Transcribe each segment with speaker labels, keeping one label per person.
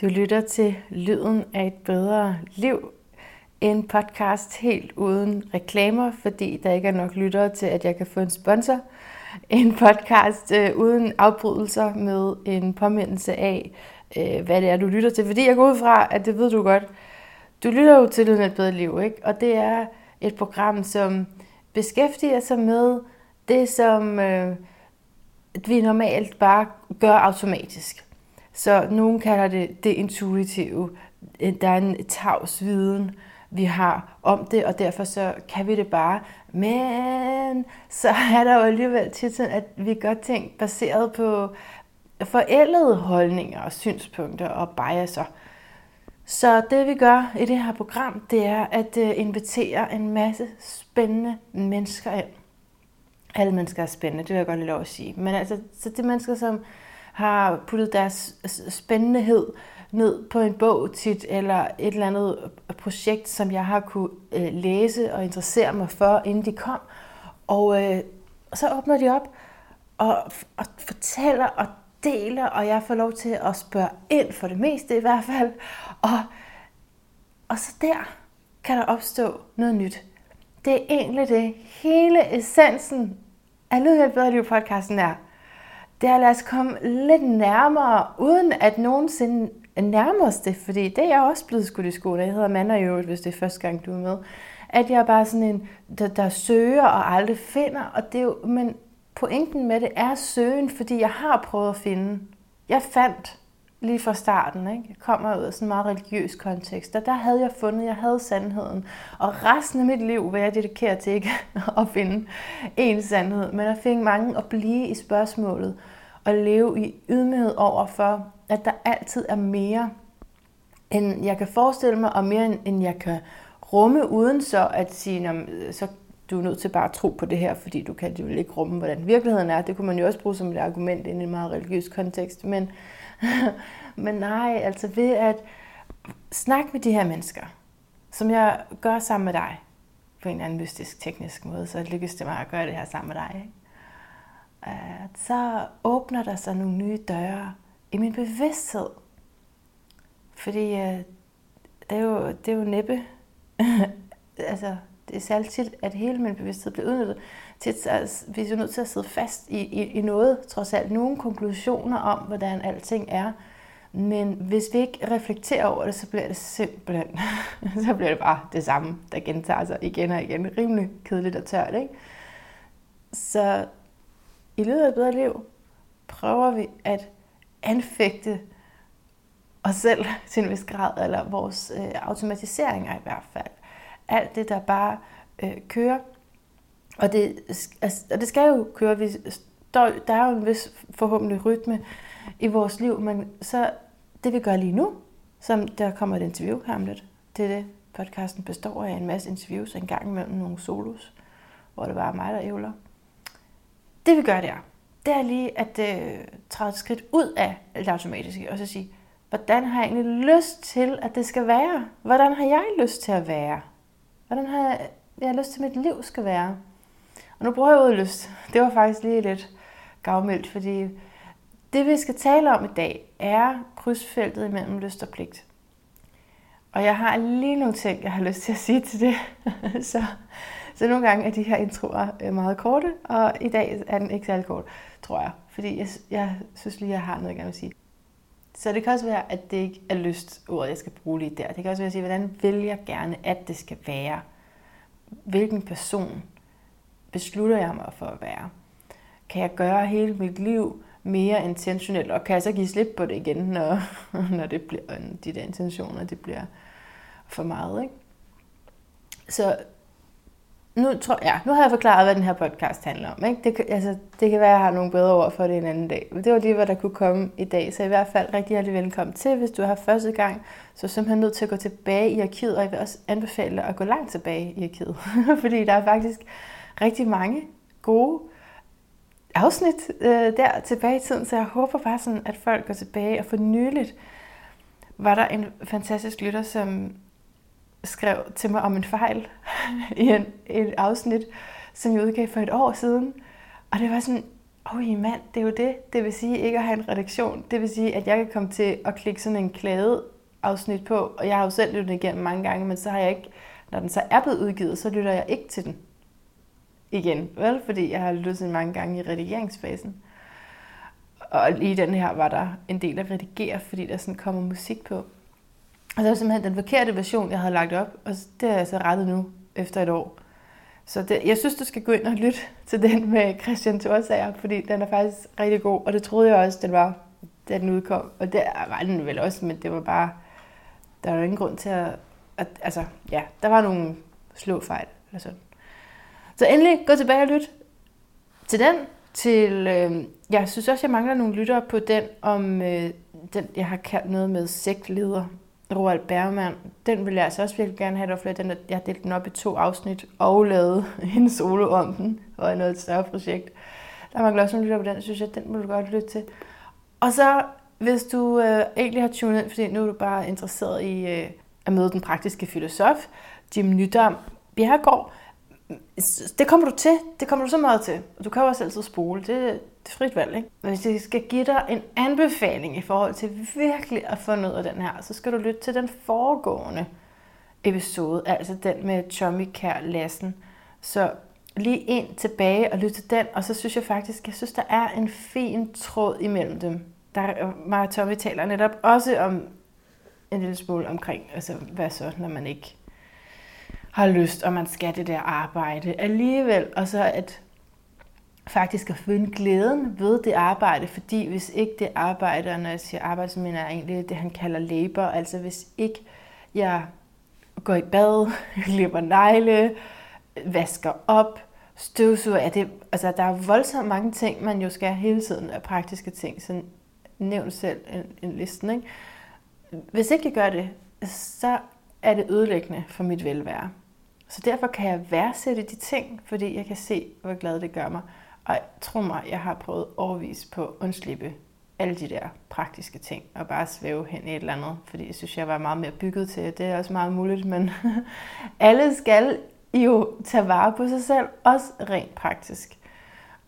Speaker 1: Du lytter til Lyden af et bedre liv. En podcast helt uden reklamer, fordi der ikke er nok lyttere til, at jeg kan få en sponsor. En podcast øh, uden afbrydelser med en påmindelse af, øh, hvad det er, du lytter til. Fordi jeg går ud fra, at det ved du godt. Du lytter jo til Lyden af et bedre liv, ikke? Og det er et program, som beskæftiger sig med det, som øh, vi normalt bare gør automatisk. Så nogen kalder det det intuitive. Øh, der er en tavs viden, vi har om det, og derfor så kan vi det bare. Men så er der jo alligevel tit sådan, at vi godt tænkt baseret på forældede holdninger og synspunkter og biaser. Så det vi gør i det her program, det er at øh, invitere en masse spændende mennesker ind. Alle mennesker er spændende, det vil jeg godt lide lov at sige. Men altså, så det er mennesker, som har puttet deres spændendehed ned på en bog tit, eller et eller andet projekt, som jeg har kunne øh, læse og interessere mig for, inden de kom. Og øh, så åbner de op og, og fortæller og deler, og jeg får lov til at spørge ind for det meste i hvert fald. Og, og så der kan der opstå noget nyt. Det er egentlig det. Hele essensen af Lydhjælp Bedre Liv podcasten er, det er lad os komme lidt nærmere, uden at nogensinde nærme os det, fordi det er jeg også blevet skudt i skolen. Jeg hedder Manna i øvrigt, hvis det er første gang, du er med. At jeg er bare sådan en, der, der søger og aldrig finder, og det er jo, men pointen med det er søgen, fordi jeg har prøvet at finde. Jeg fandt lige fra starten, ikke? jeg kommer ud af sådan en meget religiøs kontekst, og der havde jeg fundet, jeg havde sandheden. Og resten af mit liv vil jeg dedikere til ikke at finde en sandhed, men at finde mange at blive i spørgsmålet og leve i ydmyghed over for, at der altid er mere, end jeg kan forestille mig, og mere end jeg kan rumme, uden så at sige, øh, så du er nødt til bare at tro på det her, fordi du kan jo ikke rumme, hvordan virkeligheden er. Det kunne man jo også bruge som et argument i en meget religiøs kontekst. Men, men nej, altså ved at snakke med de her mennesker, som jeg gør sammen med dig, på en eller anden mystisk, teknisk måde, så lykkes det mig at gøre det her sammen med dig. Ikke? Så åbner der sig nogle nye døre i min bevidsthed. Fordi øh, det, er jo, det er jo næppe, altså det er særligt at hele min bevidsthed bliver udnyttet til, altså, vi er nødt til at sidde fast i, i, i noget, trods alt nogle konklusioner om, hvordan alting er. Men hvis vi ikke reflekterer over det, så bliver det simpelthen, så bliver det bare det samme, der gentager sig igen og igen. Rimelig kedeligt og tørt, ikke? Så i løbet af et bedre liv prøver vi at anfægte os selv til en vis grad, eller vores øh, automatiseringer i hvert fald. Alt det, der bare øh, kører. Og det, altså, og det skal jo køre. Vi, der, der er jo en vis forhåbentlig rytme i vores liv, men så det vi gør lige nu, som der kommer et interview her om lidt, det er det, podcasten består af en masse interviews, en gang imellem nogle solos, hvor det var mig, der ævler. Det vi gør der, det er lige at øh, træde et skridt ud af det automatiske, og så sige, hvordan har jeg egentlig lyst til, at det skal være? Hvordan har jeg lyst til at være? Hvordan har jeg, jeg har lyst til, at mit liv skal være? Og nu bruger jeg ordet lyst. Det var faktisk lige lidt gavmildt, fordi det vi skal tale om i dag er krydsfeltet imellem lyst og pligt. Og jeg har lige nogle ting, jeg har lyst til at sige til det. så, så nogle gange er de her introer øh, meget korte, og i dag er den ikke særlig kort, tror jeg. Fordi jeg, jeg synes lige, jeg har noget, jeg gerne vil sige. Så det kan også være, at det ikke er lyst ordet, jeg skal bruge lige der. Det kan også være at sige, hvordan vil jeg gerne, at det skal være? Hvilken person beslutter jeg mig for at være? Kan jeg gøre hele mit liv mere intentionelt, og kan jeg så give slip på det igen, når, når det bliver, øh, de der intentioner det bliver for meget. Ikke? Så nu, tror, ja, nu har jeg forklaret, hvad den her podcast handler om. Ikke? Det, altså, det kan være, at jeg har nogle bedre ord for det en anden dag. Men det var lige, hvad der kunne komme i dag. Så i hvert fald rigtig hjertelig velkommen til. Hvis du har første gang, så er simpelthen nødt til at gå tilbage i arkivet. Og jeg vil også anbefale dig at gå langt tilbage i arkivet. Fordi der er faktisk rigtig mange gode afsnit øh, der tilbage i tiden. Så jeg håber bare sådan, at folk går tilbage. Og for nyligt var der en fantastisk lytter, som skrev til mig om en fejl i en, et afsnit, som jeg udgav for et år siden. Og det var sådan, Åh, mand, det er jo det. Det vil sige ikke at have en redaktion. Det vil sige, at jeg kan komme til at klikke sådan en klade afsnit på, og jeg har jo selv lyttet igennem mange gange, men så har jeg ikke, når den så er blevet udgivet, så lytter jeg ikke til den igen, vel? Fordi jeg har lyttet til mange gange i redigeringsfasen. Og lige den her var der en del at redigere, fordi der sådan kommer musik på. Og så var det simpelthen den forkerte version, jeg havde lagt op, og det er jeg så rettet nu, efter et år. Så det, jeg synes, du skal gå ind og lytte til den med Christian Thorsager, fordi den er faktisk rigtig god, og det troede jeg også, den var, da den udkom. Og det var den vel også, men det var bare, der var ingen grund til at, at altså, ja, der var nogle slåfejl eller sådan. Så endelig, gå tilbage og lyt til den, til, øh, jeg synes også, jeg mangler nogle lyttere på den, om øh, den, jeg har kaldt noget med sektleder, Roald Bergman. Den vil jeg altså også virkelig gerne have, der flere den, jeg har delt den op i to afsnit og lavet en solo om den, og noget et større projekt. Der mangler også nogle lyttere på den, synes jeg, den må du godt lytte til. Og så, hvis du øh, egentlig har tunet ind, fordi nu er du bare interesseret i øh, at møde den praktiske filosof, Jim Nydam Bjergård, det kommer du til. Det kommer du så meget til. Du kan jo også altid spole. Det, det er frit valg, ikke? Men hvis jeg skal give dig en anbefaling i forhold til virkelig at få noget af den her, så skal du lytte til den foregående episode, altså den med Tommy Kær Lassen. Så lige ind tilbage og lytte til den, og så synes jeg faktisk, jeg synes, der er en fin tråd imellem dem. Der, mig og Tommy taler netop også om en lille smule omkring, altså hvad så, når man ikke har lyst, og man skal det der arbejde alligevel. Og så at faktisk at finde glæden ved det arbejde, fordi hvis ikke det arbejde, og når jeg siger arbejde, så mener jeg egentlig det, han kalder labor, altså hvis ikke jeg går i bad, klipper negle, vasker op, støvsuger, ja, det, altså der er voldsomt mange ting, man jo skal hele tiden af praktiske ting, så nævn selv en, en listen, ikke? Hvis ikke jeg gør det, så er det ødelæggende for mit velvære. Så derfor kan jeg værdsætte de ting, fordi jeg kan se, hvor glad det gør mig. Og tro mig, jeg har prøvet overvis på at undslippe alle de der praktiske ting, og bare svæve hen i et eller andet, fordi jeg synes, jeg var meget mere bygget til det. er også meget muligt, men alle skal jo tage vare på sig selv, også rent praktisk.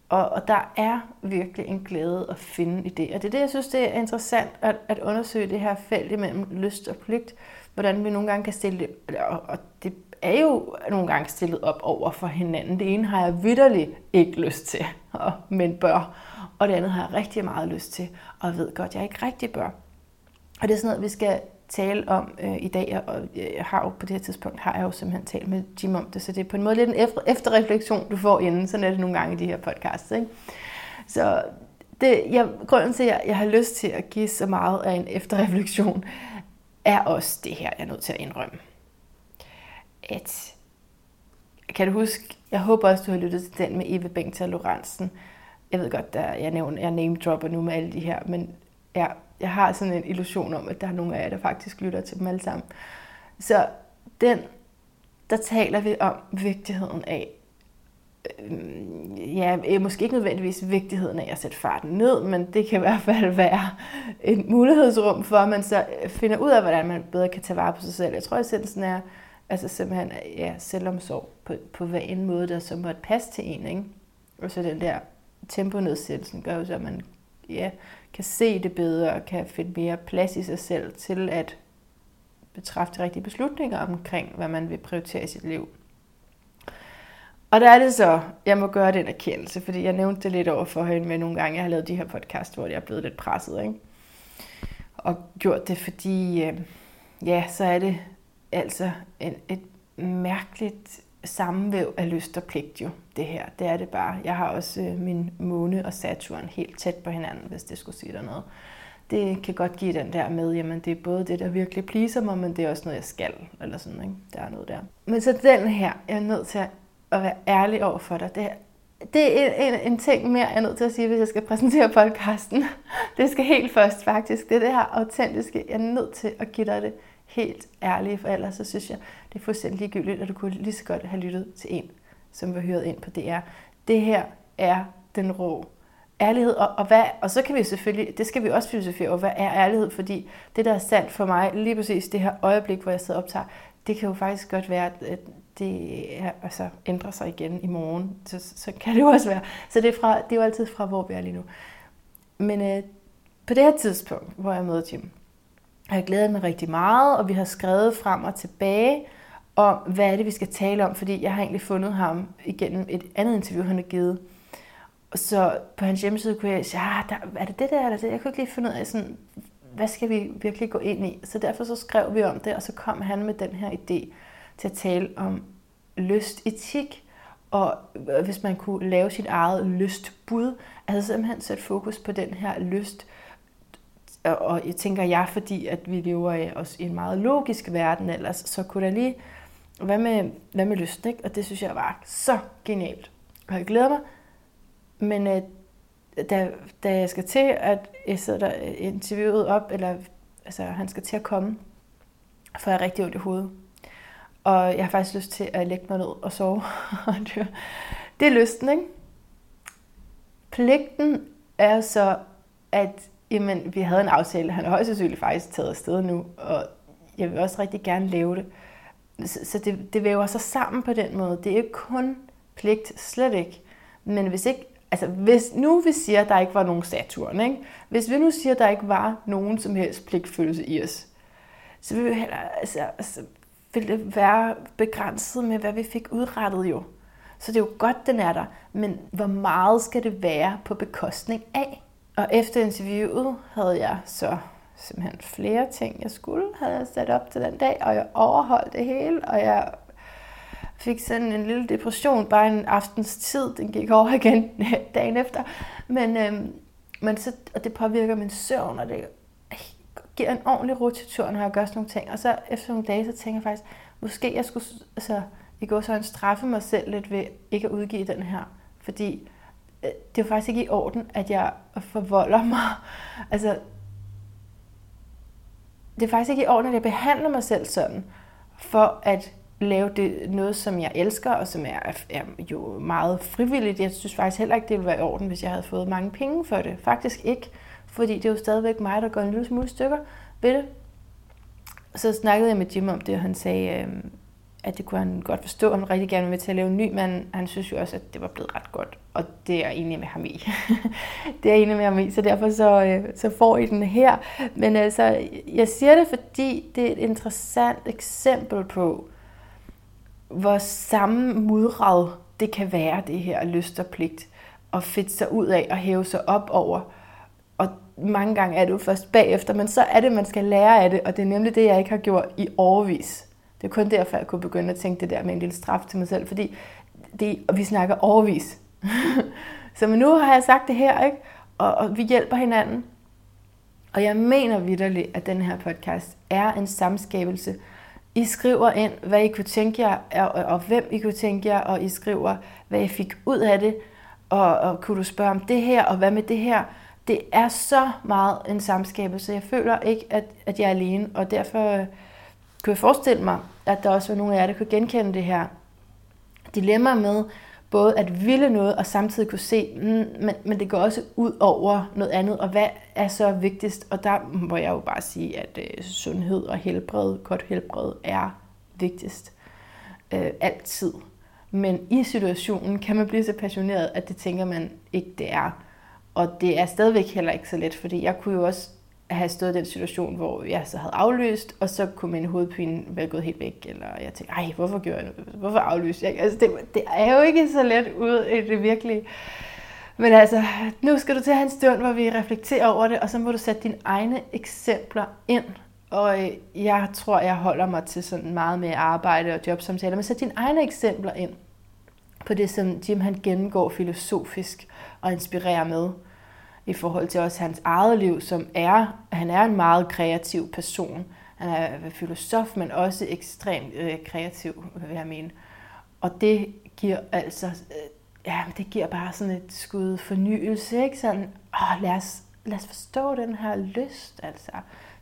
Speaker 1: Og, og der er virkelig en glæde at finde i det. Og det er det, jeg synes, det er interessant at, at undersøge det her felt imellem lyst og pligt. Hvordan vi nogle gange kan stille det, og, og det er jo nogle gange stillet op over for hinanden. Det ene har jeg vidderligt ikke lyst til, men bør. Og det andet har jeg rigtig meget lyst til, og ved godt, jeg ikke rigtig bør. Og det er sådan noget, vi skal tale om øh, i dag, og øh, jeg har jo på det her tidspunkt, har jeg jo simpelthen talt med Jim om det, så det er på en måde lidt en efterreflektion, du får inden, sådan er det nogle gange i de her podcasts. Ikke? Så det, jeg, grunden til, at jeg har lyst til at give så meget af en efterreflektion, er også det her, jeg er nødt til at indrømme at, kan du huske, jeg håber også, du har lyttet til den med Eve Bengta Lorentzen. Jeg ved godt, der, jeg, nævner, jeg name dropper nu med alle de her, men ja, jeg har sådan en illusion om, at der er nogle af jer, der faktisk lytter til dem alle sammen. Så den, der taler vi om vigtigheden af, øhm, øh, ja, måske ikke nødvendigvis vigtigheden af at sætte farten ned, men det kan i hvert fald være et mulighedsrum for, at man så finder ud af, hvordan man bedre kan tage vare på sig selv. Jeg tror, at sådan er, Altså simpelthen ja, selvomsorg på, på hver en måde, der så måtte passe til en. Ikke? Og så den der temponedsættelsen gør jo så, at man ja, kan se det bedre og kan finde mere plads i sig selv til at betræffe de rigtige beslutninger omkring, hvad man vil prioritere i sit liv. Og der er det så, jeg må gøre den erkendelse, fordi jeg nævnte det lidt over for hende med nogle gange, jeg har lavet de her podcast, hvor jeg er blevet lidt presset, ikke? Og gjort det, fordi, øh, ja, så er det altså en, et mærkeligt sammenvæv af lyst og pligt jo, det her. Det er det bare. Jeg har også øh, min måne og Saturn helt tæt på hinanden, hvis det skulle sige der noget. Det kan godt give den der med, jamen det er både det, der virkelig pleaser mig, men det er også noget, jeg skal, eller sådan, ikke? Der er noget der. Men så den her, jeg er nødt til at være ærlig over for dig. Det, det er en, en, en ting mere, jeg er nødt til at sige, hvis jeg skal præsentere podcasten. Det skal helt først faktisk. Det er det her autentiske. Jeg er nødt til at give dig det helt ærlige, for ellers så synes jeg, det er fuldstændig ligegyldigt, at du kunne lige så godt have lyttet til en, som var hyret ind på DR. Det her er den rå ærlighed, og, og, hvad, og så kan vi selvfølgelig, det skal vi også filosofere over, hvad er ærlighed, fordi det, der er sandt for mig, lige præcis det her øjeblik, hvor jeg sidder og optager, det kan jo faktisk godt være, at det er, altså, ændrer sig igen i morgen. Så, så kan det jo også være. Så det er, fra, det er jo altid fra, hvor vi er lige nu. Men øh, på det her tidspunkt, hvor jeg møder Jim, og jeg glæder mig rigtig meget, og vi har skrevet frem og tilbage om, hvad er det, vi skal tale om, fordi jeg har egentlig fundet ham igennem et andet interview, han har givet. Så på hans hjemmeside kunne jeg sige, ah, der, er det det der, eller det? Jeg kunne ikke lige finde ud af, sådan, hvad skal vi virkelig gå ind i? Så derfor så skrev vi om det, og så kom han med den her idé til at tale om lystetik, og øh, hvis man kunne lave sit eget lystbud, altså simpelthen sætte fokus på den her lyst, og jeg tænker jeg, fordi at vi lever i, også i en meget logisk verden ellers, så kunne der lige, hvad med, hvad med lysten, ikke? Og det synes jeg var så genialt. Og jeg glæder mig, men øh, da, da jeg skal til at jeg sætter øh, interviewet op, eller altså, han skal til at komme, får jeg rigtig ondt i hovedet. Og jeg har faktisk lyst til at lægge mig ned og sove. det er lysten, ikke? Pligten er så, at jamen, vi havde en aftale. Han er højst sandsynligt faktisk taget afsted nu, og jeg vil også rigtig gerne lave det. Så, så det, det væver sig sammen på den måde. Det er ikke kun pligt, slet ikke. Men hvis ikke, altså hvis nu vi siger, at der ikke var nogen Saturn, ikke? hvis vi nu siger, at der ikke var nogen som helst pligtfølelse i os, så vil vi heller, altså, altså, vil det være begrænset med, hvad vi fik udrettet jo. Så det er jo godt, den er der, men hvor meget skal det være på bekostning af? Og efter interviewet havde jeg så simpelthen flere ting, jeg skulle, havde jeg sat op til den dag, og jeg overholdt det hele, og jeg fik sådan en lille depression bare en aftens tid. Den gik over igen dagen efter. Men, øhm, men så, og det påvirker min søvn, og det giver en ordentlig rotatur, når jeg gør sådan nogle ting. Og så efter nogle dage, så tænker jeg faktisk, måske jeg skulle altså, i går så en straffe mig selv lidt ved ikke at udgive den her. Fordi Øh, det er faktisk ikke i orden, at jeg forvolder mig. Altså, det er faktisk ikke i orden, at jeg behandler mig selv sådan, for at lave det, noget, som jeg elsker, og som er, er jo meget frivilligt. Jeg synes faktisk heller ikke, det ville være i orden, hvis jeg havde fået mange penge for det. Faktisk ikke, fordi det er jo stadigvæk mig, der går en lille smule stykker ved det. Så snakkede jeg med Jim om det, og han sagde, øh, at det kunne han godt forstå. Han rigtig gerne med til at lave en ny, men han synes jo også, at det var blevet ret godt. Og det er jeg enig med ham i. det er jeg enig med ham i, så derfor så, øh, så får I den her. Men altså, jeg siger det, fordi det er et interessant eksempel på, hvor sammenmudret det kan være, det her lyst og pligt, og fedte sig ud af og hæve sig op over. Og mange gange er det jo først bagefter, men så er det, man skal lære af det, og det er nemlig det, jeg ikke har gjort i overvis. Det er kun derfor, jeg kunne begynde at tænke det der med en lille straf til mig selv, fordi det, og vi snakker overvis. så men nu har jeg sagt det her, ikke? Og, og vi hjælper hinanden. Og jeg mener vidderligt, at den her podcast er en samskabelse. I skriver ind, hvad I kunne tænke jer, og, og hvem I kunne tænke jer, og I skriver, hvad I fik ud af det. Og, og kunne du spørge om det her, og hvad med det her? Det er så meget en samskabelse. Jeg føler ikke, at, at jeg er alene, og derfor kunne jeg forestille mig, at der også var nogle af jer, der kunne genkende det her dilemma med både at ville noget og samtidig kunne se, mm, men, men det går også ud over noget andet, og hvad er så vigtigst? Og der må jeg jo bare sige, at øh, sundhed og helbred, godt helbred, er vigtigst. Øh, altid. Men i situationen kan man blive så passioneret, at det tænker man ikke, det er. Og det er stadigvæk heller ikke så let, fordi jeg kunne jo også have stået i den situation, hvor jeg så havde aflyst, og så kunne min hovedpine være gået helt væk, eller jeg tænkte, ej, hvorfor gjorde jeg noget? Hvorfor aflyste jeg? Altså, det, det er jo ikke så let ud i det virkelige. Men altså, nu skal du til at have en stund, hvor vi reflekterer over det, og så må du sætte dine egne eksempler ind. Og øh, jeg tror, jeg holder mig til sådan meget med arbejde og jobsamtaler, men sæt dine egne eksempler ind på det, som Jim han gennemgår filosofisk og inspirerer med i forhold til også hans eget liv, som er, han er en meget kreativ person. Han er filosof, men også ekstremt øh, kreativ, vil jeg mene. Og det giver altså, øh, ja, det giver bare sådan et skud fornyelse, ikke? Sådan, åh, lad os, lad os forstå den her lyst, altså,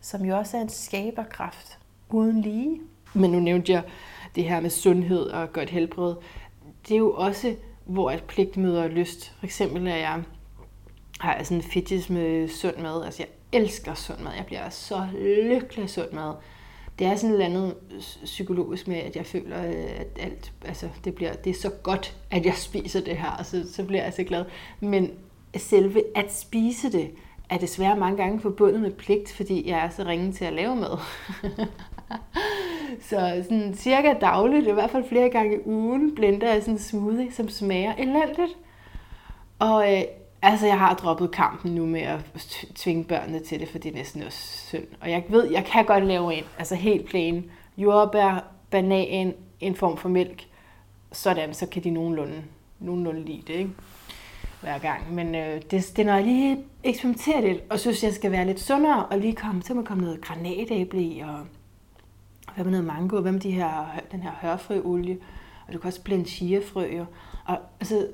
Speaker 1: som jo også er en skaberkraft uden lige. Men nu nævnte jeg det her med sundhed og godt helbred. Det er jo også, hvor et pligt møder lyst. For eksempel er jeg har jeg sådan en fetish med sund mad. Altså, jeg elsker sund mad. Jeg bliver så lykkelig af sund mad. det er sådan et eller andet psykologisk med, at jeg føler, at alt, altså, det, bliver, det er så godt, at jeg spiser det her, og så, så bliver jeg så glad. Men selve at spise det, er desværre mange gange forbundet med pligt, fordi jeg er så ringe til at lave mad. så sådan cirka dagligt, i hvert fald flere gange i ugen, blender jeg sådan en smoothie, som smager elendigt. Og øh, altså, jeg har droppet kampen nu med at tvinge børnene til det, for det er næsten også synd. Og jeg ved, jeg kan godt lave en, altså helt plain, jordbær, banan, en form for mælk. Sådan, så kan de nogenlunde, nogenlunde lide det, ikke? hver gang. Men øh, det, det er når jeg lige eksperimenterer lidt, og synes, jeg skal være lidt sundere, og lige komme, så må komme noget granatæble i, og hvad med noget mango, hvad med de her, den her hørfrøolie, og du kan også blende chiafrø. Og, altså,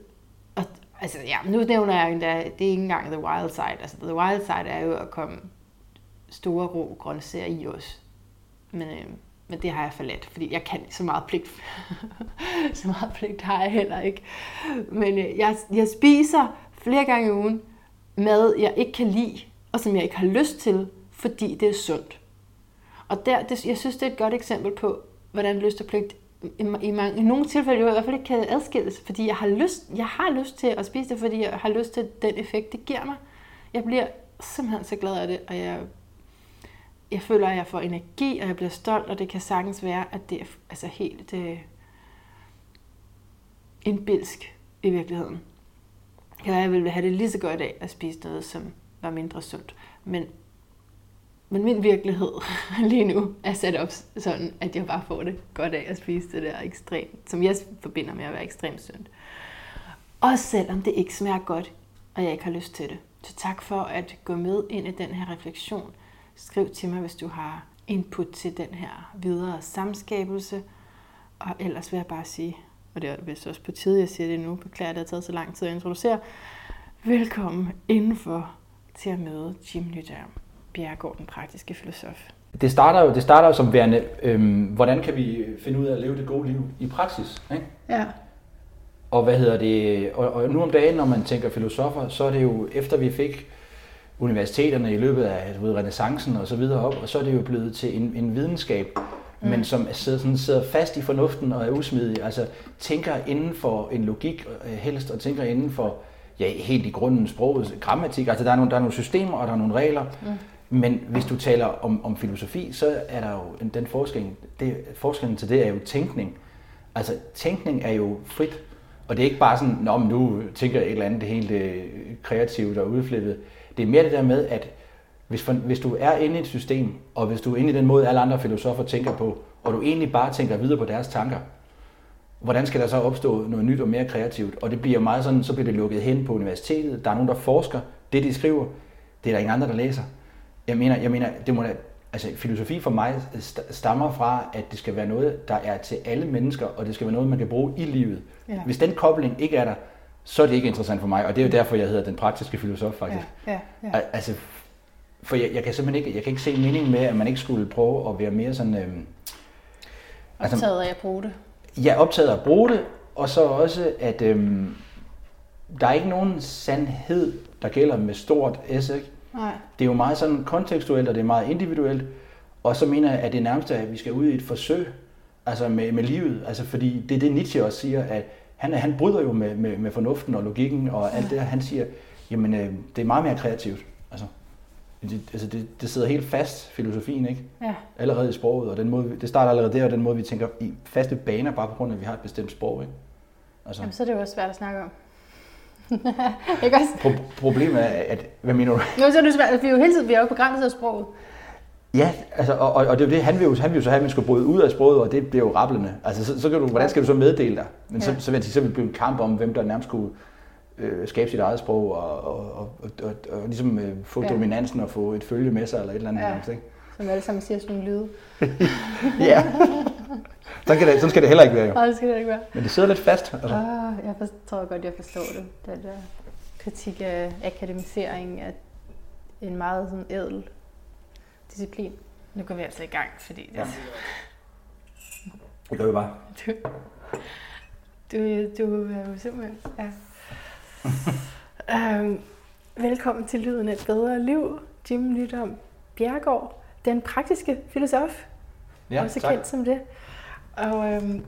Speaker 1: altså, ja, nu nævner jeg endda, det er ikke engang the wild side. Altså, the wild side er jo at komme store rå grøntsager i os. Men, øh, men det har jeg forladt, fordi jeg kan så meget pligt. så meget pligt har jeg heller ikke. Men øh, jeg, jeg spiser flere gange i ugen mad, jeg ikke kan lide, og som jeg ikke har lyst til, fordi det er sundt. Og der, det, jeg synes, det er et godt eksempel på, hvordan lyst og pligt i, i, mange, i nogle tilfælde jo i hvert fald ikke kan adskilles, fordi jeg har, lyst, jeg har lyst til at spise det, fordi jeg har lyst til den effekt, det giver mig. Jeg bliver simpelthen så glad af det, og jeg jeg føler, at jeg får energi, og jeg bliver stolt, og det kan sagtens være, at det er altså helt øh, det, bilsk i virkeligheden. Jeg ville have det lige så godt af at spise noget, som var mindre sundt. Men, men min virkelighed lige nu er sat op sådan, at jeg bare får det godt af at spise det der ekstremt, som jeg forbinder med at være ekstremt sundt. Også selvom det ikke smager godt, og jeg ikke har lyst til det. Så tak for at gå med ind i den her refleksion Skriv til mig, hvis du har input til den her videre samskabelse. Og ellers vil jeg bare sige, og det er vist også på tide, jeg siger det nu, beklager, at det har taget så lang tid at introducere. Velkommen indenfor til at møde Jim Nydam. Bjergård, den praktiske filosof.
Speaker 2: Det starter jo, det starter jo som værende, øhm, hvordan kan vi finde ud af at leve det gode liv i praksis? Ikke?
Speaker 1: Ja.
Speaker 2: Og hvad hedder det? Og, og nu om dagen, når man tænker filosofer, så er det jo efter vi fik universiteterne i løbet af du ved, renaissancen og så videre op, og så er det jo blevet til en, en videnskab, mm. men som sidder, sådan, sidder fast i fornuften og er usmidig, altså tænker inden for en logik øh, helst, og tænker inden for ja, helt i grunden sproget, grammatik, altså der er, nogle, der er nogle systemer, og der er nogle regler, mm men hvis du taler om, om filosofi, så er der jo den forskel, det, forskellen til det er jo tænkning. Altså tænkning er jo frit, og det er ikke bare sådan, Nå, men nu tænker jeg et eller andet helt øh, kreativt og udflippet. Det er mere det der med, at hvis, for, hvis du er inde i et system, og hvis du er inde i den måde, alle andre filosofer tænker på, og du egentlig bare tænker videre på deres tanker, hvordan skal der så opstå noget nyt og mere kreativt? Og det bliver meget sådan, så bliver det lukket hen på universitetet. Der er nogen, der forsker. Det, de skriver, det er der ingen andre, der læser. Jeg mener, jeg mener det må da, altså filosofi for mig stammer fra, at det skal være noget, der er til alle mennesker, og det skal være noget, man kan bruge i livet. Ja. Hvis den kobling ikke er der, så er det ikke interessant for mig, og det er jo derfor, jeg hedder den praktiske filosof faktisk. Ja, ja, ja. Altså, for jeg, jeg kan simpelthen ikke, jeg kan ikke se mening med, at man ikke skulle prøve at være mere sådan... Øhm,
Speaker 1: altså, optaget af at bruge det.
Speaker 2: Ja, optaget af at bruge det, og så også, at øhm, der er ikke nogen sandhed, der gælder med stort S, ikke? Nej. Det er jo meget sådan kontekstuelt, og det er meget individuelt. Og så mener jeg, at det nærmeste er, at vi skal ud i et forsøg altså med, med livet. Altså fordi det er det, Nietzsche også siger, at han, han bryder jo med, med, med fornuften og logikken og alt det Han siger, jamen øh, det er meget mere kreativt. Altså, det, altså det, det sidder helt fast, filosofien, ikke? Ja. Allerede i sproget, og den måde, det starter allerede der, og den måde, vi tænker i faste baner, bare på grund af, at vi har et bestemt sprog, ikke?
Speaker 1: Altså. Jamen, så er det jo også svært at snakke om.
Speaker 2: ikke også? Pro- problemet er, at, hvad mener du?
Speaker 1: Jo, så er det svært, vi er jo hele tiden, vi er jo begrænset af sproget.
Speaker 2: Ja, altså, og, og, det er jo det, han vil jo, han vil jo så have, at man skal bryde ud af sproget, og det bliver jo rappelende. Altså, så, så kan du, hvordan skal du så meddele dig? Men ja. så, så vil jeg sige, så vil det blive en kamp om, hvem der nærmest skulle øh, skabe sit eget sprog, og, og, og, og, og, og ligesom øh, få ja. dominansen og få et følge med sig, eller et eller andet. Ja. Nærmest, ikke?
Speaker 1: Som alle sammen siger sådan nogle lyde.
Speaker 2: ja. Sådan, kan det, sådan skal det heller ikke være, jo.
Speaker 1: Nej, det skal det ikke være.
Speaker 2: Men det sidder lidt fast.
Speaker 1: Altså. Ah, jeg tror godt, jeg forstår det. Den der kritik af akademisering af en meget sådan ædel disciplin. Nu går vi altså i gang, fordi det... Ja.
Speaker 2: Det gør vi bare.
Speaker 1: Du, du, du er jo simpelthen... Ja. øhm, velkommen til Lyden af et bedre liv. Jim Nydom Bjergård, den praktiske filosof. Ja, også tak. kendt som det. Og øhm,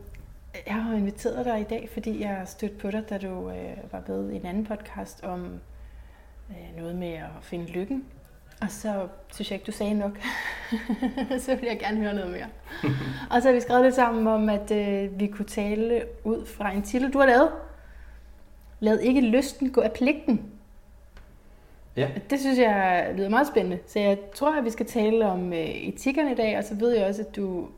Speaker 1: jeg har inviteret dig i dag, fordi jeg har stødt på dig, da du øh, var med i en anden podcast om øh, noget med at finde lykken. Og så synes jeg ikke, du sagde nok. så vil jeg gerne høre noget mere. og så har vi skrevet lidt sammen om, at øh, vi kunne tale ud fra en titel, du har lavet. Lad ikke lysten gå af pligten. Ja. Det synes jeg lyder meget spændende. Så jeg tror, at vi skal tale om øh, etikkerne i dag, og så ved jeg også, at du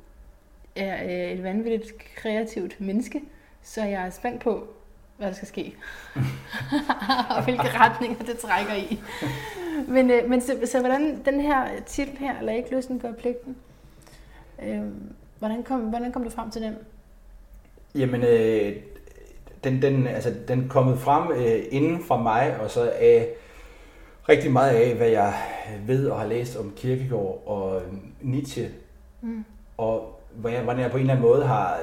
Speaker 1: er øh, et vanvittigt kreativt menneske. Så jeg er spændt på, hvad der skal ske. og hvilke retninger det trækker i. men øh, men så, så hvordan den her titel her, eller ikke lysten på pligten, øh, hvordan, kom, hvordan kom du frem til den?
Speaker 2: Jamen, øh, den, den, altså, den kommet frem øh, inden fra mig, og så af rigtig meget af, hvad jeg ved og har læst om Kierkegaard og Nietzsche. Mm. Og hvordan jeg på en eller anden måde har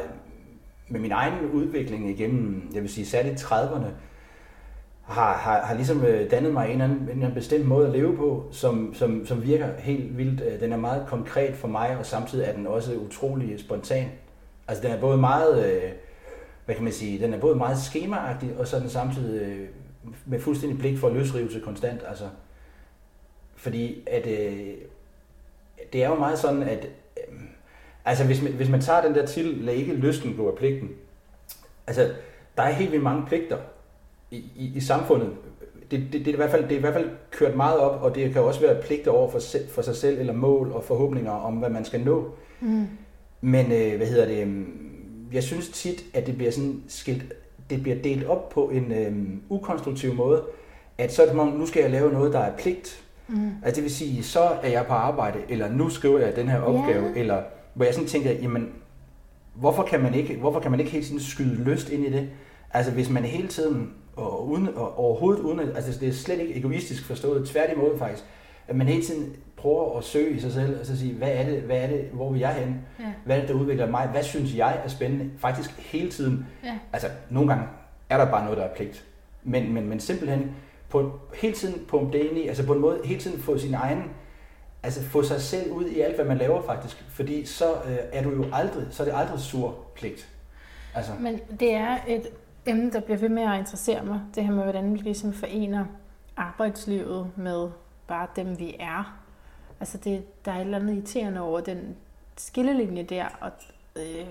Speaker 2: med min egen udvikling igennem, jeg vil sige særligt 30'erne, har, har, har ligesom øh, dannet mig en eller, anden, en eller anden bestemt måde at leve på, som, som, som virker helt vildt. Øh, den er meget konkret for mig, og samtidig er den også utrolig spontan. Altså den er både meget, øh, hvad kan man sige, den er både meget skemaagtig, og så er den samtidig med fuldstændig blik for løsrivelse konstant. Altså, fordi at, det er jo meget sådan, at Altså, hvis man, hvis man tager den der til, lad ikke lysten gå af pligten. Altså, der er helt vildt mange pligter i, i, i samfundet. Det, det, det, er i hvert fald, det er i hvert fald kørt meget op, og det kan også være pligter over for, for sig selv, eller mål og forhåbninger om, hvad man skal nå. Mm. Men, øh, hvad hedder det, øhm, jeg synes tit, at det bliver sådan skilt, det bliver delt op på en øh, ukonstruktiv måde, at så er det, nu skal jeg lave noget, der er pligt. Mm. Altså det vil sige, så er jeg på arbejde, eller nu skriver jeg den her opgave, yeah. eller hvor jeg sådan tænker, jamen, hvorfor kan man ikke, hvorfor kan man ikke helt sådan skyde lyst ind i det? Altså hvis man hele tiden, og, uden, og overhovedet uden, altså det er slet ikke egoistisk forstået, tværtimod faktisk, at man hele tiden prøver at søge i sig selv, og så sige, hvad er det, hvad er det hvor vil jeg hen? Ja. Hvad er det, der udvikler mig? Hvad synes jeg er spændende? Faktisk hele tiden. Ja. Altså, nogle gange er der bare noget, der er pligt. Men, men, men simpelthen på, hele tiden på det ind i, altså på en måde, hele tiden få sin egen altså få sig selv ud i alt, hvad man laver faktisk. Fordi så øh, er du jo aldrig, så er det aldrig sur pligt.
Speaker 1: Altså. Men det er et emne, der bliver ved med at interessere mig. Det her med, hvordan vi ligesom forener arbejdslivet med bare dem, vi er. Altså det, der er et eller andet irriterende over den skillelinje der. Og, øh,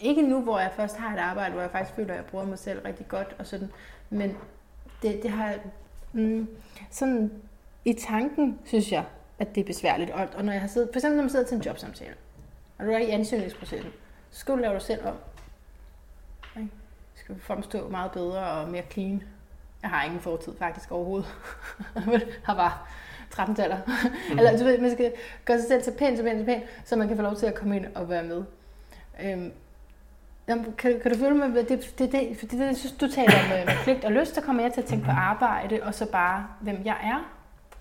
Speaker 1: ikke nu, hvor jeg først har et arbejde, hvor jeg faktisk føler, at jeg bruger mig selv rigtig godt og sådan. Men det, det har mm, sådan i tanken, synes jeg, at det er besværligt. Og, og når jeg har siddet, for eksempel når man sidder til en jobsamtale, og du er i ansøgningsprocessen, så skal du lave dig selv om. Okay? Du skal fremstå meget bedre og mere clean. Jeg har ingen fortid faktisk overhovedet. har bare 13 taler. Mm. Eller du ved, man skal gøre sig selv så pænt, så pænt, så pænt, så man kan få lov til at komme ind og være med. Øhm, Jamen, kan, kan du føle mig, det, det, det, det, det, det, synes, du taler om med pligt og lyst, der kommer jeg til at tænke på arbejde, og så bare, hvem jeg er.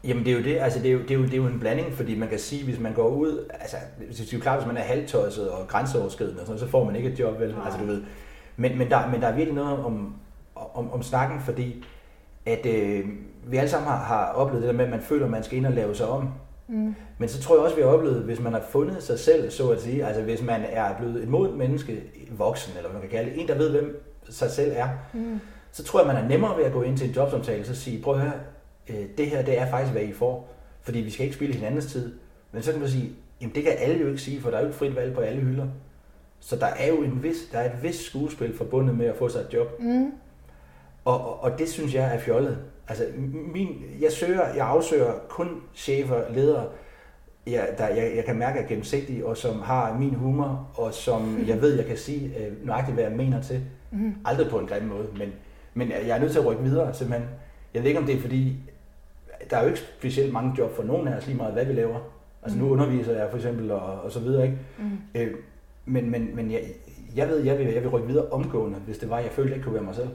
Speaker 2: Jamen det er jo det, altså det er jo, det er jo, det er jo en blanding, fordi man kan sige, hvis man går ud, altså det er jo klart, hvis man er halvtosset og grænseoverskridende, og sådan, så får man ikke et job, vel? Nej. Altså du ved. Men, men, der, men der er virkelig noget om, om, om snakken, fordi at øh, vi alle sammen har, har oplevet det der med, at man føler, at man skal ind og lave sig om. Mm. Men så tror jeg også, vi har oplevet, hvis man har fundet sig selv, så at sige, altså hvis man er blevet et modigt menneske, voksen, eller hvad man kan kalde det, en, der ved, hvem sig selv er, mm. så tror jeg, man er nemmere ved at gå ind til en jobsamtale og så sige, prøv at høre, øh, det her det er faktisk, hvad I får, fordi vi skal ikke spille hinandens tid. Men så kan man sige, jamen det kan alle jo ikke sige, for der er jo ikke frit valg på alle hylder. Så der er jo en vis, der er et vis skuespil forbundet med at få sig et job. Mm. Og, og, og det synes jeg er fjollet. Altså, min, jeg søger, jeg afsøger kun chefer, ledere, jeg, der, jeg, jeg kan mærke er gennemsigtige, og som har min humor, og som jeg ved, jeg kan sige øh, nøjagtigt, hvad jeg mener til. Mm. Aldrig på en grim måde, men, men jeg er nødt til at rykke videre, simpelthen. Jeg ved ikke, om det er fordi, der er jo ikke specielt mange job for nogen af os, lige meget hvad vi laver. Altså nu mm. underviser jeg for eksempel, og, og så videre, ikke? Mm. Øh, men men, men jeg, jeg ved, jeg vil, jeg vil rykke videre omgående, hvis det var, jeg følte, jeg ikke kunne være mig selv.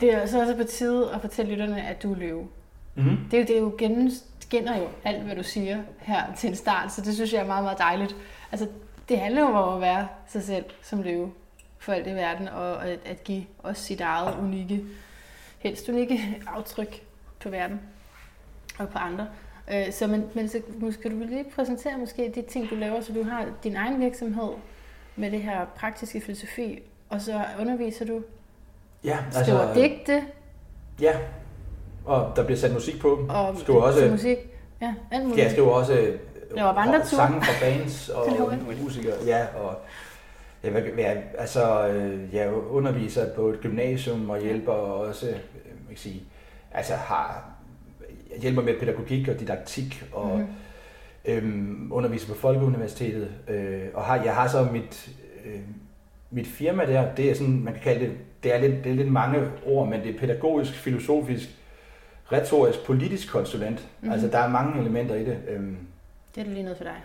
Speaker 1: Det er så også på tide at fortælle lytterne, at du er løve. Mm-hmm. Det, er jo, det er jo gen, skinner jo alt, hvad du siger her til en start, så det synes jeg er meget, meget dejligt. Altså, det handler jo om at være sig selv som løve for alt i verden, og at, at give os sit eget unikke, helst unikke aftryk på verden og på andre. Øh, så men, men så måske du lige præsentere måske de ting, du laver, så du har din egen virksomhed med det her praktiske filosofi, og så underviser du,
Speaker 2: Ja,
Speaker 1: skriver digte
Speaker 2: Ja, og der bliver sat musik på.
Speaker 1: og
Speaker 2: Skriver også,
Speaker 1: musik. Ja, alt muligt.
Speaker 2: ja, jeg skriver også øh,
Speaker 1: Laver vandreture.
Speaker 2: sange fra bands og musikere. Ja, og jeg, jeg, altså, øh, jeg underviser på et gymnasium og hjælper også, øh, man kan sige, altså har, jeg hjælper med pædagogik og didaktik og
Speaker 1: Mhm.
Speaker 2: mm. øhm, underviser på Folkeuniversitetet. Øh, og har, jeg har så mit, øh, mit firma der, det er sådan, man kan kalde det, det er lidt, det er lidt mange ord, men det er pædagogisk, filosofisk, retorisk, politisk konsulent.
Speaker 1: Mhm.
Speaker 2: Mm. Altså der er mange elementer i det. Øhm,
Speaker 1: Det er da lige noget for dig.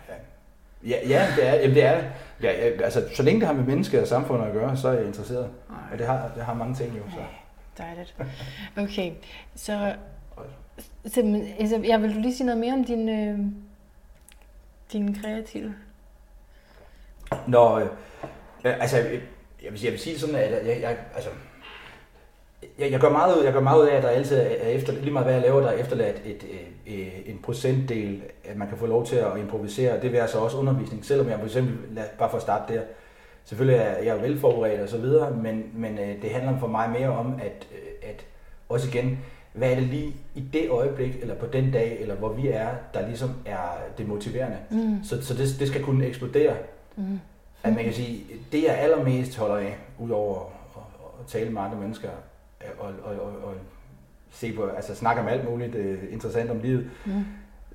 Speaker 2: Ja, ja det er jamen, det. Er, det. ja, ja, altså, så længe det har med mennesker og samfundet at gøre, så er jeg interesseret. Og det har, det har mange ting jo. Så.
Speaker 1: Dejligt. Okay, så, så altså, jeg vil du lige sige noget mere om din, øh, din kreative?
Speaker 2: Når, øh, altså, jeg, vil, jeg vil sige sådan, at jeg, jeg, altså, jeg, jeg, gør meget ud, jeg gør meget ud af, at der altid er efter, lige meget hvad jeg laver, der er efterladt et, et, et, en procentdel, at man kan få lov til at improvisere. Det vil altså også undervisning, selvom jeg for eksempel, bare for at starte der, selvfølgelig er jeg er velforberedt og så videre, men, men øh, det handler for mig mere om, at, øh, at også igen, hvad er det lige i det øjeblik, eller på den dag, eller hvor vi er, der ligesom er det motiverende.
Speaker 1: Mm.
Speaker 2: Så, så det, det skal kunne eksplodere.
Speaker 1: Mm.
Speaker 2: At man kan sige, det jeg allermest holder af, udover at, tale med andre mennesker, øh, og, og, og, og se på, altså snakke om alt muligt uh, interessant om livet,
Speaker 1: Mm.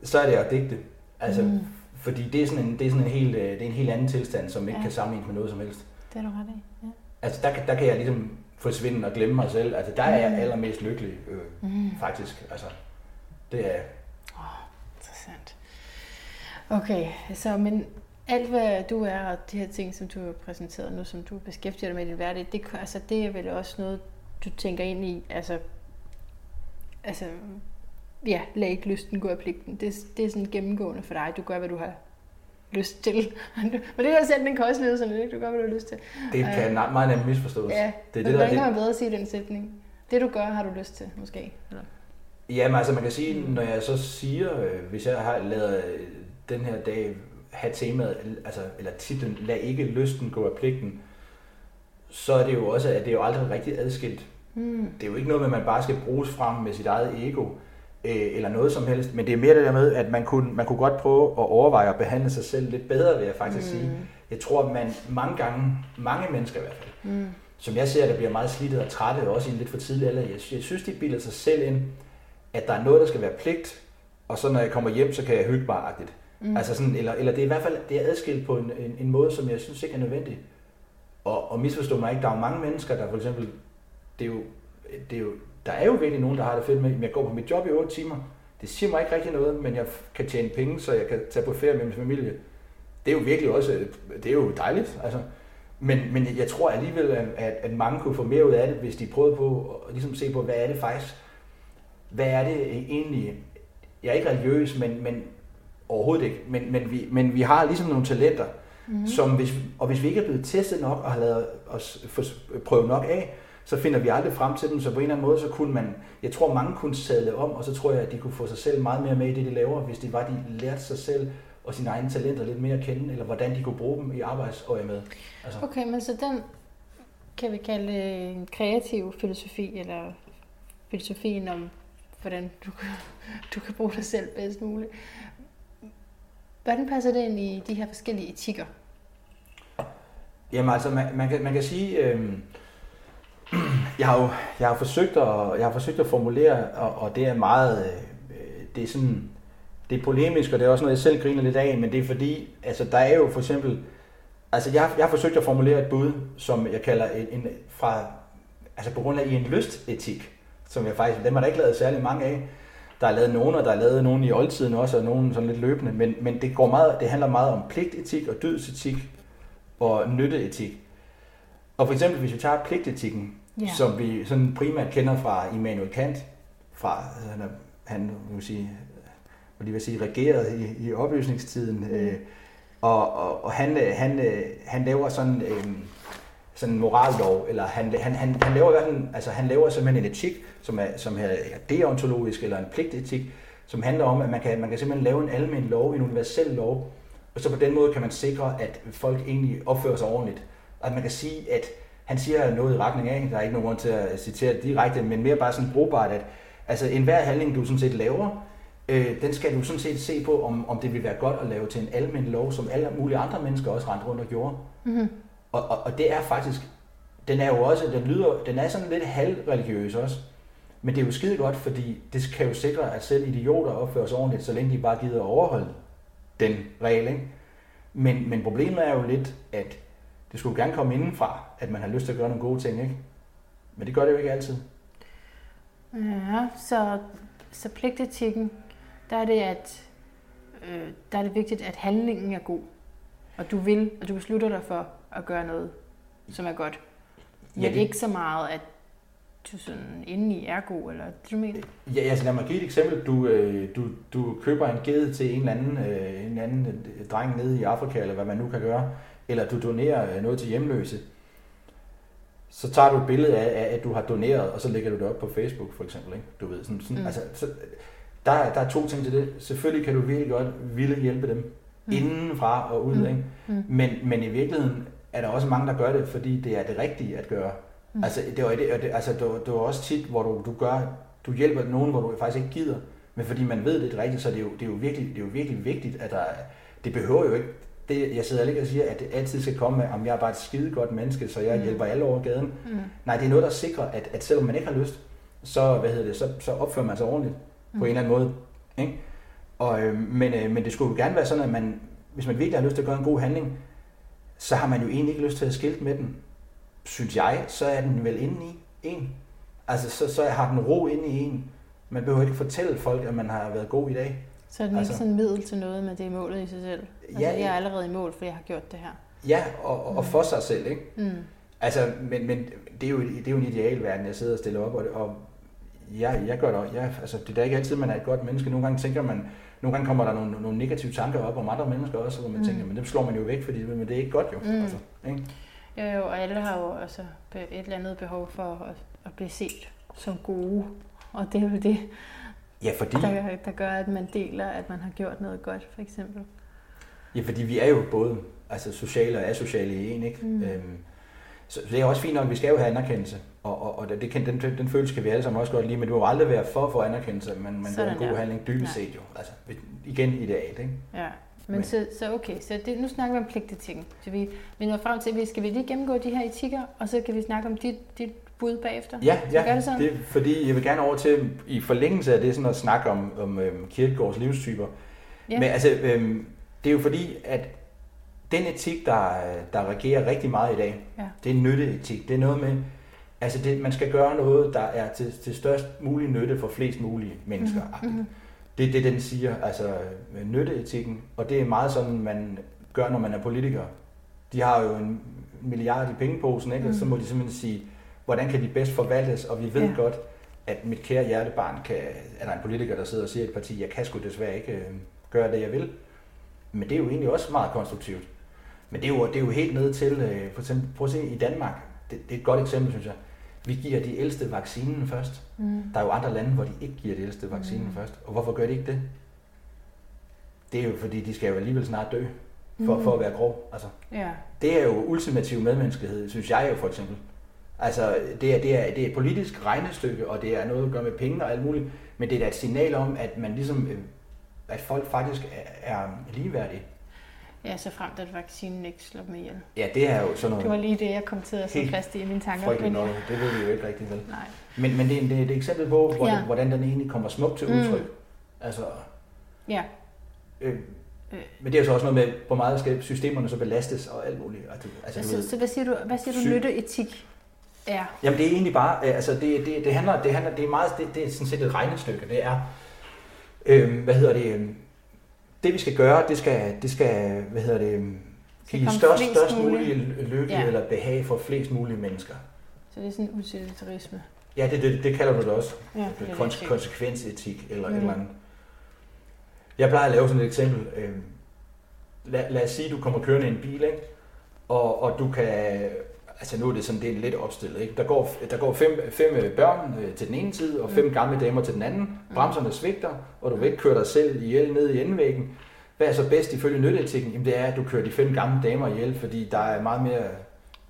Speaker 2: så er det at digte. Altså,
Speaker 1: Mm.
Speaker 2: Fordi det er sådan en, det er sådan en helt, øh, det er en helt anden tilstand, som ikke
Speaker 1: Ja.
Speaker 2: kan sammenlignes med noget som helst.
Speaker 1: Det er du ret i. Ja.
Speaker 2: Altså der, kan- der kan jeg ligesom forsvinde og glemme mig selv. Altså der er jeg
Speaker 1: Mm.
Speaker 2: allermest lykkelig, øh,
Speaker 1: Mm.
Speaker 2: faktisk. Altså, det er
Speaker 1: Interessant. Okay, så men alt hvad du er, og de her ting, som du har præsenteret nu, som du beskæftiger dig med i din hverdag, det, altså, det er vel også noget, du tænker ind i, altså, altså ja, lad ikke lysten gå af pligten. Det, det er sådan gennemgående for dig. Du gør, hvad du har lyst til. Men det her sætning kan også lyde sådan lidt? Du gør, hvad du har lyst til.
Speaker 2: Det kan
Speaker 1: øh,
Speaker 2: meget nemt misforstås.
Speaker 1: Ja,
Speaker 2: det er det, der,
Speaker 1: kan man bedre sige den sætning? Det du gør, har du lyst til, måske? Eller?
Speaker 2: Jamen altså man kan sige, når jeg så siger, øh, hvis jeg har lavet øh, den her dag have temaet, altså, eller titlen, lad ikke lysten gå af pligten, så er det jo også, at det er jo aldrig rigtig adskilt.
Speaker 1: Hmm.
Speaker 2: Det er jo ikke noget med, at man bare skal bruges frem med sit eget ego, øh, eller noget som helst, men det er mere det der med, at man kunne, man kunne godt prøve at overveje at behandle sig selv lidt bedre, vil jeg faktisk mm. sige. Jeg tror, at man mange gange, mange mennesker i hvert fald,
Speaker 1: Mm.
Speaker 2: som jeg ser, der bliver meget slidte og trætte, også i en lidt for tidlig alder. Jeg, jeg synes, de bilder sig selv ind, at der er noget, der skal være pligt, og så når jeg kommer hjem, så kan jeg hygge mig agtigt.
Speaker 1: Mm.
Speaker 2: Altså sådan, eller, eller det er i hvert fald det er adskilt på en, en, en måde, som jeg synes ikke er nødvendig. Og, og misforstå mig ikke, der er jo mange mennesker, der for eksempel, det er jo, det er jo, der er jo virkelig nogen, der har det fedt med, at jeg går på mit job i 8 timer. Det siger mig ikke rigtig noget, men jeg kan tjene penge, så jeg kan tage på ferie med min familie. Det er jo virkelig også, det er jo dejligt. Altså. Men, men jeg tror alligevel, at, at, at mange kunne få mere ud af det, hvis de prøvede på at ligesom se på, hvad er det faktisk, hvad er det egentlig, jeg er ikke religiøs, men, men overhovedet ikke, men, men, vi, men vi har ligesom nogle talenter, mm. som hvis, og hvis vi ikke er blevet testet nok og har lavet os prøve nok af, så finder vi aldrig frem til dem, så på en eller anden måde, så kunne man, jeg tror mange kunne sadle om, og så tror jeg, at de kunne få sig selv meget mere med i det, de laver, hvis det var, de lærte sig selv og sine egne talenter lidt mere at kende, eller hvordan de kunne bruge dem i arbejdsøje med. Altså,
Speaker 1: Okay, men så den kan vi kalde en kreativ filosofi, eller filosofien om, hvordan du, kan- du kan bruge dig selv bedst muligt. Hvordan passer det ind i de her forskellige etikker?
Speaker 2: Jamen altså, man, man, kan, man kan sige, øh, jeg, har jo, jeg har forsøgt at, jeg har forsøgt at formulere, og, og det er meget, øh, det er sådan, det er polemisk, og det er også noget, jeg selv griner lidt af, men det er fordi, altså der er jo for eksempel, altså jeg, jeg har forsøgt at formulere et bud, som jeg kalder en, en fra, altså på grund af i en lystetik, som jeg faktisk, dem har der ikke lavet særlig mange af. Der er lavet nogen, og der er lavet nogen i oldtiden også, og nogen sådan lidt løbende, men, men det, går meget, det handler meget om pligtetik og dydsetik og nytteetik. Og for eksempel, hvis vi tager pligtetikken, yeah. som vi sådan primært kender fra Immanuel Kant, fra, altså han, han kan sige, hvad lige vil sige, regeret i, i oplysningstiden, mm. øh, og, og, og han, øh, han, øh, han laver sådan, øh, sådan en morallov, eller han, han, han, han laver i hvert fald, altså han laver simpelthen en etik, som er, som er deontologisk, eller en pligtetik, som handler om, at man kan, man kan simpelthen lave en almen lov, en universel lov, og så på den måde kan man sikre, at folk egentlig opfører sig ordentligt. At man kan sige, at han siger noget i retning af, der er ikke nogen grund til at citere det direkte, men mere bare sådan brugbart, at altså enhver handling, du sådan set laver, øh, den skal du sådan set se på, om, om det vil være godt at lave til en almen lov, som alle mulige andre mennesker også rendte rundt og gjorde. Mm-hmm. Og, og, og det er faktisk, den er jo også, den lyder, den er sådan lidt halvreligiøs også, men det er jo skide godt, fordi det kan jo sikre, at selv idioter opfører sig ordentligt, så længe de bare gider at overholde den regel. Ikke? Men, men problemet er jo lidt, at det skulle gerne komme indenfra, at man har lyst til at gøre nogle gode ting, ikke? Men det gør det jo ikke altid.
Speaker 1: Ja, så, så pligtetikken, der er det, at øh, der er det vigtigt, at handlingen er god. Og du vil, og du beslutter dig for at gøre noget, som er godt. Men ja, det... ikke så meget, at du sådan indeni er god, eller det du mener?
Speaker 2: Ja, altså lad mig give et eksempel. Du, øh, du, du køber en ged til en eller anden, øh, en anden øh, dreng nede i Afrika, eller hvad man nu kan gøre, eller du donerer noget til hjemløse. Så tager du et billede af, at du har doneret, og så lægger du det op på Facebook for eksempel. Ikke? Du ved, sådan, sådan, mm. altså, så, der, der er to ting til det. Selvfølgelig kan du virkelig godt ville hjælpe dem mm. indenfra og ud. Mm. Ikke? Mm. Men, men i virkeligheden er der også mange, der gør det, fordi det er det rigtige at gøre. Mm. Altså, det var, det, altså, det, var, det var også tit, hvor du, du gør, du hjælper nogen, hvor du faktisk ikke gider, men fordi man ved, det er det rigtige, så det er jo, det er jo, virkelig, det er jo virkelig vigtigt, at der, det behøver jo ikke, det, jeg sidder ikke og siger, at det altid skal komme med, om jeg er bare et skide godt menneske, så jeg mm. hjælper alle over gaden. Mm. Nej, det er noget, der sikrer, at, at selvom man ikke har lyst, så, hvad hedder det, så, så opfører man sig ordentligt mm. på en eller anden måde. Ikke? Og, øh, men, øh, men det skulle jo gerne være sådan, at man, hvis man virkelig har lyst til at gøre en god handling, så har man jo egentlig ikke lyst til at skilte med den synes jeg, så er den vel inde i en. Altså, så, så har den ro inde i en. Man behøver ikke fortælle folk, at man har været god i dag.
Speaker 1: Så er den altså, ikke sådan middel til noget, men det er målet i sig selv? Altså, ja, jeg er allerede i mål, for jeg har gjort det her.
Speaker 2: Ja, og, og mm. for sig selv, ikke? Mm. Altså, men, men det, er jo, det er jo en idealverden, jeg sidder og stiller op, og, og jeg, jeg gør det også. Jeg, altså, det er da ikke altid, man er et godt menneske. Nogle gange tænker man, nogle gange kommer der nogle, nogle negative tanker op om andre mennesker også, hvor man mm. tænker, men dem slår man jo væk, fordi men det er ikke godt jo. Mm. Altså, ikke?
Speaker 1: Jo, jo, og alle har jo altså et eller andet behov for at, at blive set som gode. Og det er jo det,
Speaker 2: ja, fordi...
Speaker 1: der, der gør, at man deler, at man har gjort noget godt, for eksempel.
Speaker 2: Ja, fordi vi er jo både altså sociale og asociale i en, ikke? Mm. Øhm, så det er også fint nok, at vi skal jo have anerkendelse, og, og, og det, den, den, den følelse kan vi alle sammen også godt lide, men du må aldrig være for for anerkendelse, men man gør en god der. handling dybest set jo. Altså, igen idealt, ikke?
Speaker 1: Ja. Men, så, så okay, så det, nu snakker vi om ting. Så vi, vi når frem til, at vi skal vi lige gennemgå de her etikker, og så kan vi snakke om dit, dit bud bagefter.
Speaker 2: Ja, ja gør det, sådan? det er, fordi jeg vil gerne over til, i forlængelse af det, sådan at snakke om, om øhm, kirkegårds livstyper. Ja. Men altså, øhm, det er jo fordi, at den etik, der, der regerer rigtig meget i dag, ja. det er nytteetik. Det er noget med, altså det, man skal gøre noget, der er til, til størst mulig nytte for flest mulige mennesker. Mm-hmm. Det er det, den siger, altså nytteetikken, og det er meget sådan, man gør, når man er politiker. De har jo en milliard i pengeposen, ikke? Mm. så må de simpelthen sige, hvordan kan de bedst forvaltes, og vi ved ja. godt, at mit kære hjertebarn kan, er der en politiker, der sidder og siger et parti, jeg kan sgu desværre ikke øh, gøre det, jeg vil. Men det er jo egentlig også meget konstruktivt. Men det er jo, det er jo helt ned til, øh, for eksempel, prøv at se i Danmark, det, det er et godt eksempel, synes jeg vi giver de ældste vaccinen først. Mm. Der er jo andre lande, hvor de ikke giver de ældste vaccinen mm. først. Og hvorfor gør de ikke det? Det er jo fordi, de skal jo alligevel snart dø, for, mm. for at være grov. Altså, ja. Det er jo ultimativ medmenneskelighed, synes jeg jo for eksempel. Altså, det er, det, er, det er et politisk regnestykke, og det er noget at gøre med penge og alt muligt, men det er da et signal om, at man ligesom, øh, at folk faktisk er, er ligeværdige.
Speaker 1: Ja, så frem at vaccinen ikke slår dem ihjel.
Speaker 2: Ja, det er jo sådan noget...
Speaker 1: Det var lige det, jeg kom til at sætte fast i mine tanker.
Speaker 2: Men... Noget. Det ved vi jo ikke rigtig vel. Nej. Men, men det, er, det er et eksempel på, hvordan, ja. hvordan den egentlig kommer smukt til udtryk. Mm. Altså,
Speaker 1: ja.
Speaker 2: Øh, øh. Men det er jo så også noget med, hvor meget skal systemerne så belastes og alt muligt.
Speaker 1: Altså, altså, så, så hvad siger du, hvad siger du nytteetik er?
Speaker 2: Jamen det er egentlig bare, altså det, det, det handler, det handler, det er meget, det, det er sådan set et regnestykke. Det er, øh, hvad hedder det, øh, det vi skal gøre, det skal, det skal hvad hedder det, give størst, størst mulig lykke ja. eller behag for flest mulige mennesker.
Speaker 1: Så det er sådan utilitarisme?
Speaker 2: Ja, det, det, det kalder du det også. Ja, det Konse- konsekvensetik eller mm. et eller andet. Jeg plejer at lave sådan et eksempel. Øhm, lad, lad os sige, at du kommer kørende i en bil, ikke? Og, og du kan altså nu er det sådan, det er lidt opstillet. Ikke? Der, går, der går fem, fem øh, børn øh, til den ene side, og fem mm. gamle damer til den anden. Mm. Bremserne svigter, og du vil ikke køre dig selv ihjel ned i endevæggen. Hvad er så bedst ifølge nytteetikken? Jamen det er, at du kører de fem gamle damer ihjel, fordi der er meget mere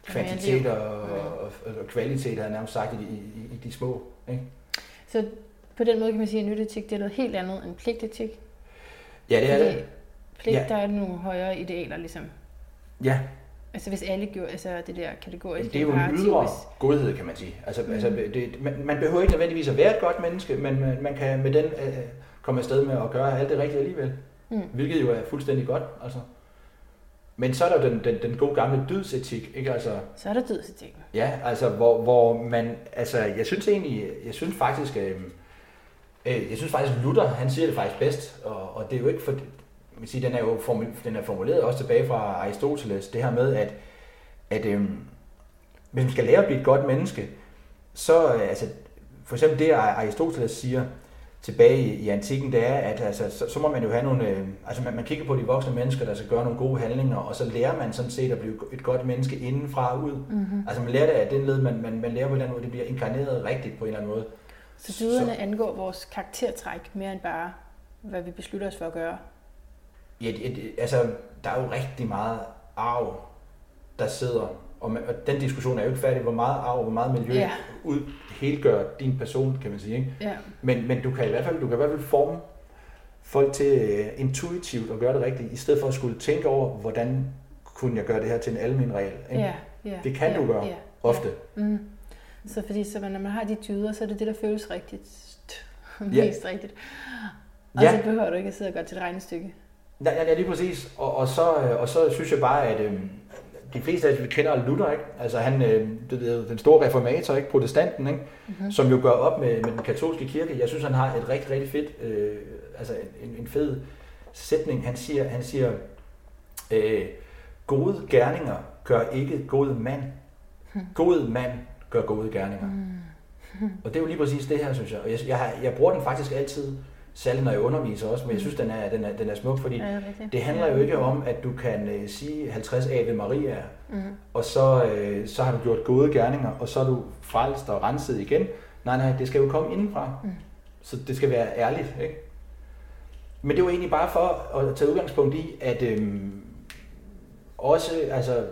Speaker 2: kvantitet og, og, og kvalitet, har nærmest sagt, i, i, i de små. Ikke?
Speaker 1: Så på den måde kan man sige, at nytteetik det er noget helt andet end pligtetik?
Speaker 2: Ja, det er Fordi det.
Speaker 1: Pligt, ja. der er nogle højere idealer, ligesom.
Speaker 2: Ja,
Speaker 1: Altså hvis alle gjorde altså det der kategoriske
Speaker 2: Det er jo en ydre godhed, kan man sige. Altså, mm. altså det, man, man behøver ikke nødvendigvis at være et godt menneske, men man, man kan med den øh, komme afsted med at gøre alt det rigtige alligevel. Mm. Hvilket jo er fuldstændig godt. Altså. Men så er der den, den, den gode gamle dydsetik, ikke? Altså,
Speaker 1: så er der dydsetik.
Speaker 2: Ja, altså hvor, hvor man, altså jeg synes egentlig, jeg synes faktisk, øh, øh, jeg synes faktisk Luther, han siger det faktisk bedst, og, og det er jo ikke for, man sige, den er jo formul, den er formuleret også tilbage fra Aristoteles, det her med, at, at øhm, hvis man skal lære at blive et godt menneske, så øh, altså, for eksempel det, Aristoteles siger tilbage i, i antikken, det er, at altså, så, så må man jo have nogle, øh, altså man, man kigger på de voksne mennesker, der skal gøre nogle gode handlinger, og så lærer man sådan set at blive et godt menneske indenfra og ud. Mm-hmm. Altså man lærer det af den led, man, man, man lærer på den måde, det bliver inkarneret rigtigt på en eller anden måde.
Speaker 1: Så dyderne angår vores karaktertræk mere end bare, hvad vi beslutter os for at gøre?
Speaker 2: Ja, det, altså, der er jo rigtig meget arv, der sidder, og, man, og den diskussion er jo ikke færdig, hvor meget arv, hvor meget miljø ja. ud, helgør din person, kan man sige. Ikke? Ja. Men, men du kan i hvert fald, du kan i hvert fald forme folk til uh, intuitivt at gøre det rigtigt, i stedet for at skulle tænke over, hvordan kunne jeg gøre det her til en almen regel. Ikke? Ja, ja, det kan ja, du gøre, ja, ofte. Ja. Mm.
Speaker 1: Så fordi så når man har de dyder, så er det det, der føles rigtigt. Mest ja. rigtigt. Og ja. så behøver du ikke at sidde og gøre til et regnestykke.
Speaker 2: Ja, ja, lige præcis. Og, og, så, øh, og så synes jeg bare, at øh, de fleste af os, vi kender Luther, ikke? Altså han, øh, det, er den store reformator, ikke? protestanten, ikke? Mm-hmm. som jo gør op med, med den katolske kirke. Jeg synes, han har et rigtig, rigtig fedt, øh, altså en, en fed sætning. Han siger, han siger øh, gode gerninger gør ikke god mand. Hmm. God mand gør gode gerninger. Mm. Og det er jo lige præcis det her, synes jeg. Og jeg, jeg, jeg bruger den faktisk altid særligt når jeg underviser også, men jeg synes, den er, den er, den er smuk, fordi ja, det, det handler jo ikke om, at du kan uh, sige 50 Ave Maria, mm. og så, uh, så har du gjort gode gerninger, og så er du frelst og renset igen. Nej, nej, det skal jo komme indenfra. Mm. Så det skal være ærligt, ikke? Men det var egentlig bare for at tage udgangspunkt i, at øhm, også, altså,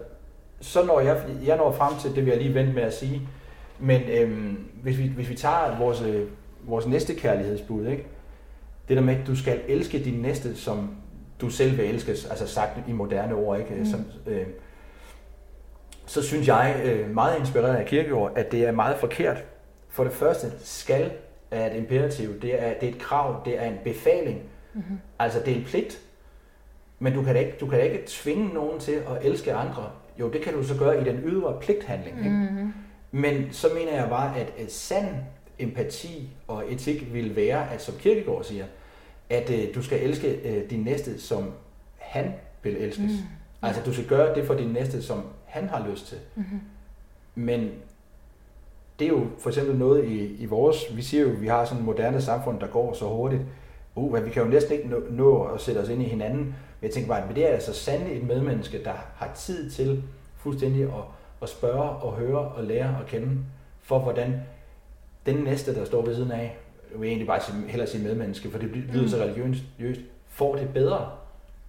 Speaker 2: så når jeg, jeg når frem til, det vil jeg lige vente med at sige, men øhm, hvis, vi, hvis vi tager vores, øh, vores næste kærlighedsbud, ikke? Det der med, at du skal elske din næste, som du selv vil elskes, altså sagt i moderne ord, ikke? Mm. Som, øh, så synes jeg, øh, meget inspireret af kirkeord, at det er meget forkert. For det første, skal er et imperativ, det er, det er et krav, det er en befaling. Mm-hmm. Altså det er en pligt. Men du kan, da ikke, du kan da ikke tvinge nogen til at elske andre. Jo, det kan du så gøre i den ydre pligthandling. Ikke? Mm-hmm. Men så mener jeg bare, at sand empati og etik vil være, at som Kirkegaard siger, at øh, du skal elske øh, din næste, som han vil elskes. Mm. Altså du skal gøre det for din næste, som han har lyst til. Mm-hmm. Men det er jo for eksempel noget i, i vores, vi siger jo, vi har sådan et moderne samfund, der går så hurtigt. Uh, vi kan jo næsten ikke nå, nå at sætte os ind i hinanden. Men jeg tænker bare, at det er altså sandelig et medmenneske, der har tid til fuldstændig at, at spørge og høre og lære at kende, for hvordan den næste, der står ved siden af, jeg vil egentlig bare sige, hellere sige medmenneske, for det lyder mm. så religiøst, får det bedre,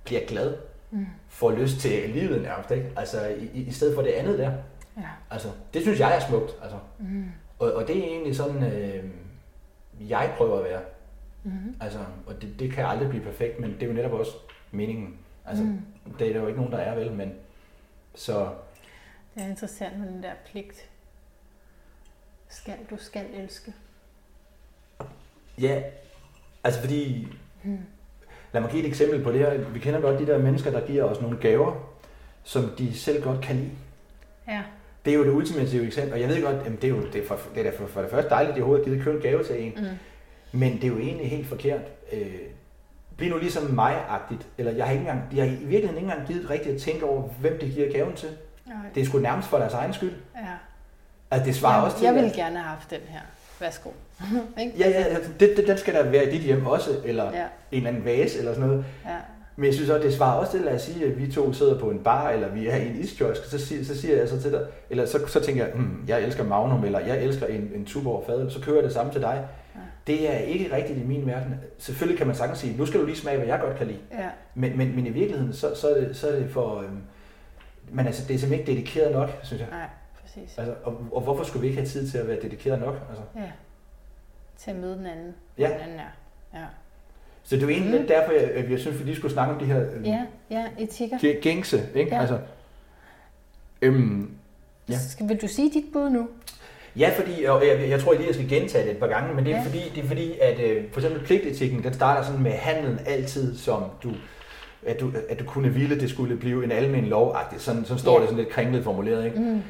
Speaker 2: bliver glad, mm. får lyst til livet nærmest, ikke? Altså i, i stedet for det andet der. Ja. Altså, det synes jeg er smukt, altså. Mm. Og, og det er egentlig sådan, øh, jeg prøver at være. Mm. Altså, og det, det kan aldrig blive perfekt, men det er jo netop også meningen. Altså, mm. det er der jo ikke nogen, der er vel, men så...
Speaker 1: Det er interessant med den der pligt skal du skal elske?
Speaker 2: Ja, altså fordi... Hmm. Lad mig give et eksempel på det her. Vi kender godt de der mennesker, der giver os nogle gaver, som de selv godt kan lide. Ja. Det er jo det ultimative eksempel, og jeg ved godt, at det er jo det er for, det er for, for det første dejligt, at de overhovedet givet købe en gave til en. Mm. Men det er jo egentlig helt forkert. Øh, bliv nu ligesom mig-agtigt. Eller jeg har, ikke engang, de har i virkeligheden ikke engang givet rigtigt at tænke over, hvem de giver gaven til. Nej. Det er sgu nærmest for deres egen skyld. Ja.
Speaker 1: At det svarer jeg, også til... Jeg ville gerne have haft den her. Værsgo.
Speaker 2: ja, ja, det, det, den skal der være i dit hjem også, eller ja. en eller anden vase eller sådan noget. Ja. Men jeg synes også, det svarer også til, lad os sige, at vi to sidder på en bar, eller vi er i en iskiosk, så, siger, så siger jeg så til dig, eller så, så tænker jeg, hmm, jeg elsker Magnum, eller jeg elsker en, en Tuborg fadøl, så kører jeg det samme til dig. Ja. Det er ikke rigtigt i min verden. Selvfølgelig kan man sagtens sige, nu skal du lige smage, hvad jeg godt kan lide.
Speaker 1: Ja.
Speaker 2: Men, men, men i virkeligheden, så, så, er, det, så er det for... Øhm, men altså, det er simpelthen ikke dedikeret nok, synes jeg.
Speaker 1: Nej, præcis.
Speaker 2: Altså, og, og hvorfor skulle vi ikke have tid til at være dedikeret nok? Altså?
Speaker 1: Ja. Til at møde den anden.
Speaker 2: Ja.
Speaker 1: Den anden er. Ja.
Speaker 2: Så det er jo egentlig
Speaker 1: Mm.
Speaker 2: derfor, jeg, jeg synes, vi lige skulle snakke om de her øhm,
Speaker 1: Ja, ja, etikker.
Speaker 2: de gængse, ikke?
Speaker 1: Ja.
Speaker 2: Altså, øhm, Ja.
Speaker 1: Skal, vil du sige dit bud nu?
Speaker 2: Ja, fordi, og jeg, jeg tror lige, jeg skal gentage det et par gange, men det er, ja. Fordi, det er fordi, at øh, for eksempel pligtetikken, den starter sådan med handlen altid, som du, at du, at du kunne ville, det skulle blive en almen lov -agtigt. Sådan, sådan står
Speaker 1: Ja.
Speaker 2: det sådan lidt kringlet formuleret, ikke?
Speaker 1: Mm.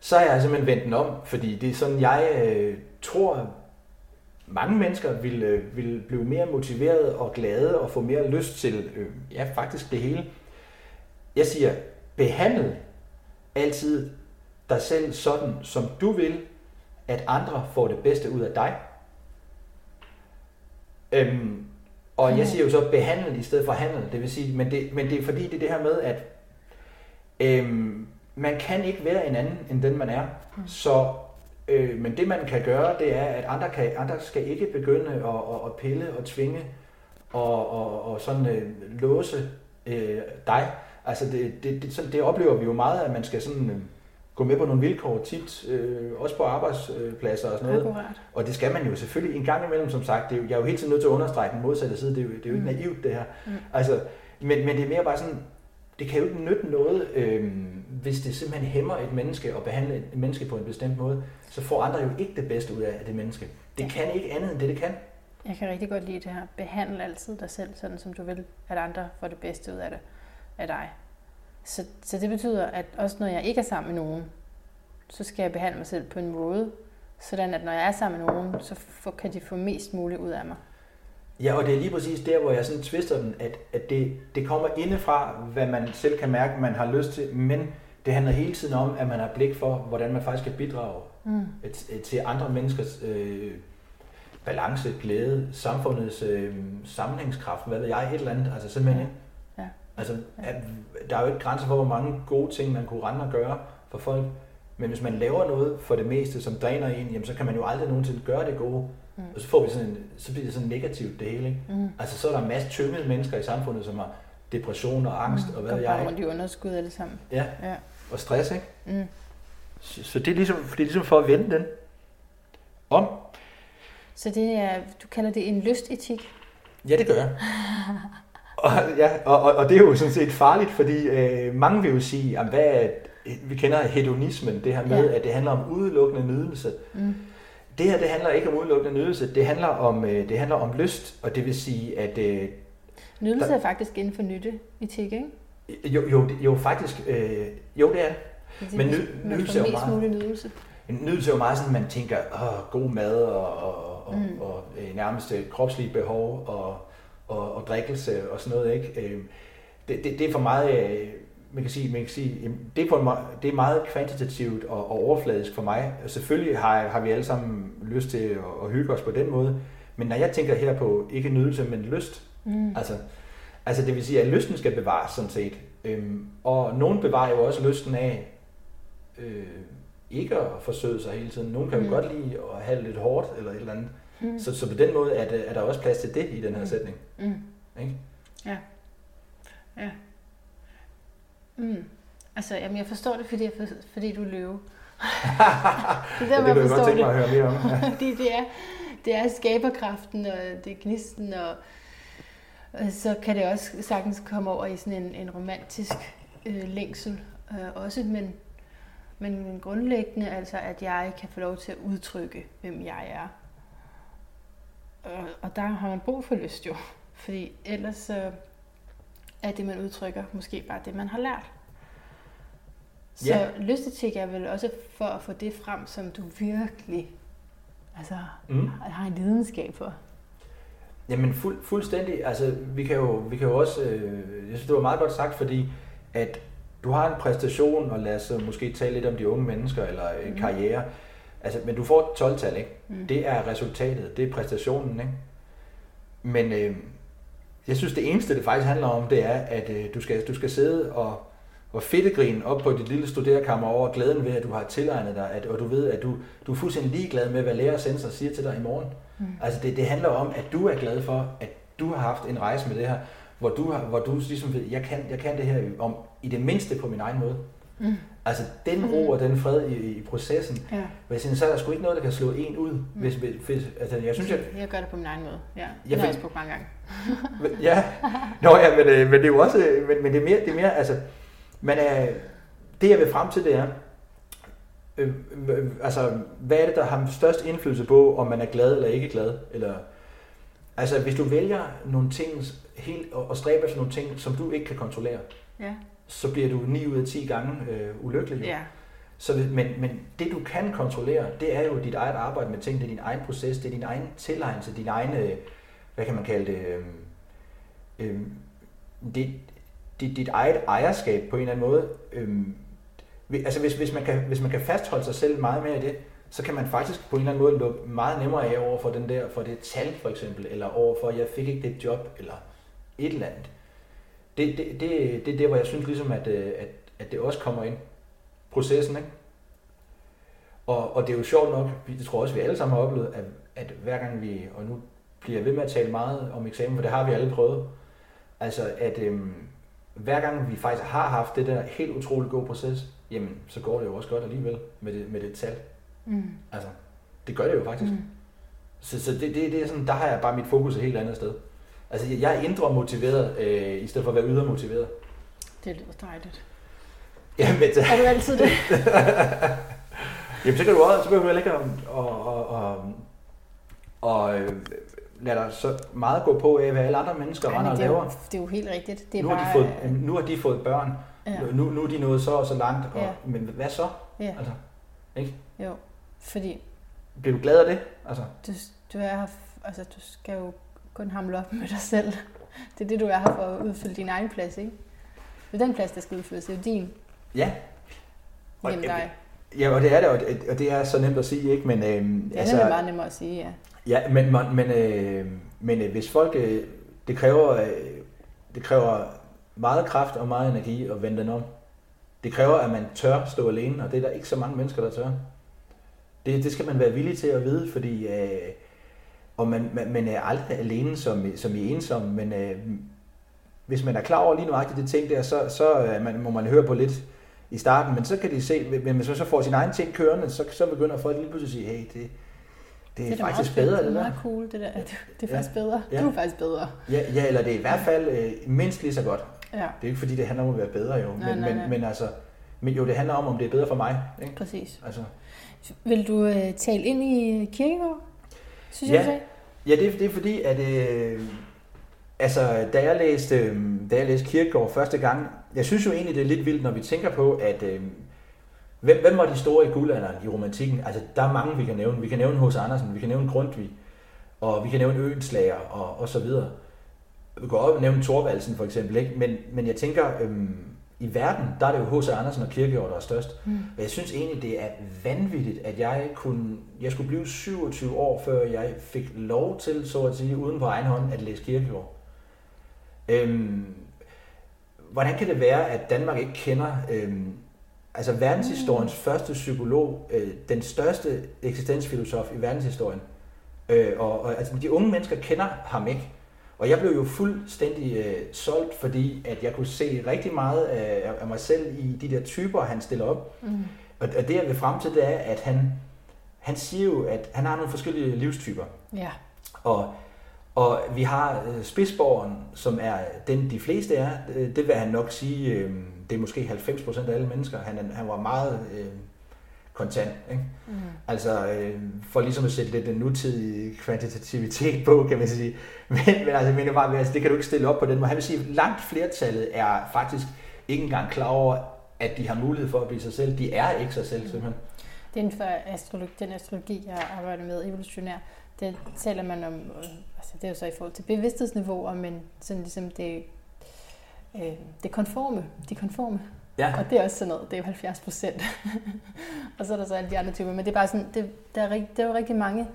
Speaker 2: Så har jeg simpelthen vendt den om, fordi det er sådan, jeg øh, tror, mange mennesker vil, øh, vil blive mere motiveret og glade og få mere lyst til, øh, ja, faktisk det hele. Jeg siger, behandle altid dig selv sådan, som du vil, at andre får det bedste ud af dig. Øhm, og jeg siger jo så behandle i stedet for handle, det vil sige, men det, men det er fordi, det er det her med, at øhm, man kan ikke være en anden, end den man er.
Speaker 1: Mm.
Speaker 2: Så, øh, men det man kan gøre, det er, at andre, kan, andre skal ikke begynde at, at, at pille og tvinge og, og, og sådan øh, låse øh, dig. Altså det, det, det, sådan, det oplever vi jo meget, at man skal sådan øh, gå med på nogle vilkår tit, øh, også på arbejdspladser og sådan noget.
Speaker 1: Akkurat.
Speaker 2: Og det skal man jo selvfølgelig en gang imellem, som sagt. Det er jo, jeg er jo hele tiden nødt til at understrege den modsatte side. Det er jo, det er jo ikke
Speaker 1: Mm.
Speaker 2: naivt, det her.
Speaker 1: Mm.
Speaker 2: Altså, men, men det er mere bare sådan, det kan jo ikke nytte noget, øh, hvis det simpelthen hæmmer et menneske og behandle et menneske på en bestemt måde, så får andre jo ikke det bedste ud af det menneske. Det
Speaker 1: Ja.
Speaker 2: kan ikke andet end det, det kan.
Speaker 1: Jeg kan rigtig godt lide det her. Behandle altid dig selv, sådan som du vil, at andre får det bedste ud af det af dig. Så, så det betyder, at også når jeg ikke er sammen med nogen, så skal jeg behandle mig selv på en måde, sådan at når jeg er sammen med nogen, så kan de få mest muligt ud af mig.
Speaker 2: Ja, og det er lige præcis der, hvor jeg sådan twister den, at, at det, det kommer indefra, hvad man selv kan mærke, man har lyst til, men det handler hele tiden om, at man har blik for, hvordan man faktisk kan bidrage
Speaker 1: Mm.
Speaker 2: til- andre menneskers øh, balance, glæde, samfundets øh, sammenhængskraft, hvad ved jeg, et eller andet, altså simpelthen. ikke?
Speaker 1: Ja.
Speaker 2: Altså, at, der er jo ikke grænser for, hvor mange gode ting, man kunne rende og gøre for folk, men hvis man laver noget for det meste, som dræner en, jamen, så kan man jo aldrig nogensinde gøre det gode.
Speaker 1: Mm.
Speaker 2: Og så får vi sådan en, så bliver det sådan negativt det hele. Ikke?
Speaker 1: Mm.
Speaker 2: Altså så er der en masse tyngede mennesker i samfundet, som har depression og angst og hvad
Speaker 1: Går
Speaker 2: jeg.
Speaker 1: rundt i underskud alle sammen.
Speaker 2: Ja,
Speaker 1: Ja.
Speaker 2: og stress, ikke?
Speaker 1: Mm.
Speaker 2: Så, så det, er ligesom, det er ligesom for at vende den om.
Speaker 1: Så det er, du kalder det en lystetik?
Speaker 2: Ja, det gør jeg. og, ja, og, og, og det er jo sådan set farligt, fordi øh, mange vil jo sige, jamen, hvad vi kender hedonismen, det her med,
Speaker 1: Ja.
Speaker 2: at det handler om udelukkende nydelse.
Speaker 1: Mm.
Speaker 2: Det her, det handler ikke om udelukkende nydelse, det handler om, øh, det handler om lyst, og det vil sige, at øh,
Speaker 1: Nydelse
Speaker 2: Der-
Speaker 1: er faktisk inden for nytteetik, ikke?
Speaker 2: jo, jo, det- jo faktisk, øh, jo det er det. Men ny- nydelse er jo meget-
Speaker 1: mulig nydelse.
Speaker 2: Nydelse er jo meget sådan, man tænker, åh, god mad og, og, og,
Speaker 1: Mm.
Speaker 2: og, og øh, nærmest øh, kropslige behov og, og, og drikkelse og sådan noget. Ikke? Øh, det, det, det er for meget, øh, man kan sige, man kan sige jamen, det, er på en, måde- det er meget kvantitativt og, og overfladisk for mig. Selvfølgelig har, har vi alle sammen lyst til at, at hygge os på den måde, men når jeg tænker her på ikke nydelse, men lyst,
Speaker 1: Mm.
Speaker 2: Altså, altså det vil sige, at lysten skal bevares sådan set. Øhm, og nogen bevarer jo også lysten af øh, ikke at forsøge sig hele tiden. Nogen kan jo
Speaker 1: Mm.
Speaker 2: godt lide at have det lidt hårdt eller et eller andet.
Speaker 1: Mm.
Speaker 2: Så, så på den måde er, det, er der også plads til det i den her
Speaker 1: Mm.
Speaker 2: sætning.
Speaker 1: Mm.
Speaker 2: Ikke?
Speaker 1: Mm. Altså, jamen, jeg forstår det, fordi, jeg for, fordi du er løve. det er
Speaker 2: Ja,
Speaker 1: der,
Speaker 2: det vil
Speaker 1: jeg
Speaker 2: godt
Speaker 1: forstår
Speaker 2: tænke
Speaker 1: det.
Speaker 2: mig at høre mere om. Ja.
Speaker 1: Fordi det er, det er skaberkraften, og det er gnisten, og og så kan det også sagtens komme over i sådan en, en romantisk øh, længsel øh, også, men, men grundlæggende altså, at jeg kan få lov til at udtrykke, hvem jeg er. Og, og der har man brug for lyst jo, fordi ellers så er det, man udtrykker, måske bare det, man har lært. Så
Speaker 2: Ja.
Speaker 1: lystetik er vel også for at få det frem, som du virkelig altså,
Speaker 2: Mm.
Speaker 1: har en lidenskab for.
Speaker 2: Jamen fuld, fuldstændig. Altså, vi kan jo, vi kan jo også, øh, jeg synes, det var meget godt sagt, fordi at du har en præstation, og lad os øh, måske tale lidt om de unge mennesker, eller en
Speaker 1: Mhm.
Speaker 2: karriere. Altså, men du får et 12-tal, ikke?
Speaker 1: Mm.
Speaker 2: Det er resultatet, det er præstationen, ikke? Men øh, Jeg synes, det eneste, det faktisk handler om, det er, at øh, du, skal, du skal sidde og, og fedtegrin op på dit lille studerekammer over glæden ved, at du har tilegnet dig, at, og du ved, at du, du er fuldstændig ligeglad med, hvad lærer og sensor siger til dig i morgen. Mm. Altså det, det handler om, at du er glad for, at du har haft en rejse med det her, hvor du, har, hvor du ligesom ved, jeg kan, jeg kan det her om, i det mindste på min egen måde. Mm. Altså den ro mm. og den fred i, i processen, ja. synes, så er der sgu ikke noget, der kan slå en ud. Mm. Hvis, hvis, altså, jeg, synes,
Speaker 1: jeg, jeg gør det på min egen måde. Ja, jeg har jeg brugt mange gange.
Speaker 2: ja, Nå, ja men, øh, men det er jo også, men, men det er mere, det er mere altså, man er, det jeg vil frem til, det er, øh, øh, altså, hvad er det, der har størst indflydelse på, om man er glad eller ikke glad? Eller, altså, hvis du vælger nogle ting, helt, og, og stræber efter nogle ting, som du ikke kan kontrollere, ja. Så bliver du 9 ud af 10 gange øh, ulykkelig. Ja. Så, men, men det du kan kontrollere, det er jo dit eget arbejde med ting, det er din egen proces, det er din egen tilegnelse, din egen, øh, hvad kan man kalde det, øh, øh, det, dit, dit eget ejerskab på en eller anden måde. Øhm, altså hvis, hvis, man kan, hvis man kan fastholde sig selv meget mere i det, så kan man faktisk på en eller anden måde lukke meget nemmere af over for, den der, for det tal for eksempel, eller over for, at jeg fik ikke det job, eller et eller andet. Det, det, det, det er det, hvor jeg synes ligesom, at, øh, at, at det også kommer ind. Processen, ikke? Og, og det er jo sjovt nok, det tror også, vi alle sammen har oplevet, at, at hver gang vi, og nu bliver jeg ved med at tale meget om eksamen, for det har vi alle prøvet, altså at øhm, hver gang vi faktisk har haft det der helt utroligt god proces, jamen så går det jo også godt alligevel med det, med det tal. Mm. Altså, det gør det jo faktisk. Mm. Så, så det, det, det er sådan, der har jeg bare mit fokus et helt andet sted. Altså, jeg er indre motiveret, øh, i stedet for at være ydre motiveret.
Speaker 1: Det lyder dejligt.
Speaker 2: Jamen, det...
Speaker 1: Er du altid det?
Speaker 2: Jamen, så kan du også, så behøver du ikke at, og, og, og, og lad dig så meget gå på af, hvad alle andre mennesker render og laver.
Speaker 1: Det er jo helt rigtigt. Det er
Speaker 2: nu,
Speaker 1: bare,
Speaker 2: har de fået, nu har de fået børn. Ja. Nu, nu er de nået så og så langt. Og, ja. Men hvad så? Ja. Altså, ikke?
Speaker 1: Jo, fordi...
Speaker 2: Bliver du glad af det? Altså.
Speaker 1: Du, du, er altså, du skal jo kun hamle op med dig selv. Det er det, du er her for at udfylde din egen plads, ikke? Det er den plads, der skal udfyldes. Det er jo din.
Speaker 2: Ja.
Speaker 1: Og, dig.
Speaker 2: Ja, og det er det, og det er så nemt at sige, ikke? Men, øhm,
Speaker 1: det er altså, meget nemmere at sige, ja.
Speaker 2: Ja, men, men, øh, men øh, hvis folk, øh, det kræver, øh, det kræver meget kraft og meget energi at vende den om. Det kræver, at man tør stå alene, og det er der ikke så mange mennesker, der tør. Det, det skal man være villig til at vide, fordi øh, og man, man, man er aldrig alene som, som i ensom, men øh, hvis man er klar over lige nuagtigt det ting der, så, så øh, man, må man høre på lidt i starten, men så kan de se, men hvis man så får sin egen ting kørende, så, så begynder folk lige pludselig at sige, hey, det, det er, det er faktisk bedre,
Speaker 1: det, det er meget cool, det der. Det er faktisk ja. bedre. Ja. Du er faktisk bedre.
Speaker 2: Ja, ja, eller det er i hvert fald øh, mindst lige så godt. Ja. Det er ikke fordi, det handler om at være bedre jo. Nej, men, nej, nej. Men, men, altså, men jo, det handler om, om det er bedre for mig. Ikke?
Speaker 1: Præcis. Altså. Vil du øh, tale ind i kirkegård?
Speaker 2: Synes ja. jeg, ja, det, er, det er fordi, at øh, altså, da jeg læste, øh, da jeg læste kirkegård første gang, jeg synes jo egentlig, det er lidt vildt, når vi tænker på, at øh, Hvem, hvem var de store i guldalderen i romantikken? Altså, der er mange, vi kan nævne. Vi kan nævne H.C. Andersen, vi kan nævne Grundtvig, og vi kan nævne Øenslager og, og så videre. Vi kan også nævne Thorvaldsen for eksempel, ikke? Men, men jeg tænker, øhm, i verden, der er det jo H.C. Andersen og Kierkegaard, der er størst. Mm. Og jeg synes egentlig, det er vanvittigt, at jeg kunne, jeg skulle blive 27 år, før jeg fik lov til, så at sige, uden på egen hånd, at læse Kierkegaard. Øhm, hvordan kan det være, at Danmark ikke kender øhm, altså verdenshistoriens mm. første psykolog, øh, den største eksistensfilosof i verdenshistorien. Øh, og, og altså, de unge mennesker kender ham ikke. Og jeg blev jo fuldstændig øh, solgt, fordi at jeg kunne se rigtig meget af, af mig selv i de der typer, han stiller op. Mm. Og, og det jeg vil frem til, det er, at han, han siger jo, at han har nogle forskellige livstyper. Ja. Og, og vi har øh, spidsborgeren, som er den, de fleste er. Øh, det vil han nok sige... Øh, det er måske 90 procent af alle mennesker. Han, han var meget øh, kontant. Ikke? Mm. Altså øh, for ligesom at sætte lidt den nutidige kvantitativitet på, kan man sige. Men, men altså, men bare, altså, det kan du ikke stille op på den måde. Han vil sige, at langt flertallet er faktisk ikke engang klar over, at de har mulighed for at blive sig selv. De er ikke sig selv, simpelthen.
Speaker 1: Det er for astrologi, den astrologi, jeg arbejder med, evolutionær, det taler man om, øh, altså det er jo så i forhold til bevidsthedsniveauer, men sådan ligesom det øh, det konforme, de konforme. Ja. Og det er også sådan noget, det er jo 70 procent. og så er der så alle de andre typer, men det er bare sådan, det, der, er, der er jo rigtig mange,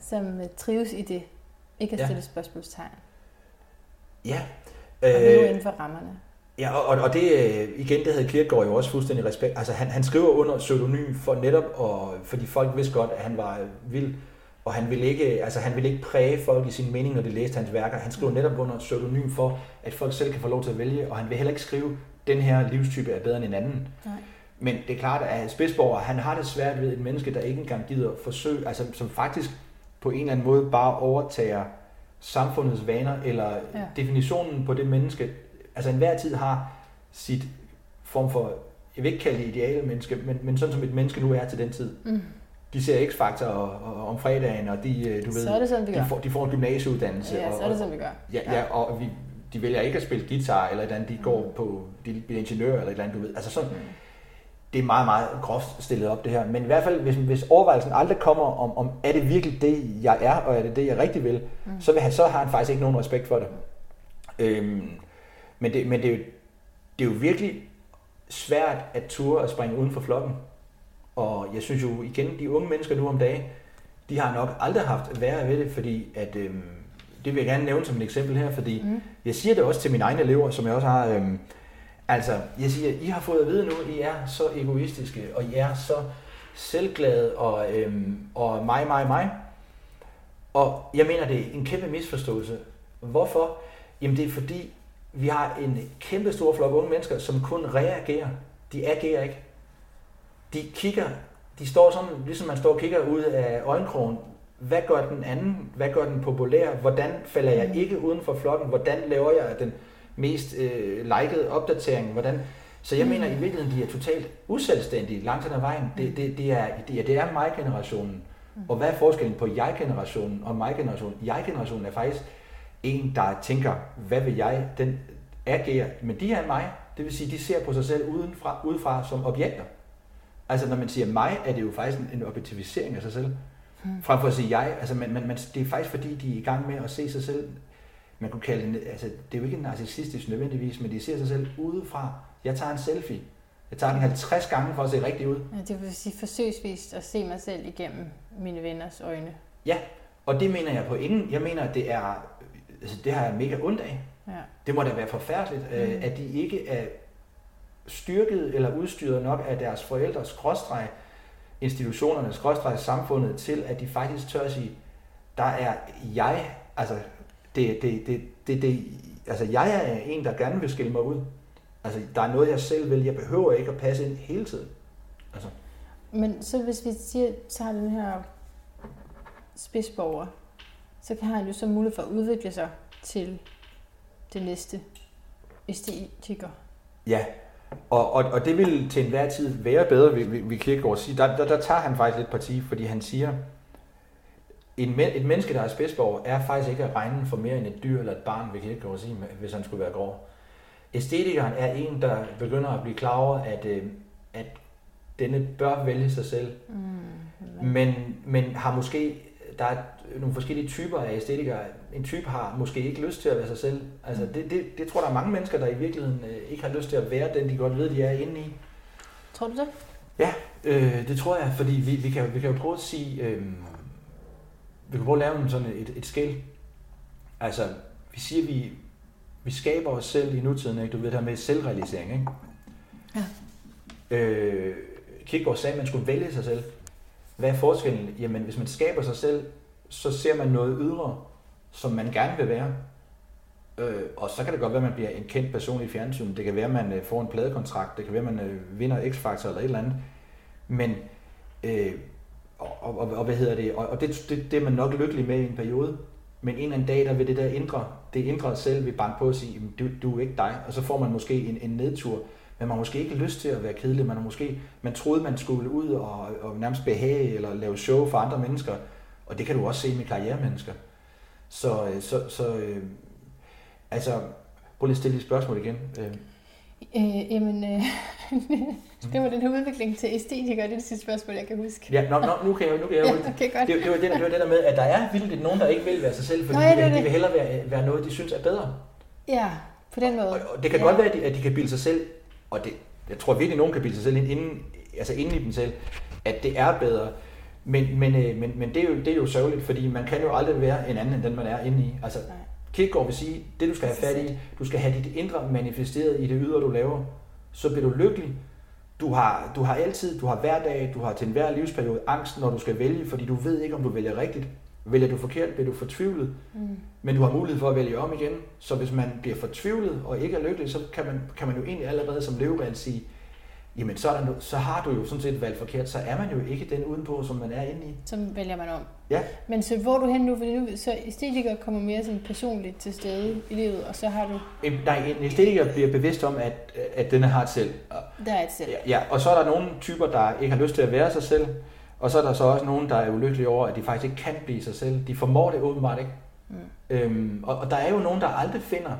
Speaker 1: som øh, trives i det, ikke at stille ja. spørgsmålstegn.
Speaker 2: Ja.
Speaker 1: Og leve
Speaker 2: Øh,
Speaker 1: inden for rammerne.
Speaker 2: Ja, og, og- det, øh, igen, det havde Kierkegaard jo også fuldstændig respekt. Altså, han, han skriver under pseudonym for netop, og, fordi folk vidste godt, at han var vild, og han ville ikke, altså, han ville ikke præge folk i sin mening, når de læste hans værker. Han skriver netop under pseudonym for, at folk selv kan få lov til at vælge, og han vil heller ikke skrive, den her livstype er bedre end en anden.
Speaker 1: Nej.
Speaker 2: Men det er klart, at Spidsborger, han har det svært ved et menneske, der ikke engang gider forsøge, altså som faktisk på en eller anden måde bare overtager samfundets vaner, eller ja. Definitionen på det menneske, altså enhver tid har sit form for, jeg vil ikke kalde det ideale menneske, men, men sådan som et menneske nu er til den tid.
Speaker 1: Mm.
Speaker 2: De ser X-Factor og, og, om fredagen, og de, øh, du ved,
Speaker 1: Så er det sådan,
Speaker 2: de, får, de får en gymnasieuddannelse.
Speaker 1: Ja,
Speaker 2: og,
Speaker 1: så er det sådan, vi gør.
Speaker 2: Ja, ja, og vi, de vælger ikke at spille guitar eller et eller andet, de går
Speaker 1: Mm.
Speaker 2: på, de bliver ingeniører eller et eller andet, du ved. Altså sådan, det er meget, meget groft stillet op det her. Men i hvert fald, hvis, hvis overvejelsen aldrig kommer om, om, er det virkelig det, jeg er, og er det det, jeg rigtig vil, mm. så, vil han, så har han faktisk ikke nogen respekt for det. Øhm, men det, men det, er jo, det er jo virkelig svært at ture at springe uden for flokken. Og jeg synes jo igen, de unge mennesker nu om dagen, de har nok aldrig haft værre ved det, fordi at, øhm, det vil jeg gerne nævne som et eksempel her, fordi
Speaker 1: Mm.
Speaker 2: jeg siger det også til mine egne elever, som jeg også har, øhm, altså jeg siger, I har fået at vide nu, I er så egoistiske, og I er så selvglade, og, øhm, og mig, mig, mig. Og jeg mener, det er en kæmpe misforståelse. Hvorfor? Jamen det er fordi, vi har en kæmpe stor flok unge mennesker, som kun reagerer. De agerer ikke. De kigger, de står sådan, ligesom man står og kigger ud af øjenkrogen. Hvad gør den anden? Hvad gør den populær? Hvordan falder jeg ikke uden for flokken? Hvordan laver jeg den mest øh, likede opdatering? Hvordan? Så jeg mener i virkeligheden, de er totalt uselvstændige langt hen ad vejen. Det, det, det, er, det, det er mig-generationen. Og hvad er forskellen på jeg-generationen og mig-generationen? Jeg-generationen er faktisk en, der tænker, hvad vil jeg? Den agerer, men de er mig. Det vil sige, de ser på sig selv udenfra, udefra som objekter. Altså når man siger mig, er det jo faktisk en, en objektivisering af sig selv. Frem for at sige jeg, altså man, man, man, det er faktisk fordi, de er i gang med at se sig selv, man kunne kalde det, altså det er jo ikke narcissistisk nødvendigvis, men de ser sig selv udefra. Jeg tager en selfie. Jeg tager den 50 gange for at se rigtig ud.
Speaker 1: Ja, det vil sige forsøgsvist at se mig selv igennem mine venners øjne.
Speaker 2: Ja, og det mener jeg på ingen. Jeg mener, at det er, altså det har jeg mega ondt af.
Speaker 1: Ja.
Speaker 2: Det må da være forfærdeligt, mm.
Speaker 1: Mm.
Speaker 2: at de ikke er styrket eller udstyret nok af deres forældres skråstreg, institutionerne, skråstreg samfundet, til at de faktisk tør at sige, der er jeg, altså, det, det, det, det, det, altså jeg er en, der gerne vil skille mig ud. Altså, der er noget, jeg selv vil. Jeg behøver ikke at passe ind hele tiden. Altså,
Speaker 1: Men så hvis vi siger, tager den her spidsborger, så kan han jo så mulighed for at udvikle sig til det næste æstetiker.
Speaker 2: Ja, og, og, og det vil til enhver tid være bedre, vil, vil, Kierkegaard sige. Der, der, der tager han faktisk lidt parti, fordi han siger, en, men- et menneske, der er spidsborger, er faktisk ikke at regne for mere end et dyr eller et barn, vil Kierkegaard sige, hvis han skulle være grov. Æstetikeren er en, der begynder at blive klar over, at, øh, at denne bør vælge sig selv,
Speaker 1: Mm.
Speaker 2: men, men har måske, der er nogle forskellige typer af æstetikere. En type har måske ikke lyst til at være sig selv. Altså det, det, det tror der er mange mennesker, der i virkeligheden øh, ikke har lyst til at være den, de godt ved, de er inde i.
Speaker 1: Tror du det?
Speaker 2: Øh, det tror jeg, fordi vi, vi, kan, vi kan jo prøve at sige, øh, vi kan prøve at lave sådan et, et skæld. Altså, vi siger, vi, vi skaber os selv i nutiden, ikke? du ved det her med selvrealisering. Ikke?
Speaker 1: Ja.
Speaker 2: Øh, Kierkegaard sagde, at man skulle vælge sig selv. Hvad er forskellen? Jamen, hvis man skaber sig selv, så ser man noget ydre, som man gerne vil være. Øh, og så kan det godt være, at man bliver en kendt person i fjernsynet. Det kan være, at man øh, får en pladekontrakt. Det kan være, at man øh, vinder X-Factor eller et eller andet. Men, øh, og, og, og, og hvad hedder det? Og, og det, det, det er man nok lykkelig med i en periode. Men en eller anden dag, der vil det der indre, det indre selv vil banke på og sige, du, du er ikke dig. Og så får man måske en, en nedtur. Men man har måske ikke lyst til at være kedelig. Man har måske, man troede, man skulle ud og, og nærmest behage eller lave show for andre mennesker. Og det kan du også se med karrieremennesker. Så, øh, så, så øh, altså, prøv lige at stille et spørgsmål igen. Øh,
Speaker 1: Øh, jamen, øh, det var den her udvikling til æstetiker, det er det sidste spørgsmål, jeg kan huske.
Speaker 2: ja, nå, nå, nu kan jeg, nu kan jeg
Speaker 1: Ja, okay, godt.
Speaker 2: det, det, var det, det var det der med, at der er vildt nogen, der ikke vil være sig selv, fordi
Speaker 1: Nå, ja, det
Speaker 2: de, de
Speaker 1: det.
Speaker 2: vil hellere være, være noget, de synes er bedre.
Speaker 1: Ja, på den måde.
Speaker 2: Og, og det kan
Speaker 1: ja.
Speaker 2: godt være, at de, at de kan bilde sig selv, og det, jeg tror virkelig, at nogen kan bilde sig selv ind, inden, altså inden i dem selv, at det er bedre. Men, men, øh, men, men det, er jo, det er jo sørgeligt, fordi man kan jo aldrig være en anden, end den man er inde i. Altså,
Speaker 1: Nej.
Speaker 2: Kierkegaard vil sige, det du skal have fat i, du skal have dit indre manifesteret i det ydre, du laver. Så bliver du lykkelig. Du har, du har altid, du har hver dag, du har til enhver livsperiode angst, når du skal vælge, fordi du ved ikke, om du vælger rigtigt. Vælger du forkert, bliver du fortvivlet. Mm. Men du har mulighed for at vælge om igen. Så hvis man bliver fortvivlet og ikke er lykkelig, så kan man, kan man jo egentlig allerede som leveregel sige, jamen så, er der, så har du jo sådan set valgt forkert, så er man jo ikke den udenpå, som man er inde i.
Speaker 1: Så vælger man om.
Speaker 2: Ja.
Speaker 1: Men så hvor er du hen nu? Fordi nu, så æstetiker kommer mere sådan personligt til stede i livet, og så har du...
Speaker 2: En, nej, en æstetiker bliver bevidst om, at, at den har et selv.
Speaker 1: Der er et selv.
Speaker 2: Ja, ja, og så er der nogle typer, der ikke har lyst til at være sig selv, og så er der så også nogen, der er ulykkelige over, at de faktisk ikke kan blive sig selv. De formår det åbenbart ikke. Mm. Øhm, og, og der er jo nogen, der aldrig finder...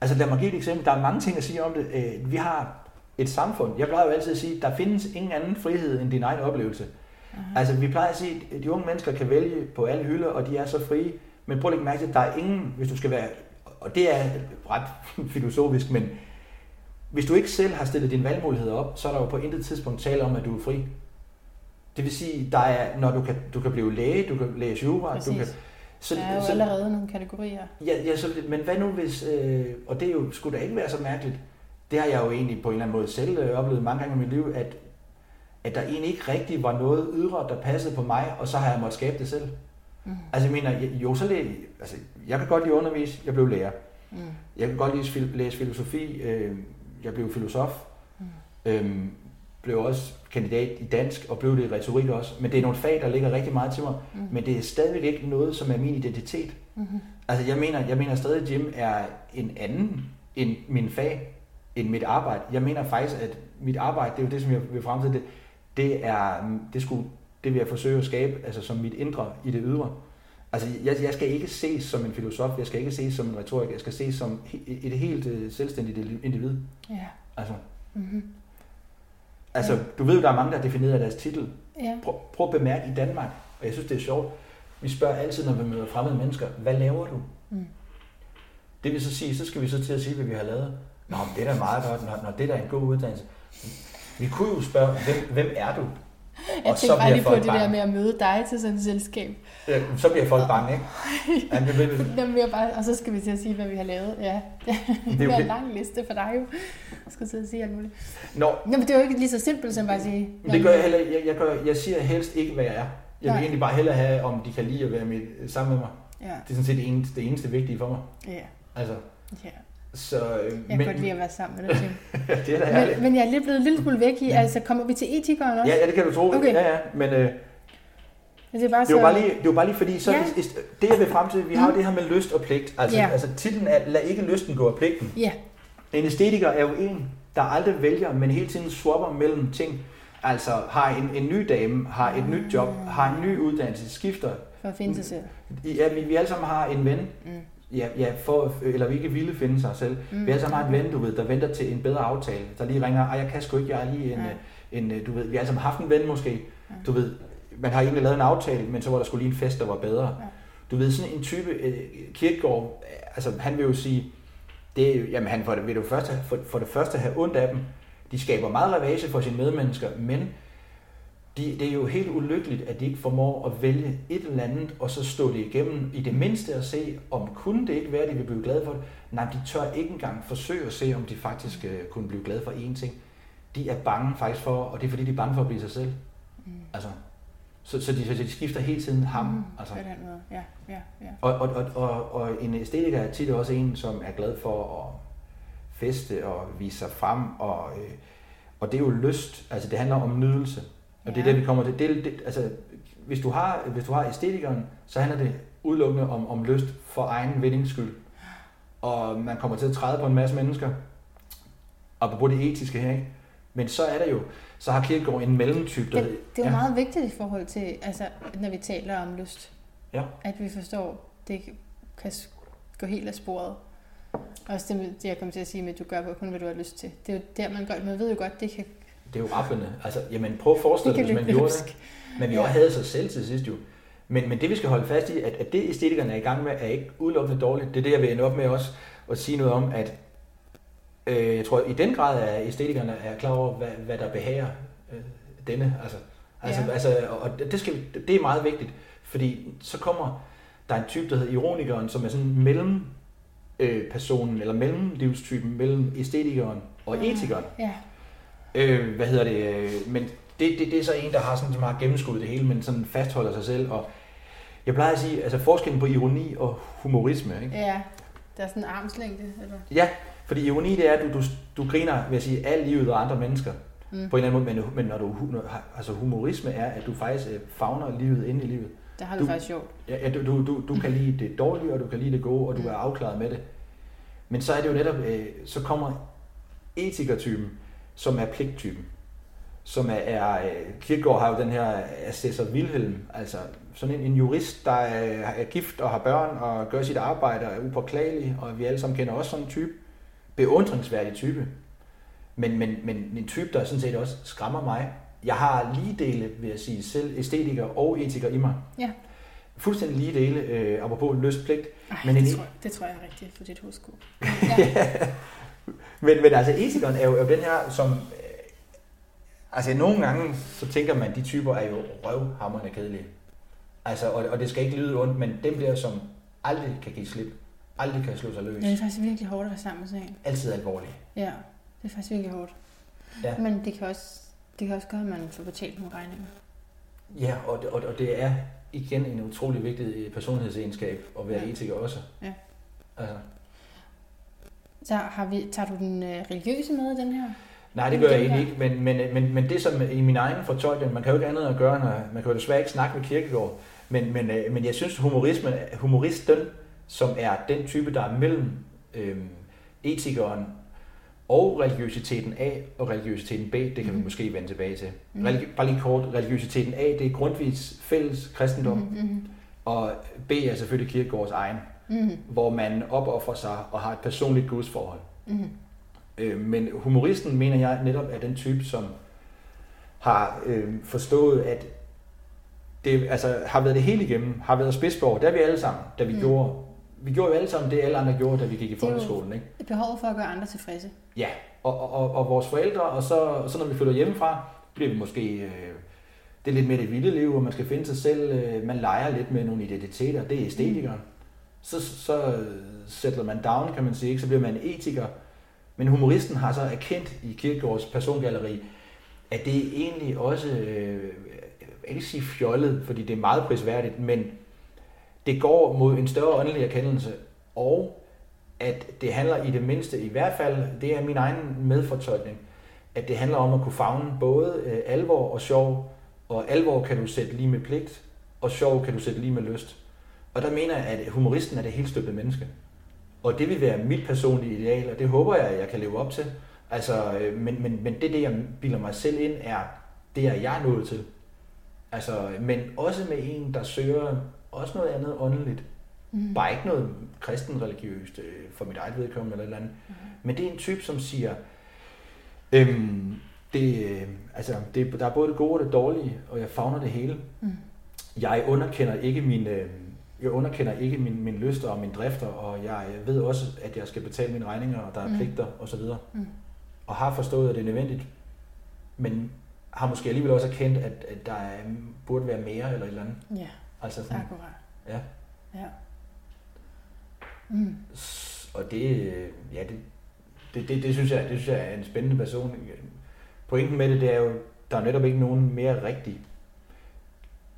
Speaker 2: Altså lad mig give et eksempel. Der er mange ting at sige om det. Øh, vi har et samfund. Jeg plejer jo altid at sige, der findes ingen anden frihed end din egen oplevelse. Uh-huh. Altså vi plejer at sige, at de unge mennesker kan vælge på alle hylder, og de er så frie. Men prøv at lægge mærke til, at der er ingen, hvis du skal være, og det er ret filosofisk, men hvis du ikke selv har stillet dine valgmuligheder op, så er der jo på intet tidspunkt tale om, at du er fri. Det vil sige, der er, når du kan, du kan blive læge, du kan læse jura, Præcis. du kan...
Speaker 1: Så, der er jo så, allerede nogle kategorier.
Speaker 2: Ja, ja så, men hvad nu hvis, øh, og det er jo, skulle da ikke være så mærkeligt, det har jeg jo egentlig på en eller anden måde selv øh, oplevet mange gange i mit liv, at, at der egentlig ikke rigtig var noget ydre, der passede på mig, og så har jeg måttet skabe det selv. Mm. Altså jeg mener, jo så læ- altså, jeg kan godt lide at undervise, jeg blev lærer. Mm. Jeg kan godt lide at læse filosofi, øh, jeg blev filosof. Mm. Øhm, blev også kandidat i dansk, og blev det i retorik også. Men det er nogle fag, der ligger rigtig meget til mig. Mm. Men det er stadigvæk ikke noget, som er min identitet. Mm-hmm. Altså jeg mener, jeg mener stadig, at Jim er en anden end min fag end mit arbejde. Jeg mener faktisk, at mit arbejde, det er jo det, som jeg vil fremtide, det, det er, det skulle, det vil jeg forsøge at skabe, altså som mit indre i det ydre. Altså, jeg, jeg skal ikke ses som en filosof, jeg skal ikke ses som en retorik, jeg skal ses som et, helt uh, selvstændigt individ.
Speaker 1: Ja.
Speaker 2: Altså, mm-hmm. altså ja. du ved jo, der er mange, der har defineret deres titel. Ja. Prøv, prøv at bemærke i Danmark, og jeg synes, det er sjovt, vi spørger altid, når vi møder fremmede mennesker, hvad laver du? Mm. Det vil så sige, så skal vi så til at sige, hvad vi har lavet. Nå, det er da meget godt, når, når det er da en god uddannelse. Vi kunne jo spørge, hvem, hvem er du?
Speaker 1: Jeg og tænker bare lige på det bange. der med at møde dig til sådan et selskab.
Speaker 2: Ja, så bliver folk bange, ikke?
Speaker 1: Ja, det vil... Jamen, vi bare, og så skal vi til at sige, hvad vi har lavet. Ja, det, det er en lang liste for dig jo. Jeg skal til at sige alt muligt. Nå. Nå, men det er jo ikke lige så simpelt som bare at sige...
Speaker 2: Men det gør jeg heller jeg, jeg, gør, jeg siger helst ikke, hvad jeg er. Jeg vil Nej. egentlig bare hellere have, om de kan lide at være med, sammen med mig. Ja. Det er sådan set det eneste, det eneste vigtige for mig. Ja. Altså. Ja.
Speaker 1: Så, øh, jeg kan men, godt lide at være sammen med dig, Tim.
Speaker 2: det er da
Speaker 1: men, men jeg er lidt blevet lille smule væk i, altså kommer vi til etikeren også?
Speaker 2: Ja, ja det kan du tro. Okay. Ja, ja, men øh, det er, bare det, er så... bare lige, det er jo bare lige fordi, så ja. det, det jeg vil frem til, vi har mm. det her med lyst og pligt. Altså, ja. altså titlen er, lad ikke lysten gå af pligten. Ja. En æstetiker er jo en, der aldrig vælger, men hele tiden swapper mellem ting. Altså har en, en ny dame, har et nyt job, har en ny uddannelse, skifter.
Speaker 1: For at finde sig selv.
Speaker 2: Ja, vi, vi alle sammen har en ven, mm ja, ja for, eller vi ikke ville finde sig selv. Mm. Vi har så meget en ven, du ved, der venter til en bedre aftale, der lige ringer, ej, jeg kan sgu ikke, jeg er lige en, ja. en, du ved, vi har altså haft en ven måske, ja. du ved, man har egentlig lavet en aftale, men så var der skulle lige en fest, der var bedre. Ja. Du ved, sådan en type, uh, Kierkegaard, altså han vil jo sige, det, jamen han for det, vil du først, for, for det første have ondt af dem, de skaber meget ravage for sine medmennesker, men de, det er jo helt ulykkeligt, at de ikke formår at vælge et eller andet, og så stå det igennem i det mindste at se, om kunne det ikke være, at de vil blive glade for det. Nej, de tør ikke engang forsøge at se, om de faktisk uh, kunne blive glade for én ting. De er bange faktisk for, og det er fordi, de er bange for at blive sig selv. Mm. Altså, så, så, de, så de skifter hele tiden ham. Mm, altså.
Speaker 1: På den måde, ja. ja, ja.
Speaker 2: Og, og, og, og, og en æstetiker er tit også en, som er glad for at feste og vise sig frem, og, øh, og det er jo lyst, altså det handler om nydelse. Og det er det, vi kommer til. Det, det, altså, hvis, du har, hvis du har æstetikeren, så handler det udelukkende om, om lyst for egen vindings skyld. Og man kommer til at træde på en masse mennesker, og på det etiske her, ikke? Men så er der jo, så har Kierkegaard en mellemtype.
Speaker 1: Der, det, det er jo ja. meget vigtigt i forhold til, altså, når vi taler om lyst. Ja. At vi forstår, det kan gå helt af sporet. Også det, det jeg kom til at sige med, at du gør kun, hvad du har lyst til. Det er jo der, man, gør, man ved jo godt, det kan
Speaker 2: det er jo rappende. Altså, jamen prøv at forestille dig, hvis man gjorde det. Men vi ja. også havde sig selv til sidst jo. Men, men det vi skal holde fast i, at, at det æstetikerne er i gang med, er ikke udelukkende dårligt. Det er det, jeg vil ende op med også at sige noget om, at øh, jeg tror i den grad, at æstetikerne er klar over, hvad, hvad der behager øh, denne. Altså, altså, ja. altså, og det, skal, det er meget vigtigt, fordi så kommer Der er en type, der hedder ironikeren, som er sådan mellem øh, personen, eller mellemlivstypen, mellem æstetikeren og etikeren.
Speaker 1: Ja.
Speaker 2: Øh, hvad hedder det? øh, Men det, det, det er så en, der har, sådan, som har gennemskuddet det hele, men sådan fastholder sig selv. Og jeg plejer at sige, altså forskellen på ironi og humorisme, ikke?
Speaker 1: Ja, der er sådan en armslængde, eller?
Speaker 2: Ja, fordi ironi det er, at du, du, du griner, vil jeg sige, af livet og andre mennesker. Mm. På en eller anden måde, men, men når du, altså humorisme er, at du faktisk øh, fagner livet ind i livet.
Speaker 1: Der har
Speaker 2: Du-
Speaker 1: det faktisk sjovt.
Speaker 2: Ja, ja, du, du, du, du kan lide det dårlige, og du kan lide det gode, og du
Speaker 1: Mm.
Speaker 2: er afklaret med det. Men så er det jo netop, øh, så kommer etikertypen, som er pligttypen. Som er, er Kierkegaard har jo den her assessor Wilhelm, altså sådan en, en jurist, der er, er gift og har børn og gør sit arbejde og er upåklagelig, og vi alle sammen kender også sådan en type. Beundringsværdig type. Men, men, men en type, der sådan set også skræmmer mig. Jeg har lige dele, vil jeg sige, selv æstetiker og etiker i mig.
Speaker 1: Ja.
Speaker 2: Fuldstændig lige dele, øh, apropos lyst pligt.
Speaker 1: Ej,
Speaker 2: Men
Speaker 1: det,
Speaker 2: en-
Speaker 1: tror, jeg- det tror jeg er rigtigt for dit horoskop.
Speaker 2: Men, men altså etikeren er jo, er jo den her, som... Øh, altså nogle gange, så tænker man, de typer er jo røvhammerende kedelige. Altså, og, og det skal ikke lyde ondt, men dem der, som aldrig kan give slip, aldrig kan slå sig løs,
Speaker 1: Ja, det er faktisk virkelig hårdt at være sammen med sådan en.
Speaker 2: altid alvorlige.
Speaker 1: Ja, det er faktisk virkelig hårdt.
Speaker 2: Ja.
Speaker 1: Men det kan også, det kan også gøre, at man får betalt nogle regninger.
Speaker 2: Ja, og, og, og det er igen en utrolig vigtig personlighedsegenskab at være
Speaker 1: Ja.
Speaker 2: etiker også.
Speaker 1: Ja.
Speaker 2: Altså,
Speaker 1: Så har vi, tager du den øh, religiøse med i den her?
Speaker 2: Nej, det gør jeg egentlig ikke, men, men, men, men det som i min egen fortolkning, man kan jo ikke andet at gøre, når, man kan jo desværre ikke snakke med Kirkegaard, men, men, øh, men jeg synes, humorismen, humoristen, som er den type, der er mellem øhm, etikeren og religiøsiteten A og religiøsiteten B, det kan vi
Speaker 1: Mhm.
Speaker 2: måske vende tilbage til.
Speaker 1: Mhm.
Speaker 2: Religi- bare lige kort, religiøsiteten A, det er grundvis fælles kristendom,
Speaker 1: mhm,
Speaker 2: og B er selvfølgelig Kirkegaards egen,
Speaker 1: mhm,
Speaker 2: hvor man opoffrer sig og har et personligt gudsforhold.
Speaker 1: mhm.
Speaker 2: Øh, men humoristen, mener jeg, netop er den type, som har øh, forstået, at det altså, har været det hele igennem, har været spidsborg. Der er vi alle sammen, da vi
Speaker 1: Mm.
Speaker 2: mm. gjorde. Vi gjorde jo alle sammen det, alle andre gjorde, da vi gik i
Speaker 1: Det
Speaker 2: folkeskolen. Ikke?
Speaker 1: Behovet for at gøre andre tilfredse.
Speaker 2: Ja, og, og, og, og vores forældre, og så, og så når vi flytter hjemmefra, bliver vi måske... Øh, det er lidt mere det vilde liv, hvor man skal finde sig selv. Øh, man leger lidt med nogle identiteter. Det er æstetikeren. Så, så øh, sætter man down, kan man sige. Ikke? Så bliver man etiker. Men humoristen har så erkendt i Kirkegaards persongalleri, at det er egentlig også, øh, jeg vil ikke sige fjollet, fordi det er meget prisværdigt, men det går mod en større åndelig erkendelse, og at det handler i det mindste, i hvert fald, det er min egen medfortolkning, at det handler om at kunne fagne både øh, alvor og sjov, og alvor kan du sætte lige med pligt, og sjov kan du sætte lige med lyst. Og der mener jeg, at humoristen er det helt støbte menneske. Og det vil være mit personlige ideal, og det håber jeg, at jeg kan leve op til. Altså, øh, men, men, men det, det, jeg bilder mig selv ind, er det, er jeg er nået til. Altså, men også med en, der søger også noget andet åndeligt.
Speaker 1: Mhm.
Speaker 2: Bare ikke noget kristen religiøst øh, for mit eget vedkommende eller et eller andet.
Speaker 1: Mhm.
Speaker 2: Men det er en type, som siger, øhm, det, øh, altså, det, der er både det gode og det dårlige, og jeg fagner det hele.
Speaker 1: Mm.
Speaker 2: Jeg underkender ikke min, øh, jeg underkender ikke min, min lyster og min drifter, og jeg ved også, at jeg skal betale mine regninger, og der er
Speaker 1: Mm.
Speaker 2: pligter osv.
Speaker 1: Mm.
Speaker 2: Og har forstået, at det er nødvendigt, men har måske alligevel også erkendt, at, at der er, burde være mere eller et eller andet.
Speaker 1: Ja,
Speaker 2: Altså sådan,
Speaker 1: akkurat.
Speaker 2: ja.
Speaker 1: Ja. Mm.
Speaker 2: Og det, øh, ja, det, det, det, det, synes jeg, det synes jeg er en spændende person. Pointen med det, det er jo, der er netop ikke nogen mere rigtig.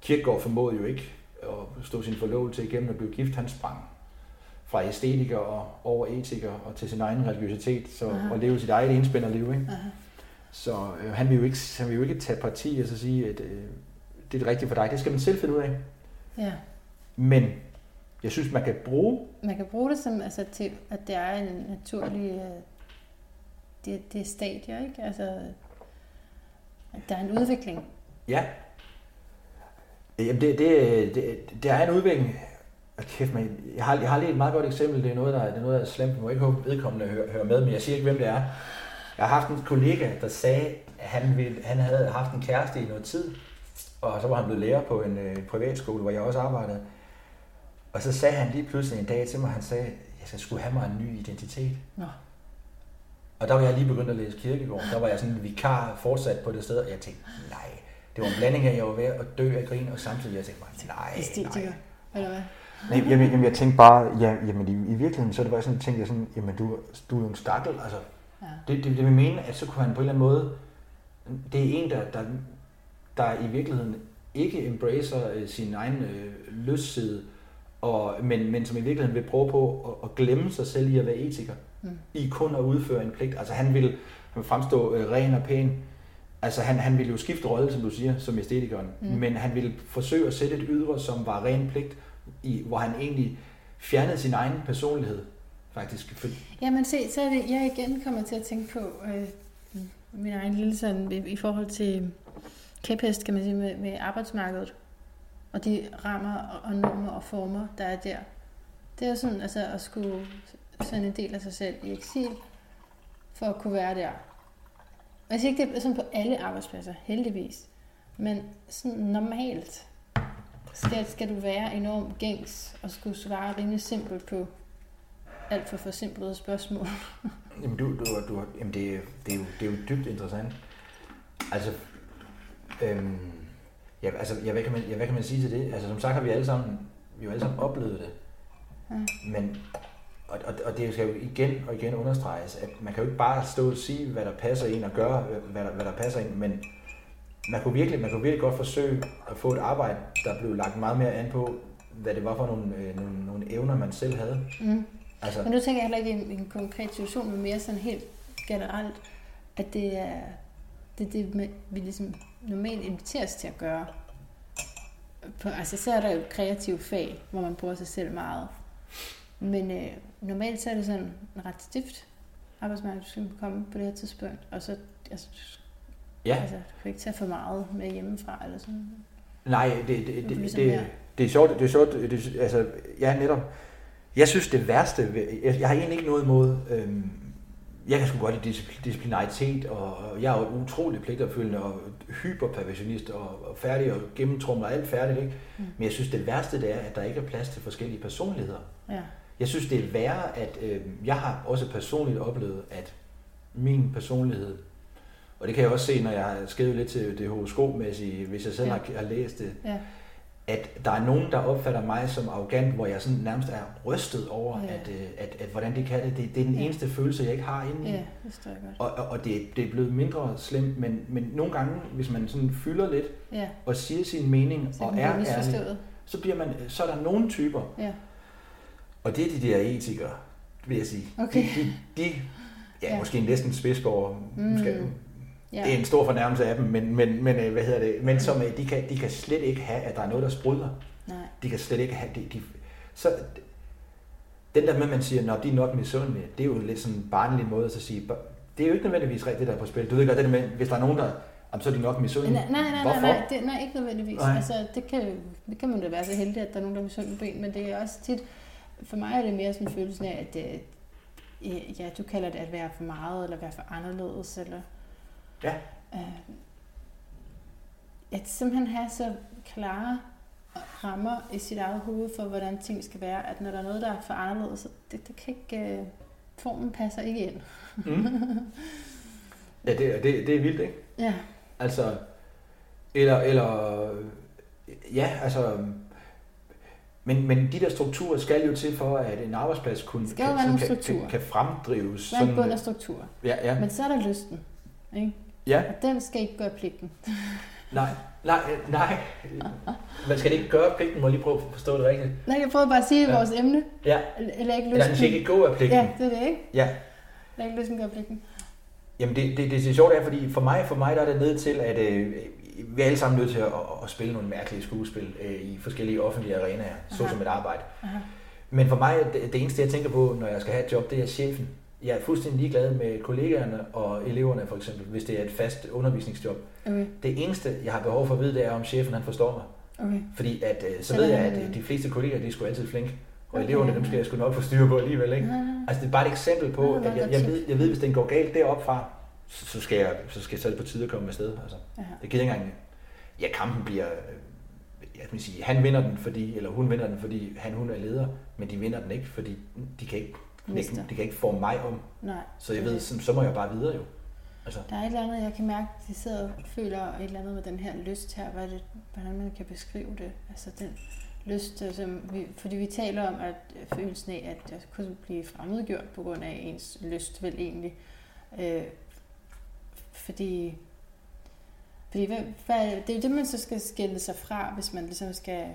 Speaker 2: Kirkegaard formåede jo ikke at stå sin forlovelse igennem og blive gift. Han sprang fra æstetiker og over etiker og til sin egen religiøsitet, så
Speaker 1: Aha.
Speaker 2: og leve sit eget enspænderliv. Ikke?
Speaker 1: Aha.
Speaker 2: Så øh, han, vil jo ikke, han vil jo ikke tage parti og så sige, at øh, det er det rigtige for dig. Det skal man selv finde ud af.
Speaker 1: Ja.
Speaker 2: Men jeg synes, man kan bruge
Speaker 1: Man kan bruge det som, altså, til, at det er en naturlig... øh, Det, det er stadier, ikke? Altså, at der er en udvikling.
Speaker 2: Ja. Jamen, det, det, det, det er en udvikling. Kæft, man, jeg, har, jeg har lige et meget godt eksempel. Det er noget, der, det er noget, der er slemt. Jeg må ikke håbe, vedkommende hører, hører med, men jeg siger ikke, hvem det er. Jeg har haft en kollega, der sagde, at han, ville, han havde haft en kæreste i noget tid, og så var han blevet lærer på en øh, privatskole, hvor jeg også arbejdede. Og så sagde han lige pludselig en dag til mig, han sagde, at jeg skulle have mig en ny identitet.
Speaker 1: Nå.
Speaker 2: Og der var jeg lige begyndt at læse kirkegård. Der var jeg sådan en vikar fortsat på det sted, og jeg tænkte, nej. Det var en blanding af, at jeg var ved at dø af grin, og samtidig jeg tænkte mig, nej,
Speaker 1: Æstetiker,
Speaker 2: nej.
Speaker 1: eller hvad?
Speaker 2: Nej, jamen, jamen, jeg tænkte bare, ja, jamen i, i virkeligheden, så det bare sådan, tænkte jeg sådan, jamen du, du er jo en stakkel, altså. Ja. Det, det, det vil mene, at så kunne han på en eller anden måde, det er en, der, der, der i virkeligheden ikke embracer øh, sin egen øh, lystside, og, men, men som i virkeligheden vil prøve på at, at glemme sig selv i at være etiker, mm. i kun at udføre en pligt. Altså han vil, han vil fremstå øh, ren og pæn, Altså han, han ville jo skifte rolle, som du siger, som æstetikeren, mm. men han ville forsøge at sætte et ydre, som var ren pligt, i, hvor han egentlig fjernede sin egen personlighed, faktisk.
Speaker 1: Jamen se, så er det, jeg igen kommer til at tænke på øh, min egen lille sådan, i, i forhold til kæphest, kan man sige, med, med arbejdsmarkedet, og de rammer og normer og former, der er der. Det er sådan, altså at skulle sende en del af sig selv i eksil, for at kunne være der jeg siger ikke, det er sådan på alle arbejdspladser, heldigvis. Men sådan normalt skal, skal du være enormt gængs og skulle svare rimelig simpelt på alt for forsimplede spørgsmål.
Speaker 2: jamen, du, du, du, jamen det, det, er jo, det er jo dybt interessant. Altså, øhm, ja, altså ja, hvad, kan man, ja, hvad kan man sige til det? Altså, som sagt har vi alle sammen, vi har alle sammen oplevet det. Ja. Men og, og, og det skal jo igen og igen understreges, at man kan jo ikke bare stå og sige, hvad der passer ind og gøre, hvad der, hvad der passer ind, men man kunne, virkelig, man kunne virkelig godt forsøge at få et arbejde, der blev lagt meget mere an på, hvad det var for nogle, øh, nogle, nogle evner, man selv havde. Mm.
Speaker 1: Altså, men nu tænker jeg heller ikke i en, en konkret situation, men mere sådan helt generelt, at det er det, det vi ligesom normalt inviteres til at gøre. På, altså så er der jo kreative fag, hvor man bruger sig selv meget. Men øh, normalt så er det sådan en ret stift arbejdsmarked, du skal komme på det her tidspunkt, og så altså, ja. altså, du kan ikke tage for meget med hjemmefra eller sådan
Speaker 2: Nej, det, det, det, det, ligesom det, det er sjovt, det er sjovt, det, altså, ja, netop, jeg synes det værste, jeg, jeg har egentlig ikke noget imod, øhm, jeg kan sgu godt lide disciplinaritet, og, og jeg er jo utrolig pligtopfyldende og hyperperfektionist og, og færdig og gennemtrumler alt færdigt, ikke? Mm. Men jeg synes det værste det er, at der ikke er plads til forskellige personligheder. Ja. Jeg synes, det er værre, at øh, jeg har også personligt oplevet, at min personlighed, og det kan jeg også se, når jeg har skrevet lidt til det horoskopmæssige, hvis jeg selv ja. har, har læst det, ja. at der er nogen, der opfatter mig som arrogant, hvor jeg sådan nærmest er rystet over, ja. at, øh, at, at, at hvordan de kan det. Det, det er den ja. eneste følelse, jeg ikke har inde
Speaker 1: i. Ja, det står godt.
Speaker 2: Og, og, og det, det er blevet mindre slemt, men, men nogle gange, hvis man sådan fylder lidt, ja. og siger sin mening, så og er ærlig, så, bliver man, så er der nogle typer, ja og det er de der etikere, vil jeg sige. Okay. De, de, de ja, ja, måske næsten spidsborger, mm. måske, Ja. Det er en stor fornærmelse af dem, men, men, men øh, hvad hedder det? Men som, øh, de, kan, de kan slet ikke have, at der er noget, der sprudler. Nej. De kan slet ikke have... De, de, så den der med, at man siger, at de er nok misundelige, det er jo lidt sådan en barnlig måde at sige, det er jo ikke nødvendigvis rigtigt, der er på spil. Du ved godt, det med, hvis der er nogen, der Jamen, så er de nok misundelige.
Speaker 1: Nej, nej, nej, nej, nej, det, nej, ikke nødvendigvis. Nej. Altså, det kan, det kan man da være så heldig, at der er nogen, der er misundelige men det er også tit, for mig er det mere sådan følelsen af, at det, øh, ja, du kalder det at være for meget, eller være for anderledes, eller... Ja. Øh, at simpelthen have så klare rammer i sit eget hoved for, hvordan ting skal være, at når der er noget, der er for anderledes, det, det kan ikke... Øh, formen passer ikke ind. mm.
Speaker 2: Ja, det, det, det er vildt, ikke? Ja. Altså, eller, eller, ja, altså, men, men de der strukturer skal jo til for, at en arbejdsplads kunne,
Speaker 1: skal kan,
Speaker 2: kan, kan, kan fremdrives.
Speaker 1: Hvad er bund af struktur? Ja, ja. Men så er der lysten. Ikke? Ja. Og den skal ikke gøre pligten.
Speaker 2: nej, nej, nej. Man skal ikke gøre pligten, må jeg lige prøve at forstå det rigtigt.
Speaker 1: Nej, jeg prøver bare at sige ja. vores emne. Ja. Eller ikke lysten. Eller
Speaker 2: den skal ikke gå af pligten.
Speaker 1: Ja, det er det, ikke? Ja. Eller ikke lysten gør pligten.
Speaker 2: Jamen det, det, det, det sjovt er, fordi for mig, for mig der er det ned til, at øh, vi er alle sammen nødt til at, at, spille nogle mærkelige skuespil øh, i forskellige offentlige arenaer, såsom et arbejde. Aha. Men for mig, det, det eneste jeg tænker på, når jeg skal have et job, det er chefen. Jeg er fuldstændig ligeglad med kollegaerne og eleverne for eksempel, hvis det er et fast undervisningsjob. Okay. Det eneste, jeg har behov for at vide, det er, om chefen han forstår mig. Okay. Fordi at, øh, så, ved jeg, at de fleste kollegaer, de er sgu altid flinke. Og okay. eleverne, dem skal jeg sgu nok få styr på alligevel. Ikke? Altså det er bare et eksempel på, at jeg, jeg, ved, jeg ved, hvis den går galt deroppe fra, så skal jeg, så skal jeg så på tide at komme afsted. Altså, det giver ikke engang ja, kampen bliver, jeg kan sige, han vinder den, fordi, eller hun vinder den, fordi han, hun er leder, men de vinder den ikke, fordi de kan ikke, de, de kan ikke få mig om. Nej, så jeg ved, så, så må jeg bare videre jo.
Speaker 1: Altså. Der er et eller andet, jeg kan mærke, at de sidder og føler et eller andet med den her lyst her, hvad det, hvordan man kan beskrive det. Altså den lyst, altså, vi, fordi vi taler om, at følelsen af, at jeg kunne blive fremmedgjort på grund af ens lyst, vel egentlig. Øh, fordi fordi hvad, hvad, det er jo det, man så skal skille sig fra, hvis man ligesom skal,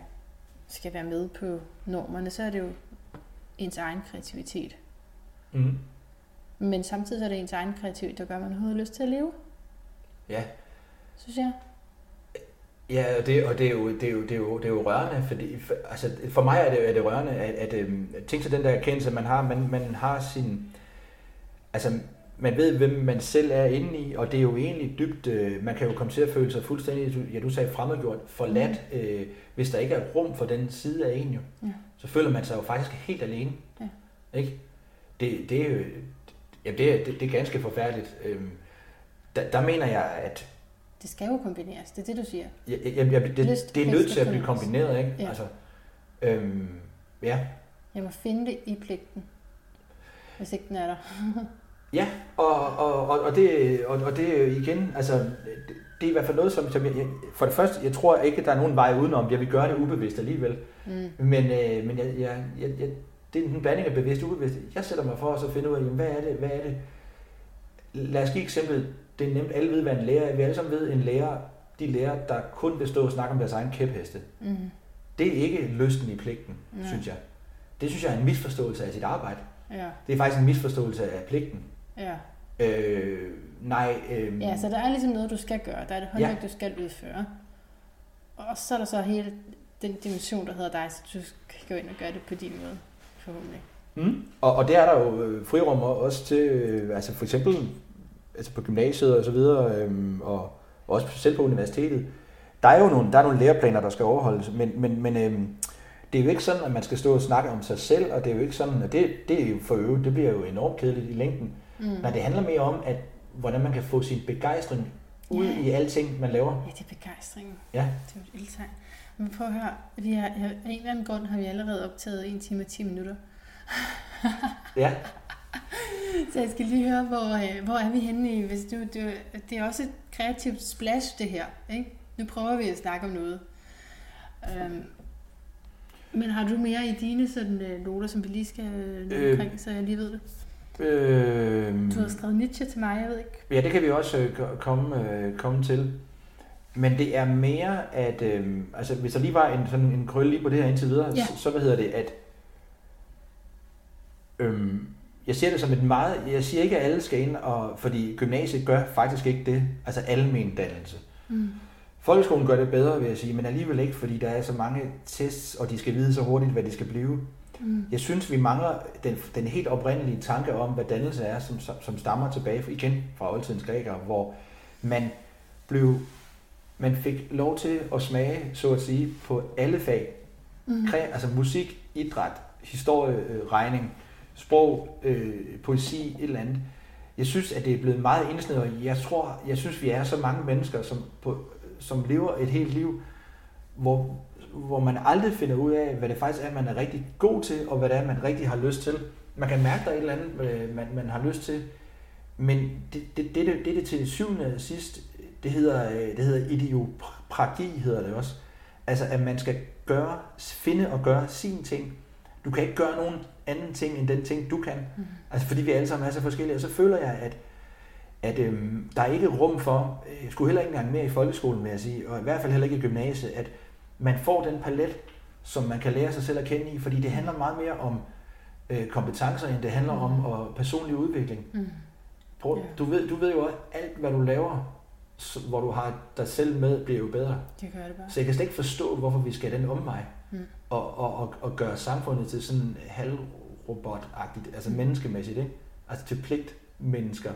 Speaker 1: skal være med på normerne, så er det jo ens egen kreativitet.
Speaker 2: Mm.
Speaker 1: Men samtidig er det ens egen kreativitet, der gør, at man har lyst til at leve.
Speaker 2: Ja.
Speaker 1: Synes jeg.
Speaker 2: Ja, og det, og det, er, jo, det, er, jo, det, er, jo, det er jo rørende, fordi for, altså, for mig er det, er det rørende, at, at, øhm, at tænke til den der erkendelse, man har, man, man har sin, altså man ved, hvem man selv er inde i, og det er jo egentlig dybt, øh, man kan jo komme til at føle sig fuldstændig, ja du sagde fremmedgjort, forladt, mm. øh, hvis der ikke er rum for den side af en jo. Ja. Så føler man sig jo faktisk helt alene. Ja. Ikke? Det, det er jo, ja, det, er, det, det er ganske forfærdeligt. Øhm, der, der mener jeg, at...
Speaker 1: Det skal jo kombineres, det er det, du siger.
Speaker 2: Ja, ja, ja det, det, det er nødt til at blive kombineret, ikke? Ja. Altså, øhm, ja.
Speaker 1: Jeg må finde det i pligten, hvis ikke den er der.
Speaker 2: Ja, og, og, og, og, det, og, og det igen, altså, det, det er i hvert fald noget, som, som jeg, for det første, jeg tror ikke, at der er nogen vej udenom, jeg vil gøre det ubevidst alligevel, mm. men, øh, men jeg, jeg, jeg, jeg, det er en blanding af bevidst og ubevidst. Jeg sætter mig for at finde ud af, jamen, hvad er det, hvad er det? Lad os give eksempel, det er nemt, alle ved, hvad en lærer er. Vi alle sammen ved, en lærer, de lærer, der kun vil stå og snakke om deres egen kæpheste. Mm. Det er ikke lysten i pligten, mm. synes jeg. Det synes jeg er en misforståelse af sit arbejde. Ja. Det er faktisk en misforståelse af pligten. Ja. Øh, nej. Øh,
Speaker 1: ja, så der er ligesom noget, du skal gøre. Der er det håndværk, ja. du skal udføre. Og så er der så hele den dimension, der hedder dig, så du kan gå ind og gøre det på din måde, forhåbentlig.
Speaker 2: Mm. Og, og det er der jo øh, frirum også til, øh, altså for eksempel altså på gymnasiet og så videre, øh, og også selv på universitetet. Der er jo nogle, der er nogle læreplaner, der skal overholdes, men, men, men øh, det er jo ikke sådan, at man skal stå og snakke om sig selv, og det er jo ikke sådan, at det, det er jo for øvrigt, det bliver jo enormt kedeligt i længden. Mm. Nej, det handler mere om, at hvordan man kan få sin begejstring ud ja. i alting, man laver.
Speaker 1: Ja, det er begejstring. Ja. Det er et ildtegn. Men prøv at høre, vi har, af en eller anden grund har vi allerede optaget 1 time og 10 minutter. ja. Så jeg skal lige høre, hvor, øh, hvor er vi henne i, hvis du, du, det er også et kreativt splash, det her. Ikke? Nu prøver vi at snakke om noget. Øhm, men har du mere i dine sådan, øh, noter, som vi lige skal øh, omkring, så jeg lige ved det? Øh, du har skrevet Nietzsche til mig, jeg ved ikke.
Speaker 2: Ja, det kan vi også øh, komme, øh, komme til. Men det er mere, at øh, altså, hvis der lige var en, sådan en krølle lige på det her indtil videre, ja. så, så hvad hedder det, at øh, jeg ser det som et meget, jeg siger ikke, at alle skal ind, og, fordi gymnasiet gør faktisk ikke det, altså almen dannelse. Mm. Folkeskolen gør det bedre, vil jeg sige, men alligevel ikke, fordi der er så mange tests, og de skal vide så hurtigt, hvad de skal blive. Mm. Jeg synes, vi mangler den, den helt oprindelige tanke om, hvad dannelse er, som, som stammer tilbage igen fra oldtidens grækere, hvor man blev man fik lov til at smage, så at sige, på alle fag. Mm. Altså musik, idræt, historie, øh, regning, sprog, øh, poesi, et eller andet. Jeg synes, at det er blevet meget indsnævret. Jeg tror, jeg synes, vi er så mange mennesker, som, på, som lever et helt liv, hvor hvor man aldrig finder ud af, hvad det faktisk er, man er rigtig god til, og hvad det er, man rigtig har lyst til. Man kan mærke, der er et eller andet, øh, man, man har lyst til, men det, det, det, det, det, til syvende og sidst, det hedder, øh, det hedder idiopragi, hedder det også. Altså, at man skal gøre, finde og gøre sin ting. Du kan ikke gøre nogen anden ting, end den ting, du kan. Mm. Altså, fordi vi alle sammen er så forskellige. Og så føler jeg, at, at øhm, der er ikke rum for, jeg øh, skulle heller ikke engang mere i folkeskolen, vil jeg sige, og i hvert fald heller ikke i gymnasiet, at man får den palet, som man kan lære sig selv at kende i, fordi det handler meget mere om øh, kompetencer, end det handler mm. om og personlig udvikling. Mm. Prøv, yeah. du, ved, du ved jo også, alt hvad du laver, så, hvor du har dig selv med, bliver jo bedre.
Speaker 1: Det gør det bare.
Speaker 2: Så jeg kan slet ikke forstå, hvorfor vi skal den omvej, mm. og, og, og, og gøre samfundet til sådan halvrobotagtigt, altså mm. menneskemæssigt, ikke? Altså til pligt mennesker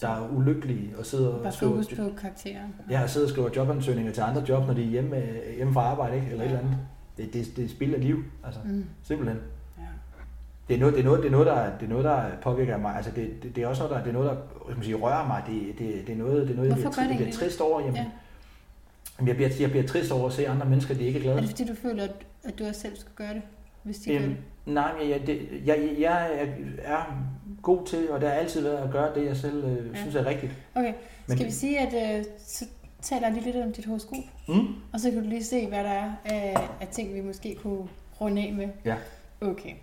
Speaker 2: der er ulykkelige og sidder
Speaker 1: Bare og skriver... på karakterer.
Speaker 2: Ja, og sidder og skriver jobansøgninger til andre job, når de er hjemme, øh, hjemme fra arbejde, ikke? eller ja. et eller andet. Det, det, det er spild af liv, altså. Mm. Simpelthen. Ja. Det er, noget, det, er noget, det, er noget, der, det er noget, der påvirker mig. Altså, det, det, det er også noget, der, det er noget, der man sige, rører mig. Det, det, det er noget, det er noget
Speaker 1: Hvorfor jeg,
Speaker 2: bliver,
Speaker 1: jeg
Speaker 2: bliver trist over. Jamen, ja. jamen, jeg, bliver, jeg bliver trist over at se andre mennesker, de ikke er glade.
Speaker 1: Er det fordi, du føler, at, du også selv skal gøre det, hvis de øhm, gør det?
Speaker 2: Nej, jeg, jeg, det, jeg, jeg er god til, og der har altid været at gøre det, jeg selv øh, ja. synes er rigtigt.
Speaker 1: Okay, skal Men, vi sige, at øh, så taler jeg lige lidt om dit horoskop,
Speaker 2: Mm?
Speaker 1: og så kan du lige se, hvad der er af, af ting, vi måske kunne runde af med.
Speaker 2: Ja.
Speaker 1: Okay.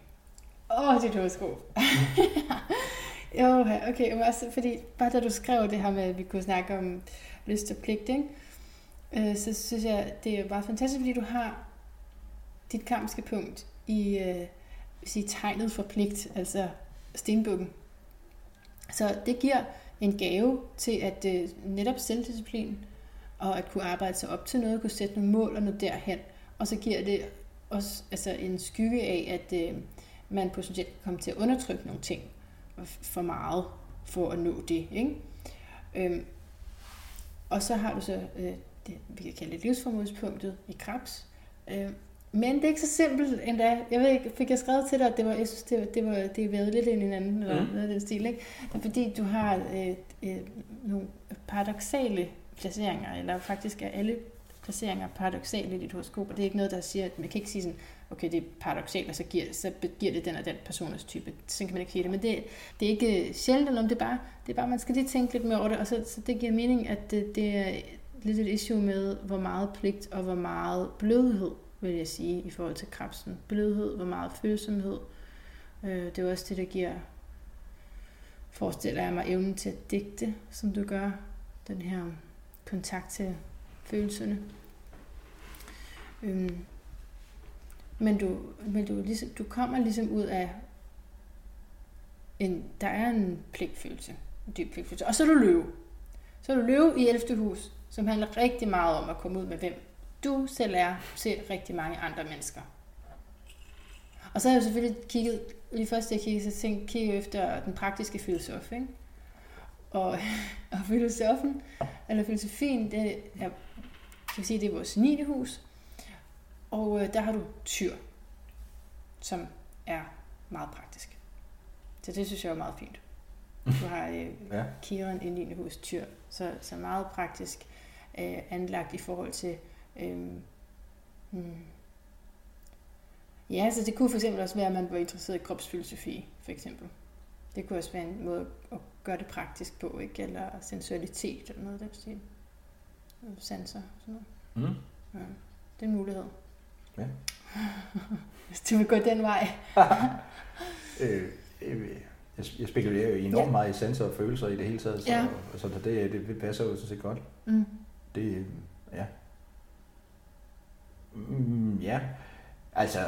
Speaker 1: Åh, oh, dit horoskop. jo, okay. Men også fordi, bare da du skrev det her med, at vi kunne snakke om lyst og pligt, ikke? Øh, så synes jeg, det er bare fantastisk, fordi du har dit karmiske punkt i øh, sige, tegnet for pligt, altså stenbukken. Så det giver en gave til at øh, netop selvdisciplin, og at kunne arbejde sig op til noget, kunne sætte nogle mål og nå derhen. Og så giver det også altså, en skygge af, at øh, man potentielt kan komme til at undertrykke nogle ting for meget for at nå det. Ikke? Øhm, og så har du så øh, det, vi kan kalde det livsformålspunktet i krebs. Øh, men det er ikke så simpelt endda. Jeg ved ikke, fik jeg skrevet til dig, at det var, jeg synes, det var, det var, det er været lidt ind i hinanden, eller
Speaker 2: Mm.
Speaker 1: noget af den stil, ikke? Fordi, du har øh, øh, nogle paradoxale placeringer, eller faktisk er alle placeringer paradoxale i dit horoskop, og det er ikke noget, der siger, at man kan ikke sige sådan, okay, det er paradoxalt, og så giver, så giver det den og den personers type. Sådan kan man ikke sige det, men det, det er ikke sjældent, om det er bare, det er bare, man skal lige tænke lidt mere over det, og så, så det giver mening, at det, det er lidt et issue med, hvor meget pligt og hvor meget blødhed, vil jeg sige, i forhold til krebsen. Blødhed, hvor meget følsomhed. Øh, det er også det, der giver, forestiller jeg mig, evnen til at digte, som du gør. Den her kontakt til følelserne. Øhm, men du, men du, ligesom, du kommer ligesom ud af en, der er en pligtfølelse, en dyb pligtfølelse. Og så er du løve. Så er du løve i 11. hus, som handler rigtig meget om at komme ud med, hvem du selv er til rigtig mange andre mennesker. Og så har jeg selvfølgelig kigget, lige først jeg kiggede, så tænkte kigge efter den praktiske filosof, ikke? Og, og filosofen, eller filosofien, det er, kan sige, det er vores 9. hus. Og øh, der har du tyr, som er meget praktisk. Så det synes jeg er meget fint. Du har øh,
Speaker 2: Ja.
Speaker 1: Kiron i 9. hus tyr, så, så meget praktisk øh, anlagt i forhold til... Øh, hmm. Ja, så det kunne for eksempel også være, at man var interesseret i kropsfilosofi, for eksempel. Det kunne også være en måde at gøre det praktisk på, ikke? Eller sensualitet eller noget af den stil. Sanser og sådan noget.
Speaker 2: Mm.
Speaker 1: Ja, det er en mulighed.
Speaker 2: Ja.
Speaker 1: Hvis du vil gå den vej.
Speaker 2: øh, øh, jeg, jeg spekulerer jo enormt
Speaker 1: Ja.
Speaker 2: meget i sanser og følelser i det hele taget, så,
Speaker 1: Ja.
Speaker 2: så det, det, passer jo sådan set godt.
Speaker 1: Mm.
Speaker 2: Det, ja. Mm, ja, altså,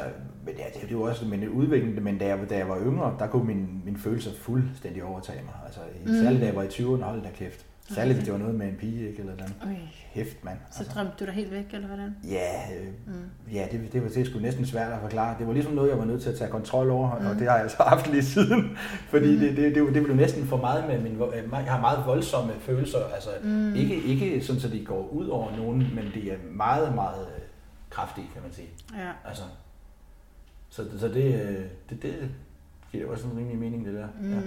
Speaker 2: men ja, det er jo også men en udvikling, men da jeg, da jeg var yngre, der kunne min, min følelser fuldstændig overtage mig. Altså,
Speaker 1: Mm.
Speaker 2: mm. særligt da jeg var i 20'erne, hold da kæft. Særligt, hvis det var noget med en pige, ikke, eller noget. Hæft, mand.
Speaker 1: så drømte du dig helt væk, eller hvordan?
Speaker 2: Ja, øh,
Speaker 1: Mm.
Speaker 2: ja det, det, var, det sgu næsten svært at forklare. Det var ligesom noget, jeg var nødt til at tage kontrol over, mm.
Speaker 1: Mm.
Speaker 2: og det har jeg så haft lige siden. Fordi
Speaker 1: Mm.
Speaker 2: mm. det, det, det, det blev næsten for meget med min... øh, Jeg har meget voldsomme følelser. Altså,
Speaker 1: Mm.
Speaker 2: mm. ikke, ikke sådan, at de går ud over nogen, men de er meget, meget kraftige, kan man sige.
Speaker 1: Ja.
Speaker 2: Altså, så, så det, øh, det, det giver også en rimelig mening, det der.
Speaker 1: Mm.
Speaker 2: Ja.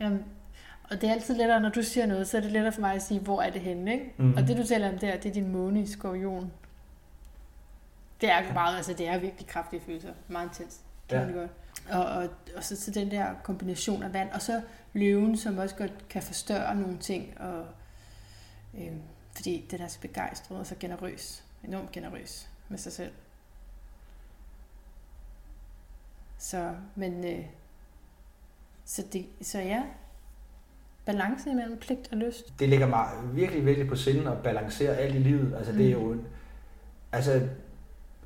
Speaker 1: Jamen, og det er altid lettere, når du siger noget, så er det lettere for mig at sige, hvor er det henne, ikke?
Speaker 2: Mhm.
Speaker 1: Og det du taler om der, det er din måne i skorpion. Det er meget, altså det er virkelig kraftige følelser. Meget intens. Kan
Speaker 2: Ja.
Speaker 1: man godt. Og, og, og så til den der kombination af vand. Og så løven, som også godt kan forstørre nogle ting. Og, øh, fordi den er så begejstret og så generøs. Enormt generøs med sig selv. Så, men... Øh, så, det, så ja, balancen imellem pligt og lyst.
Speaker 2: det ligger mig virkelig, virkelig på sinden at balancere alt i livet. Altså, det er jo... en- Altså,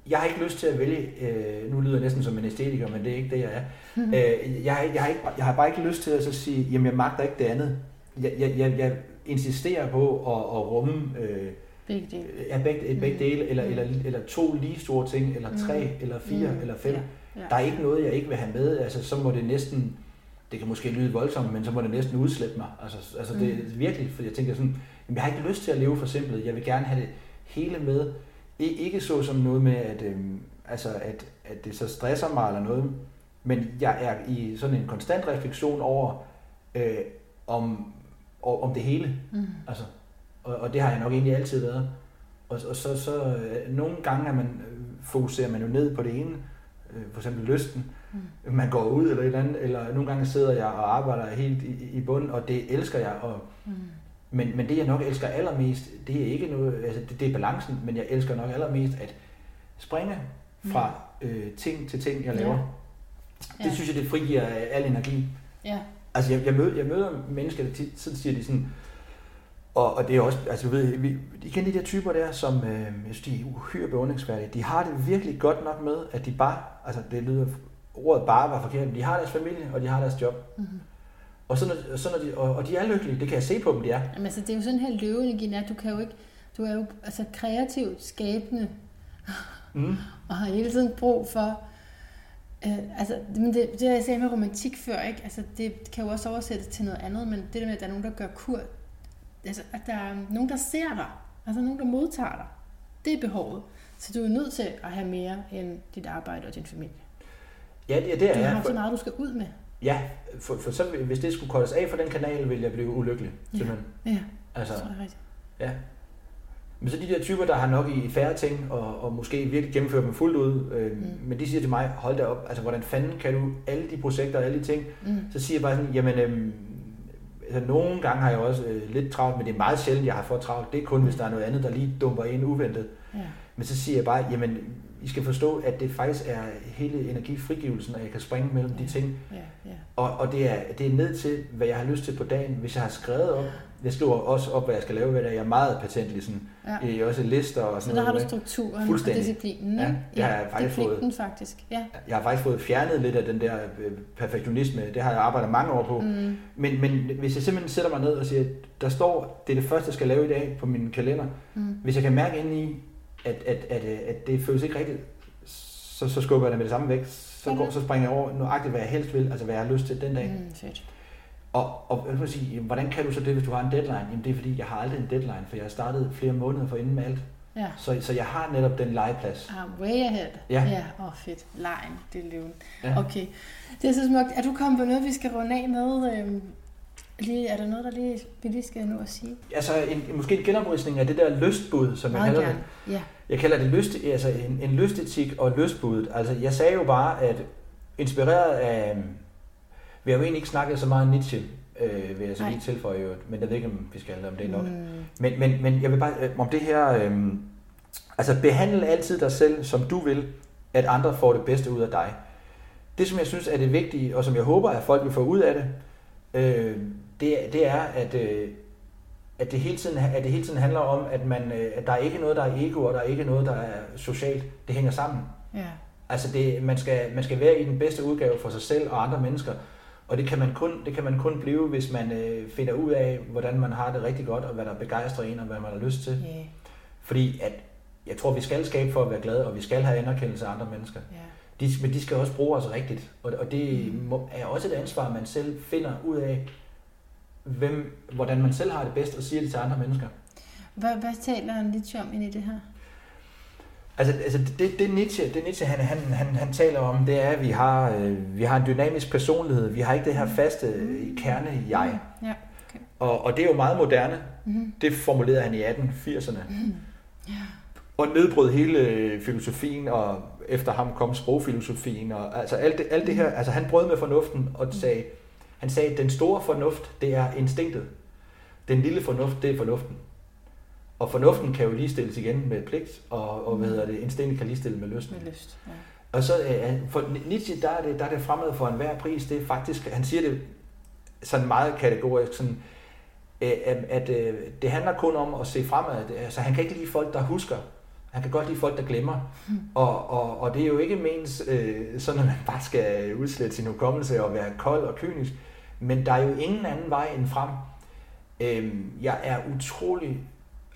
Speaker 2: jeg har ikke lyst til at vælge... Øh, nu lyder jeg næsten som en æstetiker, men det er ikke det, jeg er. Øh, jeg, jeg, har ikke, jeg har bare ikke lyst til at så sige, jamen jeg magter ikke det andet. Jeg, jeg, jeg, jeg insisterer på at, at rumme øh,
Speaker 1: Begge dele.
Speaker 2: ja, begge, begge
Speaker 1: Mm.
Speaker 2: dele, eller,
Speaker 1: Mm.
Speaker 2: eller, eller to lige store ting, eller tre,
Speaker 1: Mm.
Speaker 2: eller fire,
Speaker 1: Mm.
Speaker 2: eller fem.
Speaker 1: Ja, ja.
Speaker 2: Der er ikke noget, jeg ikke vil have med. Altså, så må det næsten, det kan måske lyde voldsomt, men så må det næsten udslette mig. Altså, altså det er
Speaker 1: Mm.
Speaker 2: virkelig, for jeg tænker sådan, jamen, jeg har ikke lyst til at leve for simpelt. Jeg vil gerne have det hele med. I- Ikke så som noget med, at, øhm, altså, at, at det så stresser mig eller noget, men jeg er i sådan en konstant refleksion over, øh, om, om det hele.
Speaker 1: Mm.
Speaker 2: Altså, og, og det har jeg nok egentlig altid været. Og, og så, så øh, nogle gange er man, øh, fokuserer man jo ned på det ene, øh, for eksempel lysten.
Speaker 1: Mm.
Speaker 2: Man går ud eller et eller andet, eller nogle gange sidder jeg og arbejder helt i, i bunden, og det elsker jeg. Og,
Speaker 1: Mm.
Speaker 2: Men, men det jeg nok elsker allermest, det er ikke noget, altså det, det er balancen, men jeg elsker nok allermest at springe fra øh, ting til ting, jeg
Speaker 1: Ja.
Speaker 2: laver.
Speaker 1: Ja.
Speaker 2: Det synes jeg, det frigiver al energi.
Speaker 1: Ja.
Speaker 2: Altså, jeg, jeg, møder, jeg møder mennesker, der tit, så siger de sådan, og, og det er også, altså du ved, vi, igen de der typer der, som øh, jeg synes, de er uhyre beundringsværdige, de har det virkelig godt nok med, at de bare, altså det lyder, ordet bare var forkert, men de har deres familie, og de har deres job.
Speaker 1: Mm-hmm.
Speaker 2: Og, så, når, så når de, og, og de er lykkelige, det kan jeg se på dem, de er.
Speaker 1: Jamen, altså, det er jo sådan her løveenergien er. Du kan jo ikke, du er jo altså, kreativt skabende,
Speaker 2: Mm.
Speaker 1: og har hele tiden brug for, øh, altså, men det, det jeg sagt med romantik før, ikke? Altså, det kan jo også oversættes til noget andet, men det der med, at der er nogen, der gør kur, altså, at der er nogen, der ser dig, altså nogen, der modtager dig, det er behovet. Så du er nødt til at have mere end dit arbejde og din familie.
Speaker 2: Ja, det, det er
Speaker 1: Du
Speaker 2: jeg.
Speaker 1: har så
Speaker 2: For,
Speaker 1: meget, du skal ud med.
Speaker 2: ja, for, for så, hvis det skulle koldes af for den kanal, ville jeg blive ulykkelig,
Speaker 1: Ja.
Speaker 2: simpelthen.
Speaker 1: Ja,
Speaker 2: Altså,
Speaker 1: det tror jeg rigtigt.
Speaker 2: Ja. Men så de der typer, der har nok i færre ting, og, og måske virkelig gennemfører dem fuldt ud, øh,
Speaker 1: mm.
Speaker 2: men de siger til mig, hold da op, altså hvordan fanden kan du alle de projekter og alle de ting?
Speaker 1: Mm.
Speaker 2: Så siger jeg bare sådan, jamen, øh, altså, nogle gange har jeg også øh, lidt travlt, men det er meget sjældent, jeg har fået travlt. Det er kun, hvis der er noget andet, der lige dumper ind uventet.
Speaker 1: Ja.
Speaker 2: Men så siger jeg bare, jamen, I skal forstå, at det faktisk er hele energifrigivelsen, at jeg kan springe mellem de ting.
Speaker 1: Ja, ja.
Speaker 2: Og, og det, er, det er ned til, hvad jeg har lyst til på dagen. Hvis jeg har skrevet op, jeg skriver også op, hvad jeg skal lave hver dag. Jeg er meget patentlig, sådan,
Speaker 1: ja.
Speaker 2: i også lister og
Speaker 1: Så
Speaker 2: sådan
Speaker 1: der har du
Speaker 2: noget.
Speaker 1: strukturen og disciplinen,
Speaker 2: Ja, det har jeg faktisk
Speaker 1: det er pligten faktisk. Ja.
Speaker 2: Jeg har faktisk fået fjernet lidt af den der øh, perfektionisme. Det har jeg arbejdet mange år på.
Speaker 1: Mm.
Speaker 2: Men, men hvis jeg simpelthen sætter mig ned og siger, der står, det er det første, jeg skal lave i dag på min kalender.
Speaker 1: Mm.
Speaker 2: Hvis jeg kan mærke ind i, at, at, at, øh, at det føles ikke rigtigt, så, så skubber jeg det med det samme væk. Så, går, så springer jeg over nøjagtigt, hvad jeg helst vil, altså hvad jeg har lyst til den dag.
Speaker 1: Mm, fedt.
Speaker 2: Og, og jeg vil sige, jamen, hvordan kan du så det, hvis du har en deadline? Jamen det er fordi, jeg har aldrig en deadline, for jeg har startet flere måneder for inden med alt.
Speaker 1: Ja.
Speaker 2: Så, så jeg har netop den legeplads.
Speaker 1: Ah, way ahead.
Speaker 2: Ja.
Speaker 1: Ja, åh oh, fedt. Lejen, det er løven.
Speaker 2: Ja.
Speaker 1: Okay. Det er så smukt. Er du kommet på noget, vi skal runde af med? Øhm, lige, er der noget, der lige, vi lige skal nå at sige?
Speaker 2: Altså en, måske en genopristning af det der lystbud, som jeg kalder det.
Speaker 1: Ja.
Speaker 2: Jeg kalder det lyst, altså en, en lystetik og lystbuddet. Altså jeg sagde jo bare, at inspireret af, vi har jo egentlig ikke snakket så meget Nietzsche, øh, vil jeg så lige tilføje, øvrigt, men jeg ved ikke, om vi skal, om det nok.
Speaker 1: Mm.
Speaker 2: Men, men, men jeg vil bare, øh, om det her, øh, altså behandle altid dig selv, som du vil, at andre får det bedste ud af dig. Det, som jeg synes er det vigtige, og som jeg håber, at folk vil få ud af det, øh, det, er- det er, at, øh, at, det hele tiden, at det hele tiden handler om, at, man, øh, at der er ikke noget, der er ego, og der er ikke noget, der er socialt. Det hænger sammen.
Speaker 1: Ja.
Speaker 2: Altså det, man, skal, man skal være i den bedste udgave for sig selv og andre mennesker. Og det kan man kun, det kan man kun blive, hvis man øh, finder ud af, hvordan man har det rigtig godt, og hvad der begejstrer en, og hvad man har lyst til.
Speaker 1: Yeah.
Speaker 2: Fordi at, jeg tror, vi skal skabe for at være glade, og vi skal have anerkendelse af andre mennesker.
Speaker 1: Ja.
Speaker 2: De, men de skal også bruge os rigtigt. Og, og det
Speaker 1: Mm.
Speaker 2: må, er også et ansvar, man selv finder ud af, hvem, hvordan man selv har det bedst, og siger det til andre mennesker.
Speaker 1: Hvad, hvad taler Nietzsche om ind i det her?
Speaker 2: Altså, altså det, det Nietzsche, det Nietzsche han, han, han, han taler om, det er, at vi har, øh, vi har en dynamisk personlighed. Vi har ikke det her faste øh, kerne jeg.
Speaker 1: Ja.
Speaker 2: Og, og det er jo meget moderne.
Speaker 1: Mm-hmm.
Speaker 2: Det formulerede han i 1880'erne.
Speaker 1: Mm.
Speaker 2: Og nedbrød hele øh, filosofien, og efter ham kom sprogfilosofien. Og, altså alt det, alt det her, altså han brød med fornuften og sagde, han sagde, at den store fornuft, det er instinktet. Den lille fornuft, det er fornuften. Og fornuften kan jo lige stilles igen med pligt, og, og hvad hedder det, instinktet kan lige stille med lysten.
Speaker 1: Med lyst. Ja.
Speaker 2: Og så øh, for Nietzsche, der er det, der er det fremad for enhver pris. Det er faktisk, han siger det sådan meget kategorisk, sådan, øh, at, øh, det handler kun om at se fremad. Altså, han kan ikke lide folk, der husker. Han kan godt lide folk, der glemmer. Og, og, og det er jo ikke mens øh, sådan, at man bare skal udslette sin hukommelse og være kold og kynisk. Men der er jo ingen anden vej end frem. Øh, jeg er utrolig...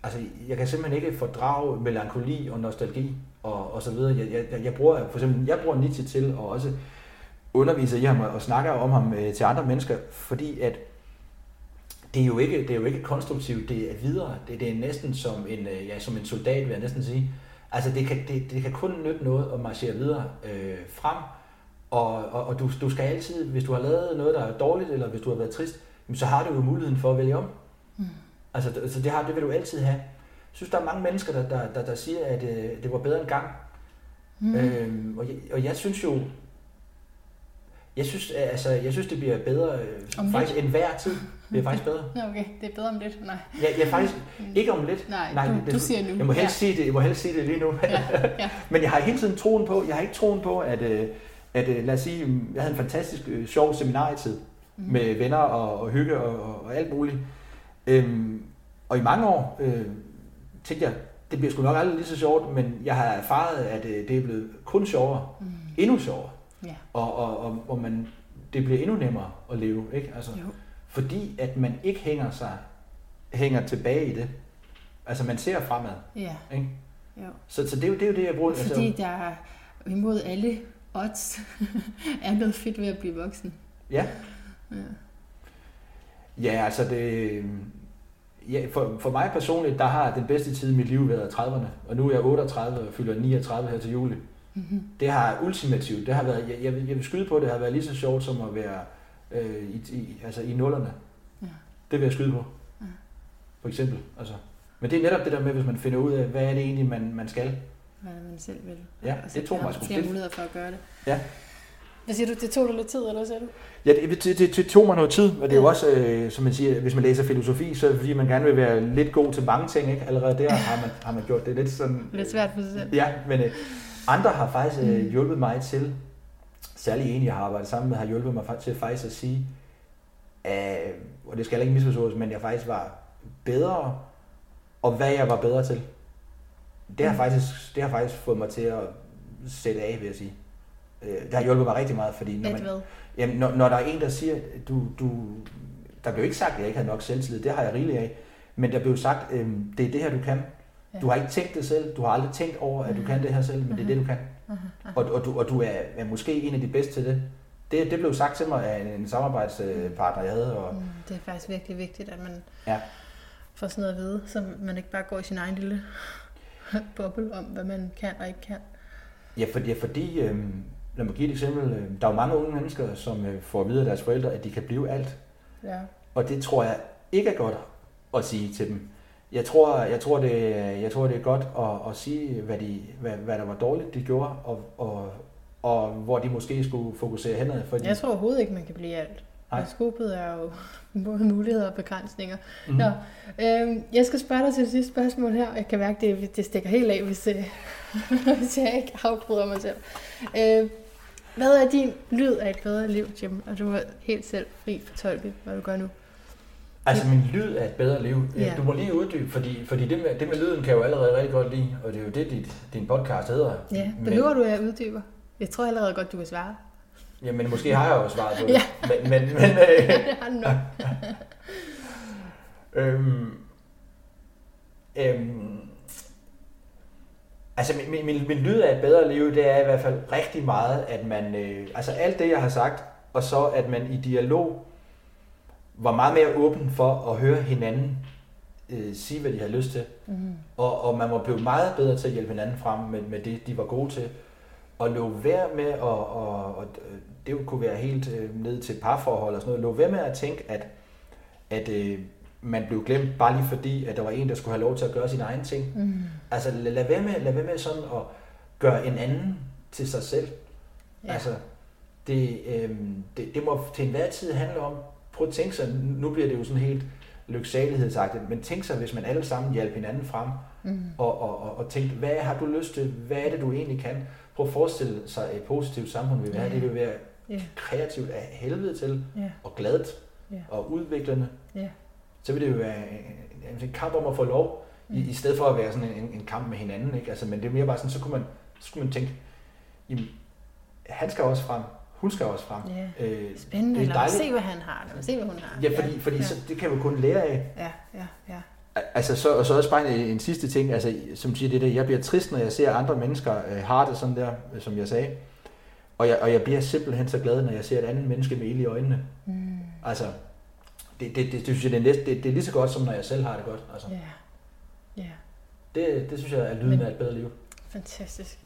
Speaker 2: Altså, jeg kan simpelthen ikke fordrage melankoli og nostalgi og, og så videre. Jeg, jeg, jeg bruger, for eksempel, jeg bruger Nietzsche til at også undervise i ham og snakker om ham øh, til andre mennesker, fordi at det er jo ikke, det er jo ikke konstruktivt, det er videre. Det, det er næsten som en, øh, ja, som en soldat, vil jeg næsten sige. Altså, det kan, det, det kan kun nytte noget at marchere videre øh, frem, og, og, og du, du skal altid, hvis du har lavet noget, der er dårligt, eller hvis du har været trist, så har du jo muligheden for at vælge om.
Speaker 1: Mm.
Speaker 2: Altså, det- så det, har, det vil du altid have. Jeg synes, der er mange mennesker, der, der, der, der siger, at øh, det var bedre engang.
Speaker 1: Mm.
Speaker 2: Mm. Øhm, og, jeg, og jeg synes jo, jeg synes, altså, jeg synes det bliver bedre
Speaker 1: Om
Speaker 2: øh, faktisk end hver tid. Det er faktisk bedre.
Speaker 1: Okay. Det er bedre om lidt. Nej.
Speaker 2: Ja, jeg faktisk ikke om lidt.
Speaker 1: Nej, Nej du, det, du siger nu.
Speaker 2: Jeg må helst, ja. sige det, jeg må helst sige det lige nu. Ja, ja. Men jeg har hele tiden troen på, jeg har ikke troen på, at, øh, at øh, lad os sige, jeg havde en fantastisk øh, sjov seminarietid mm. med venner og, og hygge og, og, alt muligt. Øhm, og i mange år øh, tænkte jeg, det bliver sgu nok aldrig lige så sjovt, men jeg har erfaret, at øh, det er blevet kun sjovere. Mm. Endnu sjovere. Ja. Og, og, og, og man, det bliver endnu nemmere at leve. Ikke? Altså, jo. Fordi at man ikke hænger sig hænger tilbage i det. Altså man ser fremad. Ja. Ikke? Jo. Så, så det, er jo, det er jo det, jeg bruger.
Speaker 1: Fordi altså, der er imod alle odds er noget fedt ved at blive voksen.
Speaker 2: Ja. Ja, ja altså det... Ja, for, for mig personligt, der har den bedste tid i mit liv været 30'erne. Og nu er jeg 38 og fylder 39 her til juli. Mm-hmm. Det har ultimativt, det har været, jeg, jeg, vil, jeg vil skyde på, det har været lige så sjovt som at være øh, i, i, altså i nullerne. Ja. Det vil jeg skyde på. Ja. For eksempel. Altså. Men det er netop det der med, hvis man finder ud af, hvad er det egentlig, man, man skal.
Speaker 1: Hvad man selv vil.
Speaker 2: Ja, det tog mig
Speaker 1: sgu. flere muligheder for at gøre det.
Speaker 2: Ja.
Speaker 1: Hvad siger du, det tog dig lidt tid, eller hvad siger du?
Speaker 2: Ja, det, det, det, det tog mig noget tid, og det er jo også, øh, som man siger, hvis man læser filosofi, så er det fordi, man gerne vil være lidt god til mange ting, ikke? Allerede der har man, har man gjort det lidt sådan...
Speaker 1: Lidt svært for sig selv.
Speaker 2: Ja, men øh, andre har faktisk øh, mm. hjulpet mig til, særlig en, jeg har arbejdet sammen med, har hjulpet mig til faktisk at sige, at, og det skal ikke misforstås, men jeg faktisk var bedre, og hvad jeg var bedre til. Det har, faktisk, det har faktisk fået mig til at sætte af, vil jeg sige. Øh, det har hjulpet mig rigtig meget, fordi når, man, jamen, når, når der er en, der siger, du, du, der blev ikke sagt, at jeg ikke havde nok selvtillid, det har jeg rigeligt af, men der blev sagt, øh, det er det her, du kan. Ja. Du har ikke tænkt det selv, du har aldrig tænkt over, at du kan det her selv, men det er det, du kan. Uh-huh. Og, og, du, og du er, er måske en af de bedste til det. Det, det blev sagt til mig af en, en samarbejdspartner, jeg havde. Og, mm,
Speaker 1: det er faktisk virkelig vigtigt, at man ja. får sådan noget at vide, så man ikke bare går i sin egen lille boble om, hvad man kan og ikke kan.
Speaker 2: Ja, for, ja fordi, øh, lad mig give et eksempel. Øh, der er jo mange unge mennesker, som øh, får at vide af deres forældre, at de kan blive alt. Ja. Og det tror jeg ikke er godt at sige til dem. Jeg tror, jeg tror, det, jeg tror det er godt at, at sige, hvad, de, hvad, hvad der var dårligt, de gjorde, og, og, og hvor de måske skulle fokusere henad. Fordi...
Speaker 1: Jeg tror overhovedet ikke, man kan blive alt. Nej. skubet er jo både muligheder og begrænsninger. Mm. Nå, øh, jeg skal spørge dig til det sidste spørgsmål her. Jeg kan mærke, at det, det stikker helt af, hvis, øh, hvis jeg ikke afbryder mig selv. Øh, hvad er din lyd af et bedre liv, Jim? Og du er helt selv fri for tolket, hvad du gør nu.
Speaker 2: Altså min lyd er et bedre liv. Ja. Du må lige uddybe, fordi, fordi det, med, det med lyden kan jeg jo allerede rigtig godt lide, og det er jo det, dit, din podcast hedder.
Speaker 1: Ja, behøver men, du at uddybe? Jeg tror allerede godt, du kan svare.
Speaker 2: Jamen, måske har jeg jo svaret på det.
Speaker 1: ja.
Speaker 2: Men, men, men, øh,
Speaker 1: ja, det har du nok.
Speaker 2: øhm, øhm, altså, min, min, min lyd af et bedre liv, det er i hvert fald rigtig meget, at man, øh, altså alt det, jeg har sagt, og så at man i dialog var meget mere åben for at høre hinanden øh, sige, hvad de havde lyst til. Mm. Og, og man var blevet meget bedre til at hjælpe hinanden frem med, med det, de var gode til. Og lå være med at, og, og det kunne være helt øh, ned til parforhold og sådan noget, lå være med at tænke, at, at øh, man blev glemt bare lige fordi, at der var en, der skulle have lov til at gøre sin egen ting. Mm. Altså lad, lad, være med, lad være med sådan at gøre en anden til sig selv. Ja. Altså, det, øh, det, det må til enhver tid handle om, prøv at tænke sig, nu bliver det jo sådan helt lyksalighedsagtigt, men tænk sig, hvis man alle sammen hjælper hinanden frem, mm. og, og, og, og tænk, hvad har du lyst til, hvad er det, du egentlig kan? Prøv at forestille sig et positivt samfund vil være, yeah. det vil være yeah. kreativt af helvede til, yeah. og gladt, yeah. og udviklende. Yeah. Så vil det jo være en, en kamp om at få lov, mm. i, i stedet for at være sådan en, en kamp med hinanden. Ikke? Altså, men det er mere bare sådan, så kunne man, så kunne man tænke, jamen, han skal også frem, hun skal også frem.
Speaker 1: Ja. Øh, Spændende. Det er Lad os se, hvad han har. Lad os se, hvad hun har.
Speaker 2: Ja, fordi, fordi ja. Så, det kan vi kun lære af.
Speaker 1: Ja, ja, ja.
Speaker 2: Altså, så, og så også bare en, en sidste ting, altså, som siger det der, jeg bliver trist, når jeg ser andre mennesker øh, har det sådan der, som jeg sagde. Og jeg, og jeg bliver simpelthen så glad, når jeg ser et andet menneske med ild i øjnene. Mm. Altså, det, det, det, det, synes jeg, det er, næste, det, det er lige så godt, som når jeg selv har det godt. Altså.
Speaker 1: Ja. ja.
Speaker 2: Det, det synes jeg er lyden af et bedre liv.
Speaker 1: Fantastisk.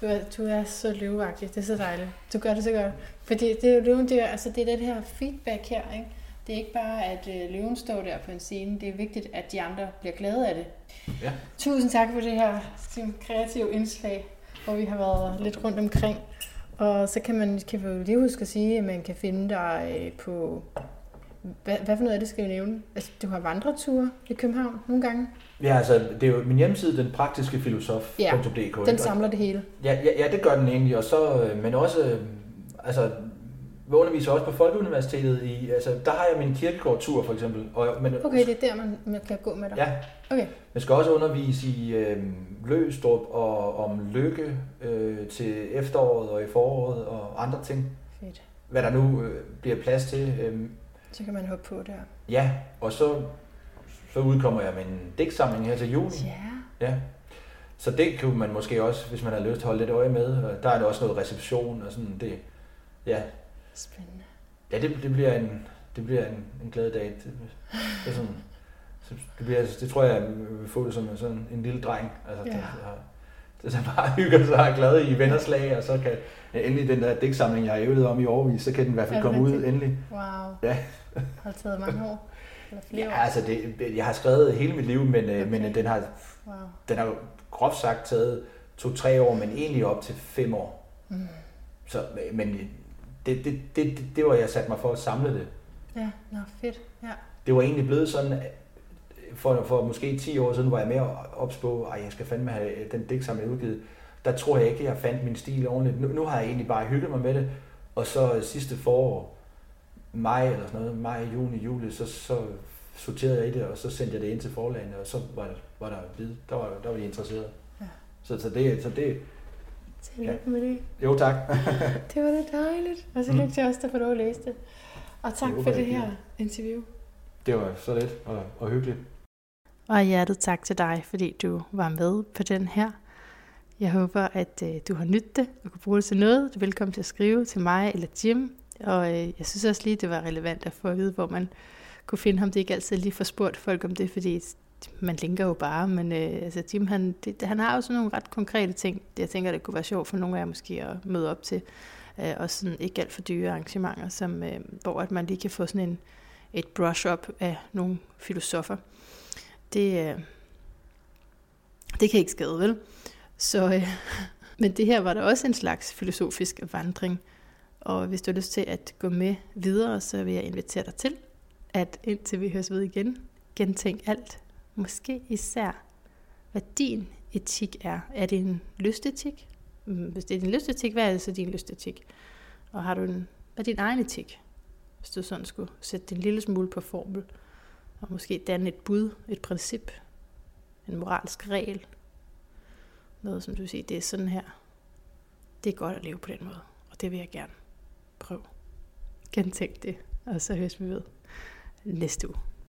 Speaker 1: Du er, du er så løveagtig. Det er så dejligt. Du gør det så godt. Fordi det er jo løven, det er, altså det er det her feedback her, ikke? Det er ikke bare, at øh, løven står der på en scene. Det er vigtigt, at de andre bliver glade af det. Ja. Tusind tak for det her kreative indslag, hvor vi har været lidt rundt omkring. Og så kan man kan vi lige huske at sige, at man kan finde dig øh, på Hvad, hvad for noget af det skal vi nævne? Altså, du har vandreture i København nogle gange.
Speaker 2: Ja, altså, det er jo min hjemmeside, den praktiske filosof.dk.
Speaker 1: Ja, den samler det hele.
Speaker 2: Ja, ja, ja, det gør den egentlig, og så, øh, men også, altså, vi underviser også på Folkeuniversitetet i, altså, der har jeg min kirkegårdtur for eksempel. Og, men,
Speaker 1: okay, det er der, man, man kan gå med dig.
Speaker 2: Ja.
Speaker 1: Okay.
Speaker 2: Jeg skal også undervise i øh, Løstrup og om lykke øh, til efteråret og i foråret og andre ting.
Speaker 1: Fedt.
Speaker 2: Hvad der nu øh, bliver plads til. Øh,
Speaker 1: så kan man hoppe på der.
Speaker 2: Ja, og så, så udkommer jeg med en digtsamling her til juli.
Speaker 1: Ja.
Speaker 2: ja. Så det kan man måske også, hvis man har lyst holde lidt øje med. Der er der også noget reception og sådan det. Ja.
Speaker 1: Spændende.
Speaker 2: Ja, det, det bliver en, det bliver en, en glad dag. Det, det, er sådan, det, bliver, det tror jeg, jeg vil få det som sådan en lille dreng. Altså, ja. der, det så bare hygger sig glad i vennerslag, og så kan endelig den der digtsamling, jeg har ævlet om i årvis, så kan den i hvert fald komme ud endelig.
Speaker 1: Wow.
Speaker 2: Ja.
Speaker 1: Har det taget mange år? Eller flere
Speaker 2: ja, år? altså det, jeg har skrevet hele mit liv, men, øh, okay. men den har, wow. den har groft sagt taget to-tre år, men egentlig op til fem år. Mm. Så, men det, det, det, det, var jeg sat mig for at samle det.
Speaker 1: Ja, nå, fedt. Ja.
Speaker 2: Det var egentlig blevet sådan, for, for måske 10 år siden, hvor jeg mere ops på, at jeg skal fandme have den digtsamling udgivet. Der tror jeg ikke, jeg fandt min stil ordentligt. Nu, nu har jeg egentlig bare hygget mig med det. Og så sidste forår, maj eller sådan noget, maj, juni, juli, så, så sorterede jeg i det, og så sendte jeg det ind til forlagene, og så var, var der vid, der var, der var de interesserede. Ja. Så, så det, så det,
Speaker 1: Tillykke ja. med det.
Speaker 2: Jo, tak.
Speaker 1: det var da dejligt. Og så lykke til os, der får lov at læse det. Og tak det for det her interview.
Speaker 2: Det var så let og, og hyggeligt.
Speaker 1: Og hjertet tak til dig, fordi du var med på den her. Jeg håber, at øh, du har nyttet det og kunne bruge det til noget. Du er velkommen til at skrive til mig eller Jim. Og øh, jeg synes også lige, det var relevant at få at vide, hvor man kunne finde ham. Det er ikke altid lige for spurgt folk om det, fordi man linker jo bare, men øh, altså Jim, han, det, han har jo sådan nogle ret konkrete ting, jeg tænker, det kunne være sjovt for nogle af jer måske at møde op til. Øh, og sådan ikke alt for dyre arrangementer, som, øh, hvor at man lige kan få sådan en, et brush-up af nogle filosofer. Det, øh, det kan ikke skade, vel? Så, øh, men det her var da også en slags filosofisk vandring. Og hvis du har lyst til at gå med videre, så vil jeg invitere dig til, at indtil vi høres ved igen, gentænk alt, Måske især, hvad din etik er. Er det en lystetik? Mm, hvis det er din lystetik, hvad er det så din lystetik? Og har du en, hvad er din egen etik? Hvis du sådan skulle sætte din lille smule på formel, og måske danne et bud, et princip, en moralsk regel. Noget, som du siger, det er sådan her. Det er godt at leve på den måde, og det vil jeg gerne prøve. Gentænk det, og så høres vi ved næste uge.